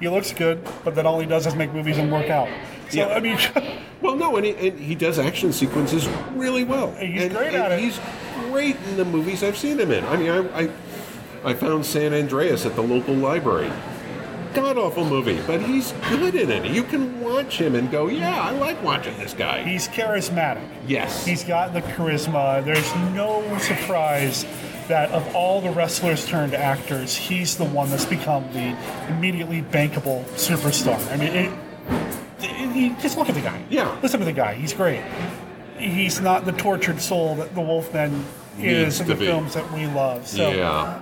He looks good, but then all he does is make movies and work out. So, I mean, well, no, and he, and he does action sequences really well. He's and, great and at it. He's great in the movies I've seen him in. I mean, I, I, I found San Andreas at the local library. God awful movie, but he's good in it. You can watch him and go, yeah, I like watching this guy. He's charismatic. Yes. He's got the charisma. There's no surprise that of all the wrestlers turned actors, he's the one that's become the immediately bankable superstar. I mean, it, it, he, just look at the guy. Yeah. Listen to the guy. He's great. He's not the tortured soul that the Wolfman Needs is in the be. films that we love. So yeah.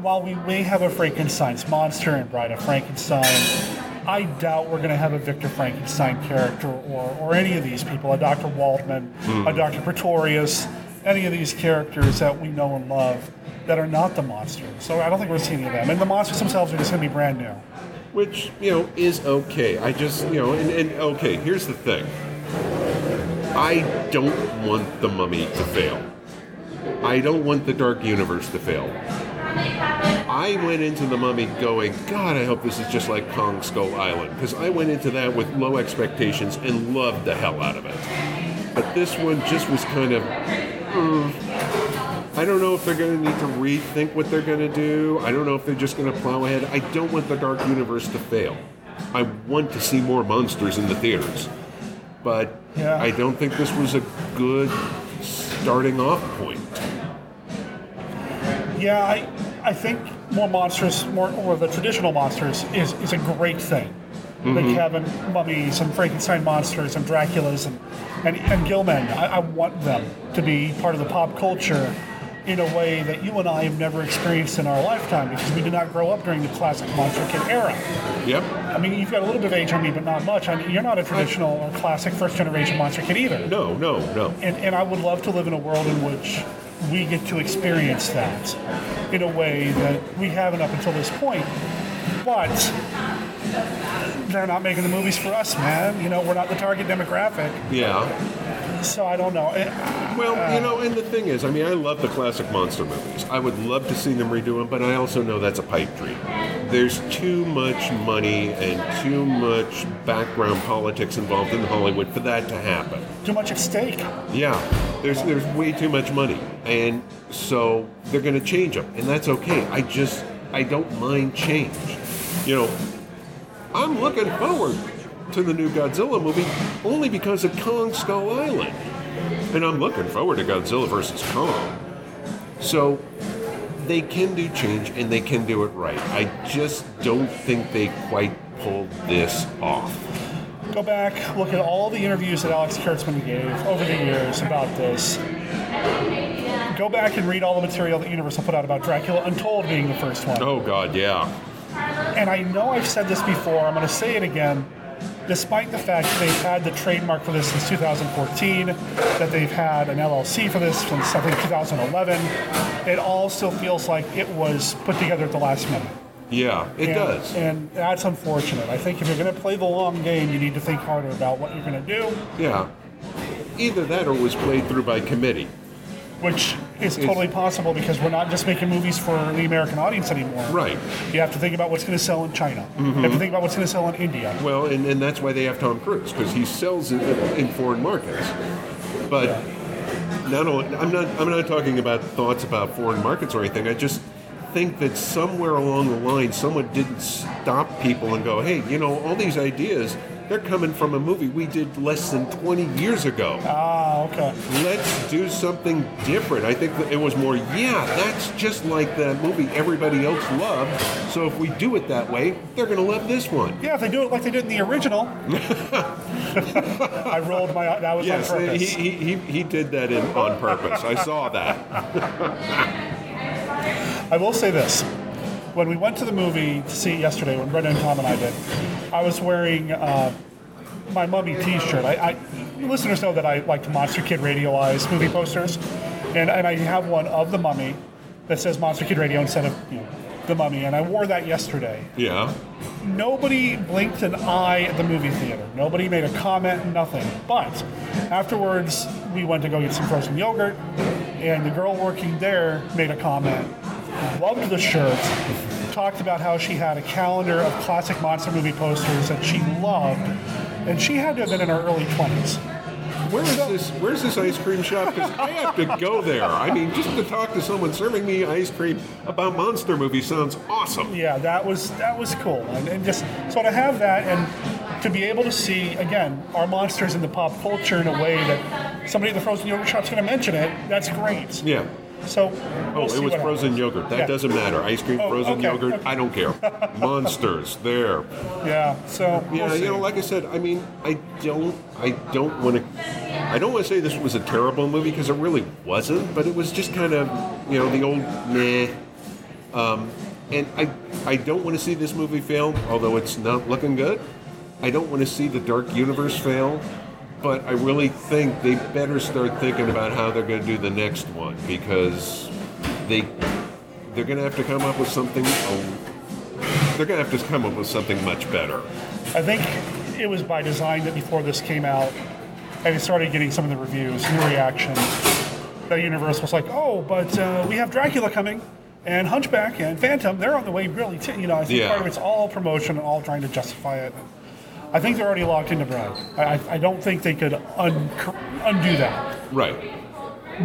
while we may have a Frankenstein's monster and Bride of Frankenstein, I doubt we're going to have a Victor Frankenstein character or, or any of these people, a Dr. Waldman, Hmm. a Dr. Pretorius, any of these characters that we know and love that are not the monsters. So I don't think we're seeing any of them. And the monsters themselves are just going to be brand new. Which, you know, is okay. I just, you know, and, and okay, here's the thing. I don't want the mummy to fail. I don't want the Dark Universe to fail. I went into the mummy going, God, I hope this is just like Kong Skull Island. Because I went into that with low expectations and loved the hell out of it. But this one just was kind of. Mm, I don't know if they're going to need to rethink what they're going to do. I don't know if they're just going to plow ahead. I don't want the Dark Universe to fail. I want to see more monsters in the theaters. But Yeah. I don't think this was a good starting off point. Yeah, I, I think more monsters, more or the traditional monsters, is, is a great thing. Like Mhm. having mummies and Frankenstein monsters and Draculas and, and, and Gill-man. I, I want them to be part of the pop culture in a way that you and I have never experienced in our lifetime because we did not grow up during the classic Monster Kid era. Yep. I mean, you've got a little bit of age on me, but not much. I mean, you're not a traditional or classic first generation Monster Kid either. No, no, no. And, and I would love to live in a world in which we get to experience that in a way that we haven't up until this point. But they're not making the movies for us, man. You know, we're not the target demographic. Yeah. So I don't know. Eh, Well, you know, and the thing is, I mean, I love the classic monster movies. I would love to see them redo them, but I also know that's a pipe dream. There's too much money and too much background politics involved in Hollywood for that to happen. Too much at stake. Yeah, there's there's way too much money, and so they're going to change them, and that's okay. I just I don't mind change. You know, I'm looking forward to the new Godzilla movie only because of Kong Skull Island, and I'm looking forward to Godzilla versus Kong. So they can do change and they can do it right. I just don't think they quite pulled this off. Go back, look at all the interviews that Alex Kurtzman gave over the years about this. Go back and read all the material that Universal put out about Dracula Untold being the first one. Oh God, yeah. And I know I've said this before, I'm going to say it again. Despite the fact that they've had the trademark for this since 2014, that they've had an LLC for this since I think 2011, it all still feels like it was put together at the last minute. Yeah, it and, does. And that's unfortunate. I think if you're going to play the long game, you need to think harder about what you're going to do, Yeah. Either that or it was played through by committee. Which is It's- totally possible because we're not just making movies for the American audience anymore. Right. You have to think about what's going to sell in China. You have to Mhm. think about what's going to sell in India. Well, and, and that's why they have Tom Cruise because he sells in, in foreign markets. But not only, I'm not I'm not talking about thoughts about foreign markets or anything. I just think that somewhere along the line, someone didn't stop people and go, "Hey, you know, all these ideas." They're coming from a movie we did less than 20 years ago. Ah, okay. Let's do something different. I think that it was more, yeah, that's just like that movie everybody else loved. So if we do it that way, they're going to love this one. Yeah, if they do it like they did in the original. I rolled my. That was Yes, on purpose. he, he, he, he did that in, on purpose. I saw that. I will say this. When we went to the movie to see it yesterday, when Brenda and Tom and I did, I was wearing uh, my Mummy T-shirt. I, I, listeners know that I like to Monster Kid Radio Eyes movie posters, and, and I have one of the Mummy that says Monster Kid Radio instead of you know, the Mummy, and I wore that yesterday. Yeah. Nobody blinked an eye at the movie theater. Nobody made a comment, nothing. But afterwards, we went to go get some frozen yogurt, and the girl working there made a comment. Loved the shirt. Talked about how she had a calendar of classic monster movie posters that she loved, and she had to have been in her early 20s. Where's this? Where's this ice cream shop? Because I have to go there. I mean, just to talk to someone serving me ice cream about monster movies sounds awesome. Yeah, that was that was cool, and, and just so to have that and to be able to see again our monsters in the pop culture in a way that somebody at the frozen yogurt shop's going to mention it. That's great. Yeah. So Oh, we'll it see was frozen happens. yogurt. That Yeah. doesn't matter. Ice cream, Oh, frozen okay, yogurt. okay. I don't care. Monsters. There. Yeah. So Yeah, we'll you know, like I said, I mean, I don't, I don't want to, I don't want to say this was a terrible movie because it really wasn't, but it was just kind of, you know, the old meh. Um, and I, I don't want to see this movie fail, although it's not looking good. I don't want to see the Dark Universe fail, but I really think they better start thinking about how they're going to do the next one because they, they're going to have to come up with something. They're going to have to come up with something much better. I think it was by design that before this came out, and it started getting some of the reviews and the reactions, that Universal was like, "Oh, but uh, we have Dracula coming." And Hunchback and Phantom, they're on the way really too. You know, I think Yeah. part of it's all promotion and all trying to justify it. I think they're already locked into Brad. I, I- don't think they could un- undo that. Right.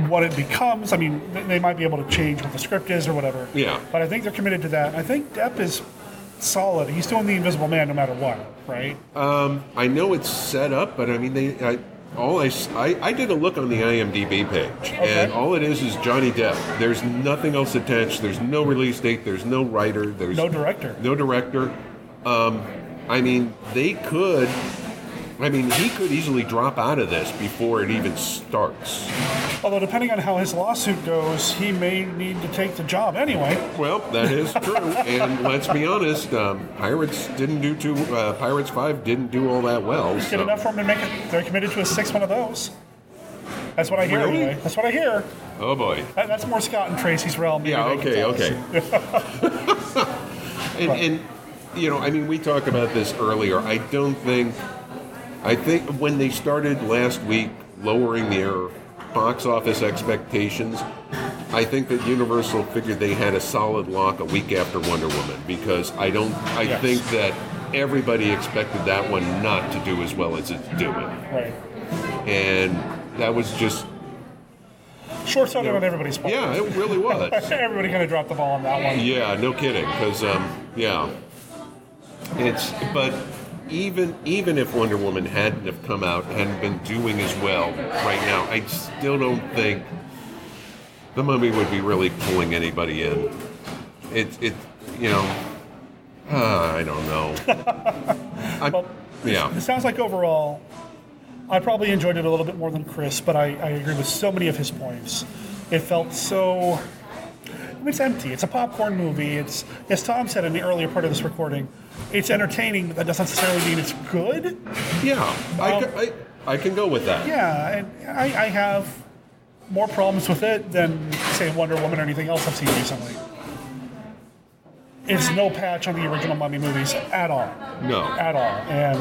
What it becomes, I mean, they- might be able to change what the script is or whatever. Yeah. But I think they're committed to that. I think Depp is solid. He's doing the Invisible Man no matter what, right? Um, I know it's set up, but I mean, they. I, all I, I, I, did a look on the IMDb page, and all it is is Johnny Depp. There's nothing else attached. There's no release date. There's no writer. There's No director. No director. Um, I mean, they could. I mean, he could easily drop out of this before it even starts. Although, depending on how his lawsuit goes, he may need to take the job anyway. Well, that is true. and let's be honest, um, Pirates didn't do too. Uh, Pirates Five didn't do all that well. Get So. enough for him to make it. They're committed to a six one of those. That's what I hear Really? anyway. That's what I hear. Oh boy. That, that's more Scott and Tracy's realm. Yeah, okay, us. And, and you know, I mean, we talked about this earlier. I don't think. I think when they started last week lowering their box office expectations, I think that Universal figured they had a solid lock a week after Wonder Woman because I don't. I Yes. think that everybody expected that one not to do as well as it's doing, Right. and that was just Short sighted on everybody's part. Yeah, it really was. Everybody kind of dropped the ball on that one. Yeah, no kidding. Because um, yeah, it's but even even if Wonder Woman hadn't have come out hadn't been doing as well right now, I still don't think the Mummy would be really pulling anybody in. It it you know uh, I don't know. I'm, yeah. It sounds like overall, I probably enjoyed it a little bit more than Chris, but I, I agree with so many of his points. It felt so. Mean, it's empty. It's a popcorn movie. It's as Tom said in the earlier part of this recording, it's entertaining, but that doesn't necessarily mean it's good. Yeah, I, Um, ca- I, I can go with that. Yeah, and I, I have more problems with it than say Wonder Woman or anything else I've seen recently. It's no patch on the original Mummy movies at all. No. At all. And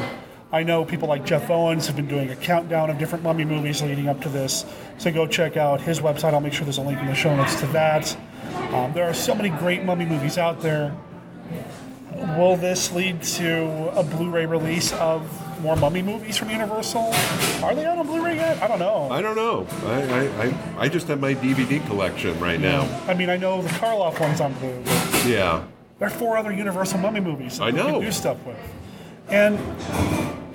I know people like Jeff Owens have been doing a countdown of different Mummy movies leading up to this. So go check out his website. I'll make sure there's a link in the show notes to that. Um, there are so many great Mummy movies out there. Will this lead to a Blu-ray release of more Mummy movies from Universal? Are they out on Blu-ray yet? I don't know. I don't know. I, I, I, I just have my DVD collection right now. I mean, I know the Karloff one's on Blu. Yeah. There are four other Universal Mummy movies that I know. can do stuff with, and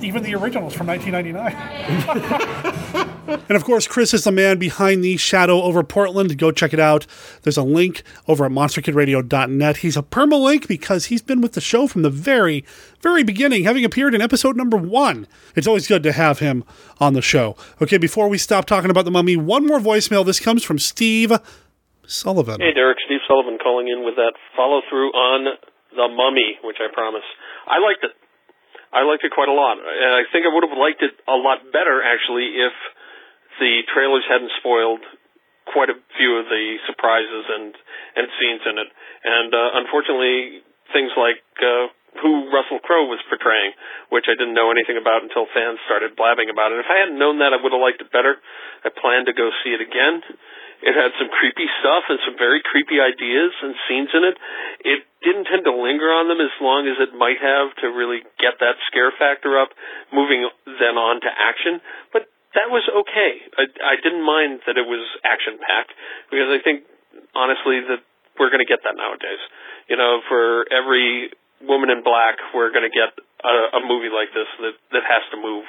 even the originals from 1999. and of course, Chris is the man behind the Shadow over Portland. Go check it out. There's a link over at monsterkidradio.net. He's a permalink because he's been with the show from the very, very beginning, having appeared in episode number one. It's always good to have him on the show. Okay, before we stop talking about the mummy, one more voicemail. This comes from Steve Sullivan. Hey, Derek, Steve Sullivan calling in with that follow through on The Mummy, which I promise. I liked it. I liked it quite a lot. And I think I would have liked it a lot better, actually, if the trailers hadn't spoiled quite a few of the surprises and, and scenes in it. And uh, unfortunately, things like uh, who Russell Crowe was portraying, which I didn't know anything about until fans started blabbing about it. If I hadn't known that, I would have liked it better. I plan to go see it again. It had some creepy stuff and some very creepy ideas and scenes in it. It didn't tend to linger on them as long as it might have to really get that scare factor up, moving then on to action. But that was okay. I, I didn't mind that it was action packed because I think honestly that we're going to get that nowadays. You know, for every woman in black, we're going to get a, a movie like this that that has to move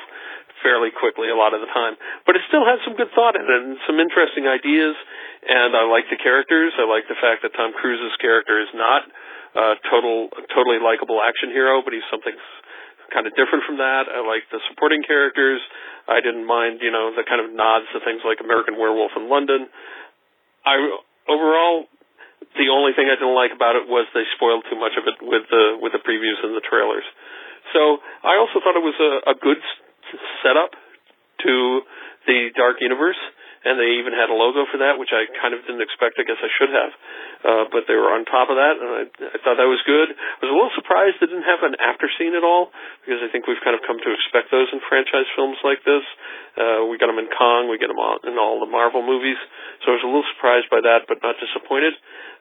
fairly quickly a lot of the time. But it still has some good thought in it and some interesting ideas. And I like the characters. I like the fact that Tom Cruise's character is not a total, totally likable action hero, but he's something kind of different from that. I like the supporting characters. I didn't mind, you know, the kind of nods to things like American Werewolf in London. I overall, the only thing I didn't like about it was they spoiled too much of it with the with the previews and the trailers. So I also thought it was a, a good setup to the Dark Universe, and they even had a logo for that, which I kind of didn't expect. I guess I should have, uh, but they were on top of that, and I, I thought that was good. I was a little surprised they didn't have an after scene at all, because I think we've kind of come to expect those in franchise films like this. Uh, we got them in Kong, we get them all in all the Marvel movies, so I was a little surprised by that, but not disappointed.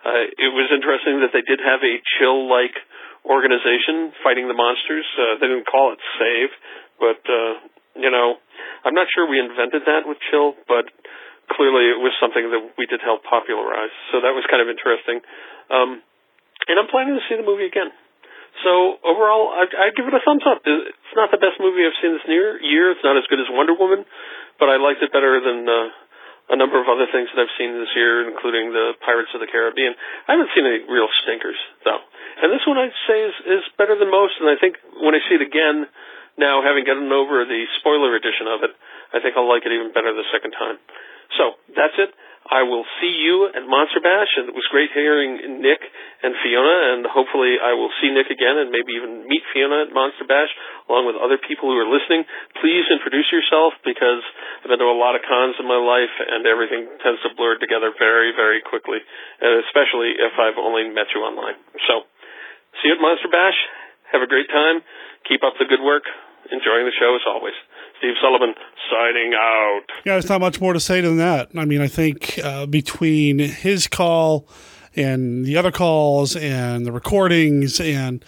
Uh, it was interesting that they did have a chill-like organization fighting the monsters. Uh, they didn't call it Save, but uh, you know, I'm not sure we invented that with chill, but clearly it was something that we did help popularize. So that was kind of interesting. Um, and I'm planning to see the movie again. So overall, I, I give it a thumbs up. It's not the best movie I've seen this near year. It's not as good as Wonder Woman, but I liked it better than uh, a number of other things that I've seen this year, including the Pirates of the Caribbean. I haven't seen any real stinkers though, and this one I'd say is is better than most. And I think when I see it again, now having gotten over the spoiler edition of it, I think I'll like it even better the second time. So that's it. I will see you at Monster Bash, and it was great hearing Nick and Fiona, and hopefully I will see Nick again and maybe even meet Fiona at Monster Bash along with other people who are listening. Please introduce yourself because I've been to a lot of cons in my life, and everything tends to blur together very, very quickly, and especially if I've only met you online. So, see you at Monster Bash. Have a great time. Keep up the good work. Enjoying the show as always. Steve Sullivan signing out. Yeah, there's not much more to say than that. I mean, I think uh, between his call and the other calls and the recordings and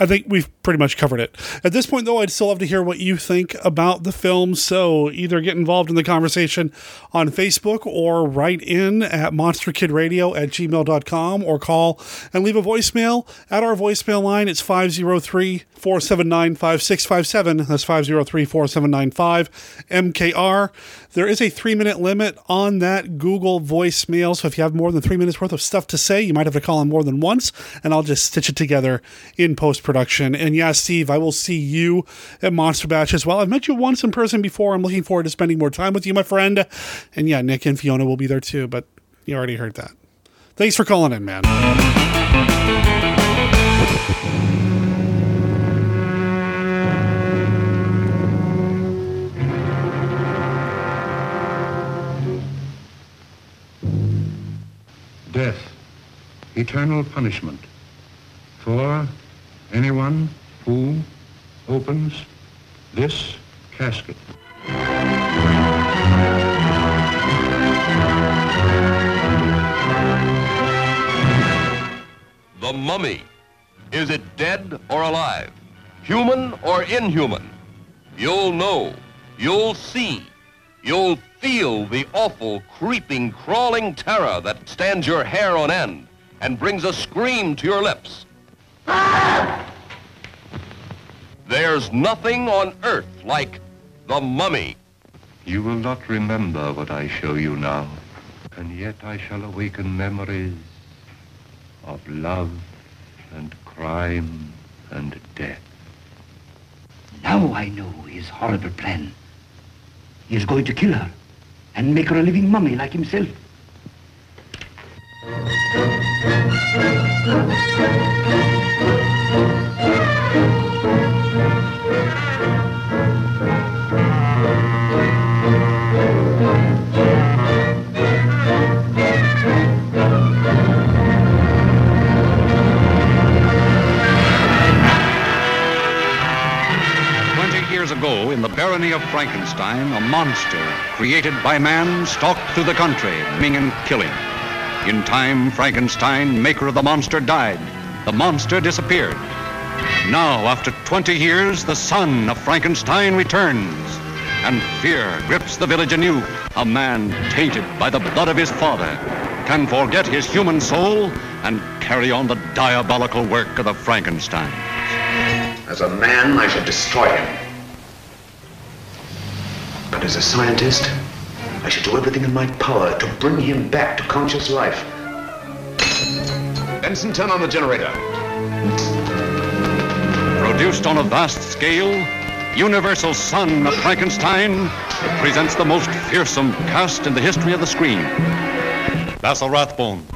I think we've pretty much covered it. At this point, though, I'd still love to hear what you think about the film. So either get involved in the conversation on Facebook or write in at monsterkidradio at gmail.com or call and leave a voicemail at our voicemail line. It's 503 479 5657. That's 503 4795 MKR. There is a three minute limit on that Google voicemail. So if you have more than three minutes worth of stuff to say, you might have to call in more than once, and I'll just stitch it together in post production. And yeah, Steve, I will see you at Monster Bash as well. I've met you once in person before. I'm looking forward to spending more time with you, my friend. And yeah, Nick and Fiona will be there too, but you already heard that. Thanks for calling in, man. Death, eternal punishment for anyone who opens this casket. The mummy. Is it dead or alive? Human or inhuman? You'll know. You'll see. You'll feel the awful, creeping, crawling terror that stands your hair on end and brings a scream to your lips. There's nothing on earth like the mummy. You will not remember what I show you now, and yet I shall awaken memories of love and crime and death. Now I know his horrible plan. He is going to kill her and make her a living mummy like himself. Ago, in the barony of Frankenstein, a monster created by man stalked through the country, maiming and killing. In time, Frankenstein, maker of the monster, died. The monster disappeared. Now, after 20 years, the son of Frankenstein returns, and fear grips the village anew. A man tainted by the blood of his father can forget his human soul and carry on the diabolical work of the Frankenstein. As a man, I should destroy him. But as a scientist, I should do everything in my power to bring him back to conscious life. Benson, turn on the generator. Produced on a vast scale, Universal Son of Frankenstein presents the most fearsome cast in the history of the screen. Basil Rathbone.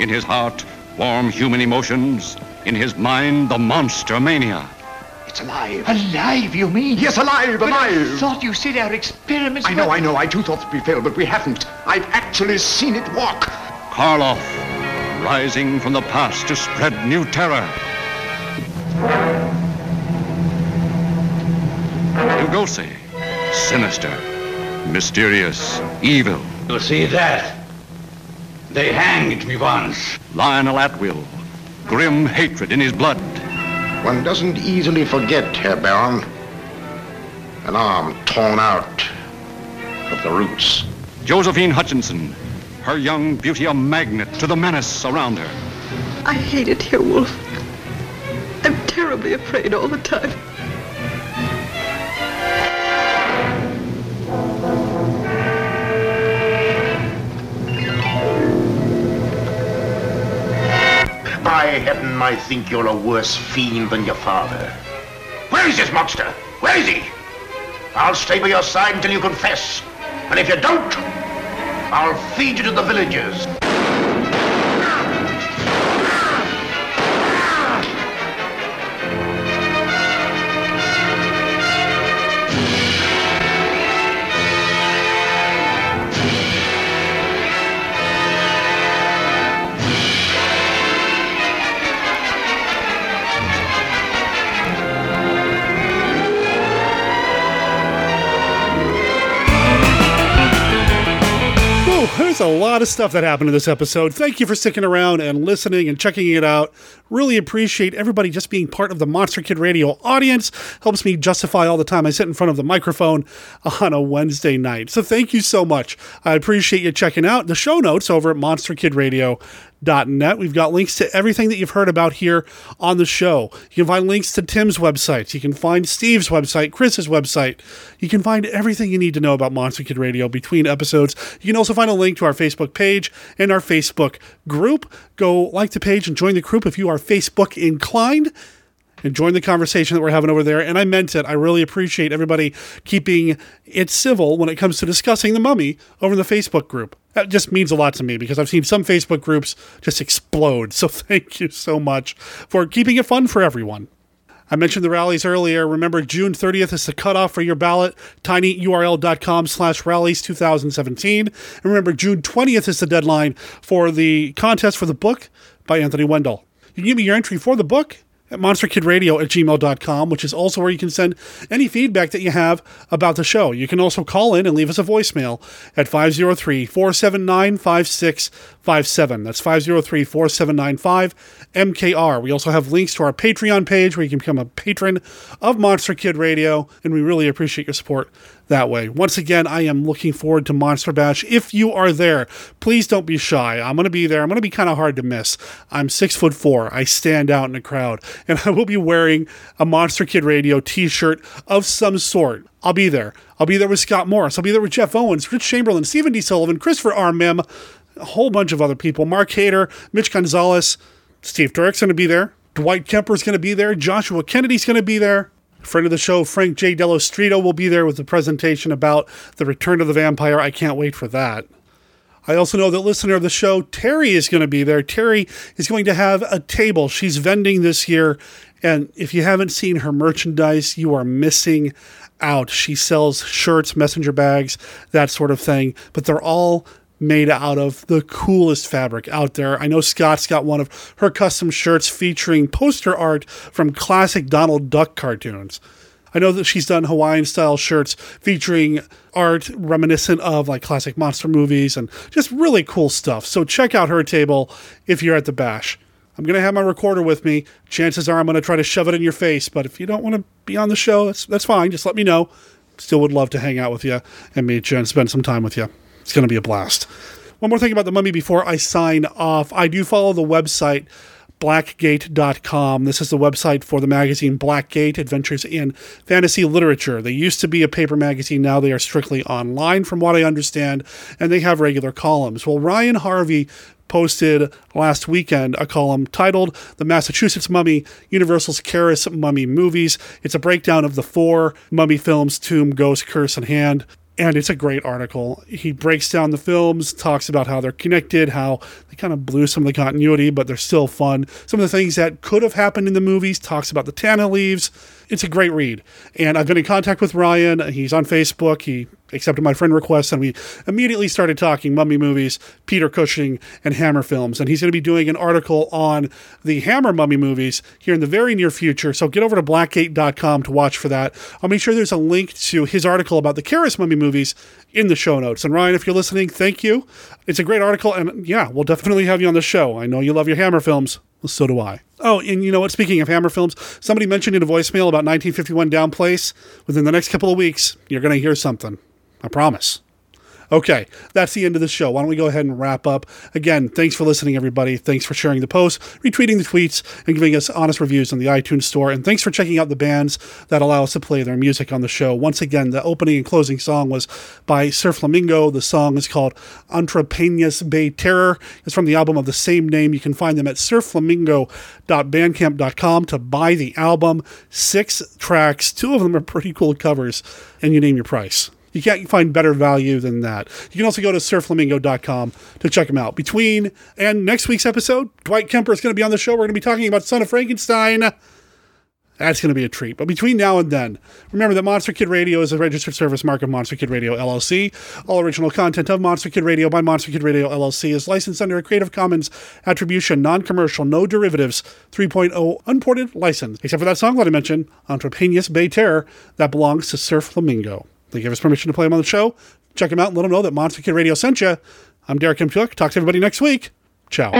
In his heart, warm human emotions. In his mind, the monster mania. It's alive. Alive, you mean? Yes, alive, But I alive. thought you said our experiments I know, were- I know. I too thought we failed, but we haven't. I've actually seen it walk. Karloff, rising from the past to spread new terror. Lugosi, sinister, mysterious, evil. You see that? They hanged me once. Lionel Atwill, grim hatred in his blood. One doesn't easily forget, Herr Baron. An arm torn out of the roots. Josephine Hutchinson, her young beauty a magnet to the menace around her. I hate it here, Wolf. I'm terribly afraid all the time. By heaven, I think you're a worse fiend than your father. Where is this monster? Where is he? I'll stay by your side until you confess. And if you don't, I'll feed you to the villagers. A lot of stuff that happened in this episode. Thank you for sticking around and listening and checking it out. Really appreciate everybody just being part of the Monster Kid Radio audience. Helps me justify all the time I sit in front of the microphone on a Wednesday night. So thank you so much. I appreciate you checking out the show notes over at monsterkidradio.net. We've got links to everything that you've heard about here on the show. You can find links to Tim's website. You can find Steve's website, Chris's website. You can find everything you need to know about Monster Kid Radio between episodes. You can also find a link to our Facebook page and our Facebook group. Go like the page and join the group if you are Facebook inclined. Join the conversation that we're having over there. And I meant it. I really appreciate everybody keeping it civil when it comes to discussing the mummy over in the Facebook group. That just means a lot to me because I've seen some Facebook groups just explode. So thank you so much for keeping it fun for everyone. I mentioned the rallies earlier. Remember, June 30th is the cutoff for your ballot. tinyurl.com slash rallies 2017. And remember, June 20th is the deadline for the contest for the book by Anthony Wendell. You can give me your entry for the book at monsterkidradio at gmail.com, which is also where you can send any feedback that you have about the show. You can also call in and leave us a voicemail at 503 479 5657. That's 503 4795 MKR. We also have links to our Patreon page where you can become a patron of Monster Kid Radio, and we really appreciate your support that way. Once again, I am looking forward to Monster Bash. If you are there, please don't be shy. I'm going to be there. I'm going to be kind of hard to miss. I'm six foot four. I stand out in a crowd, and I will be wearing a Monster Kid Radio T-shirt of some sort. I'll be there. I'll be there with Scott Morris. I'll be there with Jeff Owens, Rich Chamberlain, Stephen D. Sullivan, Christopher R. Mihm, a whole bunch of other people. Mark Hader, Mitch Gonzalez, Steve Turek's going to be there. Dwight Kemper's going to be there. Joshua Kennedy's going to be there. Friend of the show, Frank J. Dello Stritto, will be there with a presentation about the return of the vampire. I can't wait for that. I also know that listener of the show, Terry, is going to be there. Terry is going to have a table. She's vending this year. And if you haven't seen her merchandise, you are missing out. She sells shirts, messenger bags, that sort of thing, but they're all made out of the coolest fabric out there. I know Scott's got one of her custom shirts featuring poster art from classic Donald Duck cartoons. I know that she's done Hawaiian style shirts featuring art reminiscent of like classic monster movies and just really cool stuff. So check out her table if you're at the bash. I'm going to have my recorder with me. Chances are I'm going to try to shove it in your face, but if you don't want to be on the show, that's, that's fine. Just let me know. Still would love to hang out with you and meet you and spend some time with you. It's going to be a blast. One more thing about the mummy before I sign off. I do follow the website blackgate.com. This is the website for the magazine Black Gate Adventures in Fantasy Literature. They used to be a paper magazine, now they are strictly online, from what I understand, and they have regular columns. Well, Ryan Harvey posted last weekend a column titled The Massachusetts Mummy Universal's Kharis Mummy Movies. It's a breakdown of the four mummy films Tomb, Ghost, Curse, and Hand and it's a great article. He breaks down the films, talks about how they're connected, how they kind of blew some of the continuity, but they're still fun. Some of the things that could have happened in the movies, talks about the Tana leaves. It's a great read. And I've been in contact with Ryan. He's on Facebook. He accepted my friend request, and we immediately started talking mummy movies, Peter Cushing, and Hammer films. And he's going to be doing an article on the Hammer mummy movies here in the very near future. So get over to blackgate.com to watch for that. I'll make sure there's a link to his article about the Kharis mummy movies in the show notes. And Ryan, if you're listening, thank you. It's a great article, and yeah, we'll definitely have you on the show. I know you love your Hammer films. So do I. Oh, and you know what? Speaking of Hammer films, somebody mentioned in a voicemail about 1951 Down Place. Within the next couple of weeks, you're going to hear something. I promise. Okay, that's the end of the show. Why don't we go ahead and wrap up? Again, thanks for listening, everybody. Thanks for sharing the posts, retweeting the tweets, and giving us honest reviews on the iTunes Store. And thanks for checking out the bands that allow us to play their music on the show. Once again, the opening and closing song was by Sir Flamingo. The song is called Entre Peñas Bay Terror. It's from the album of the same name. You can find them at sirflamingo.bandcamp.com to buy the album. Six tracks, two of them are pretty cool covers, and you name your price. You can't find better value than that. You can also go to sirflamingo.com to check them out. Between and next week's episode, Dwight Kemper is going to be on the show. We're going to be talking about Son of Frankenstein. That's going to be a treat. But between now and then, remember that Monster Kid Radio is a registered service mark of Monster Kid Radio LLC. All original content of Monster Kid Radio by Monster Kid Radio LLC is licensed under a Creative Commons Attribution, Non Commercial, No Derivatives 3.0 Unported license, except for that song that I mentioned, Entre Peñas Bay Terror, that belongs to Sir Flamingo. They give us permission to play them on the show. Check them out and let them know that Monster Kid Radio sent you. I'm Derek M. Talk to everybody next week. Ciao.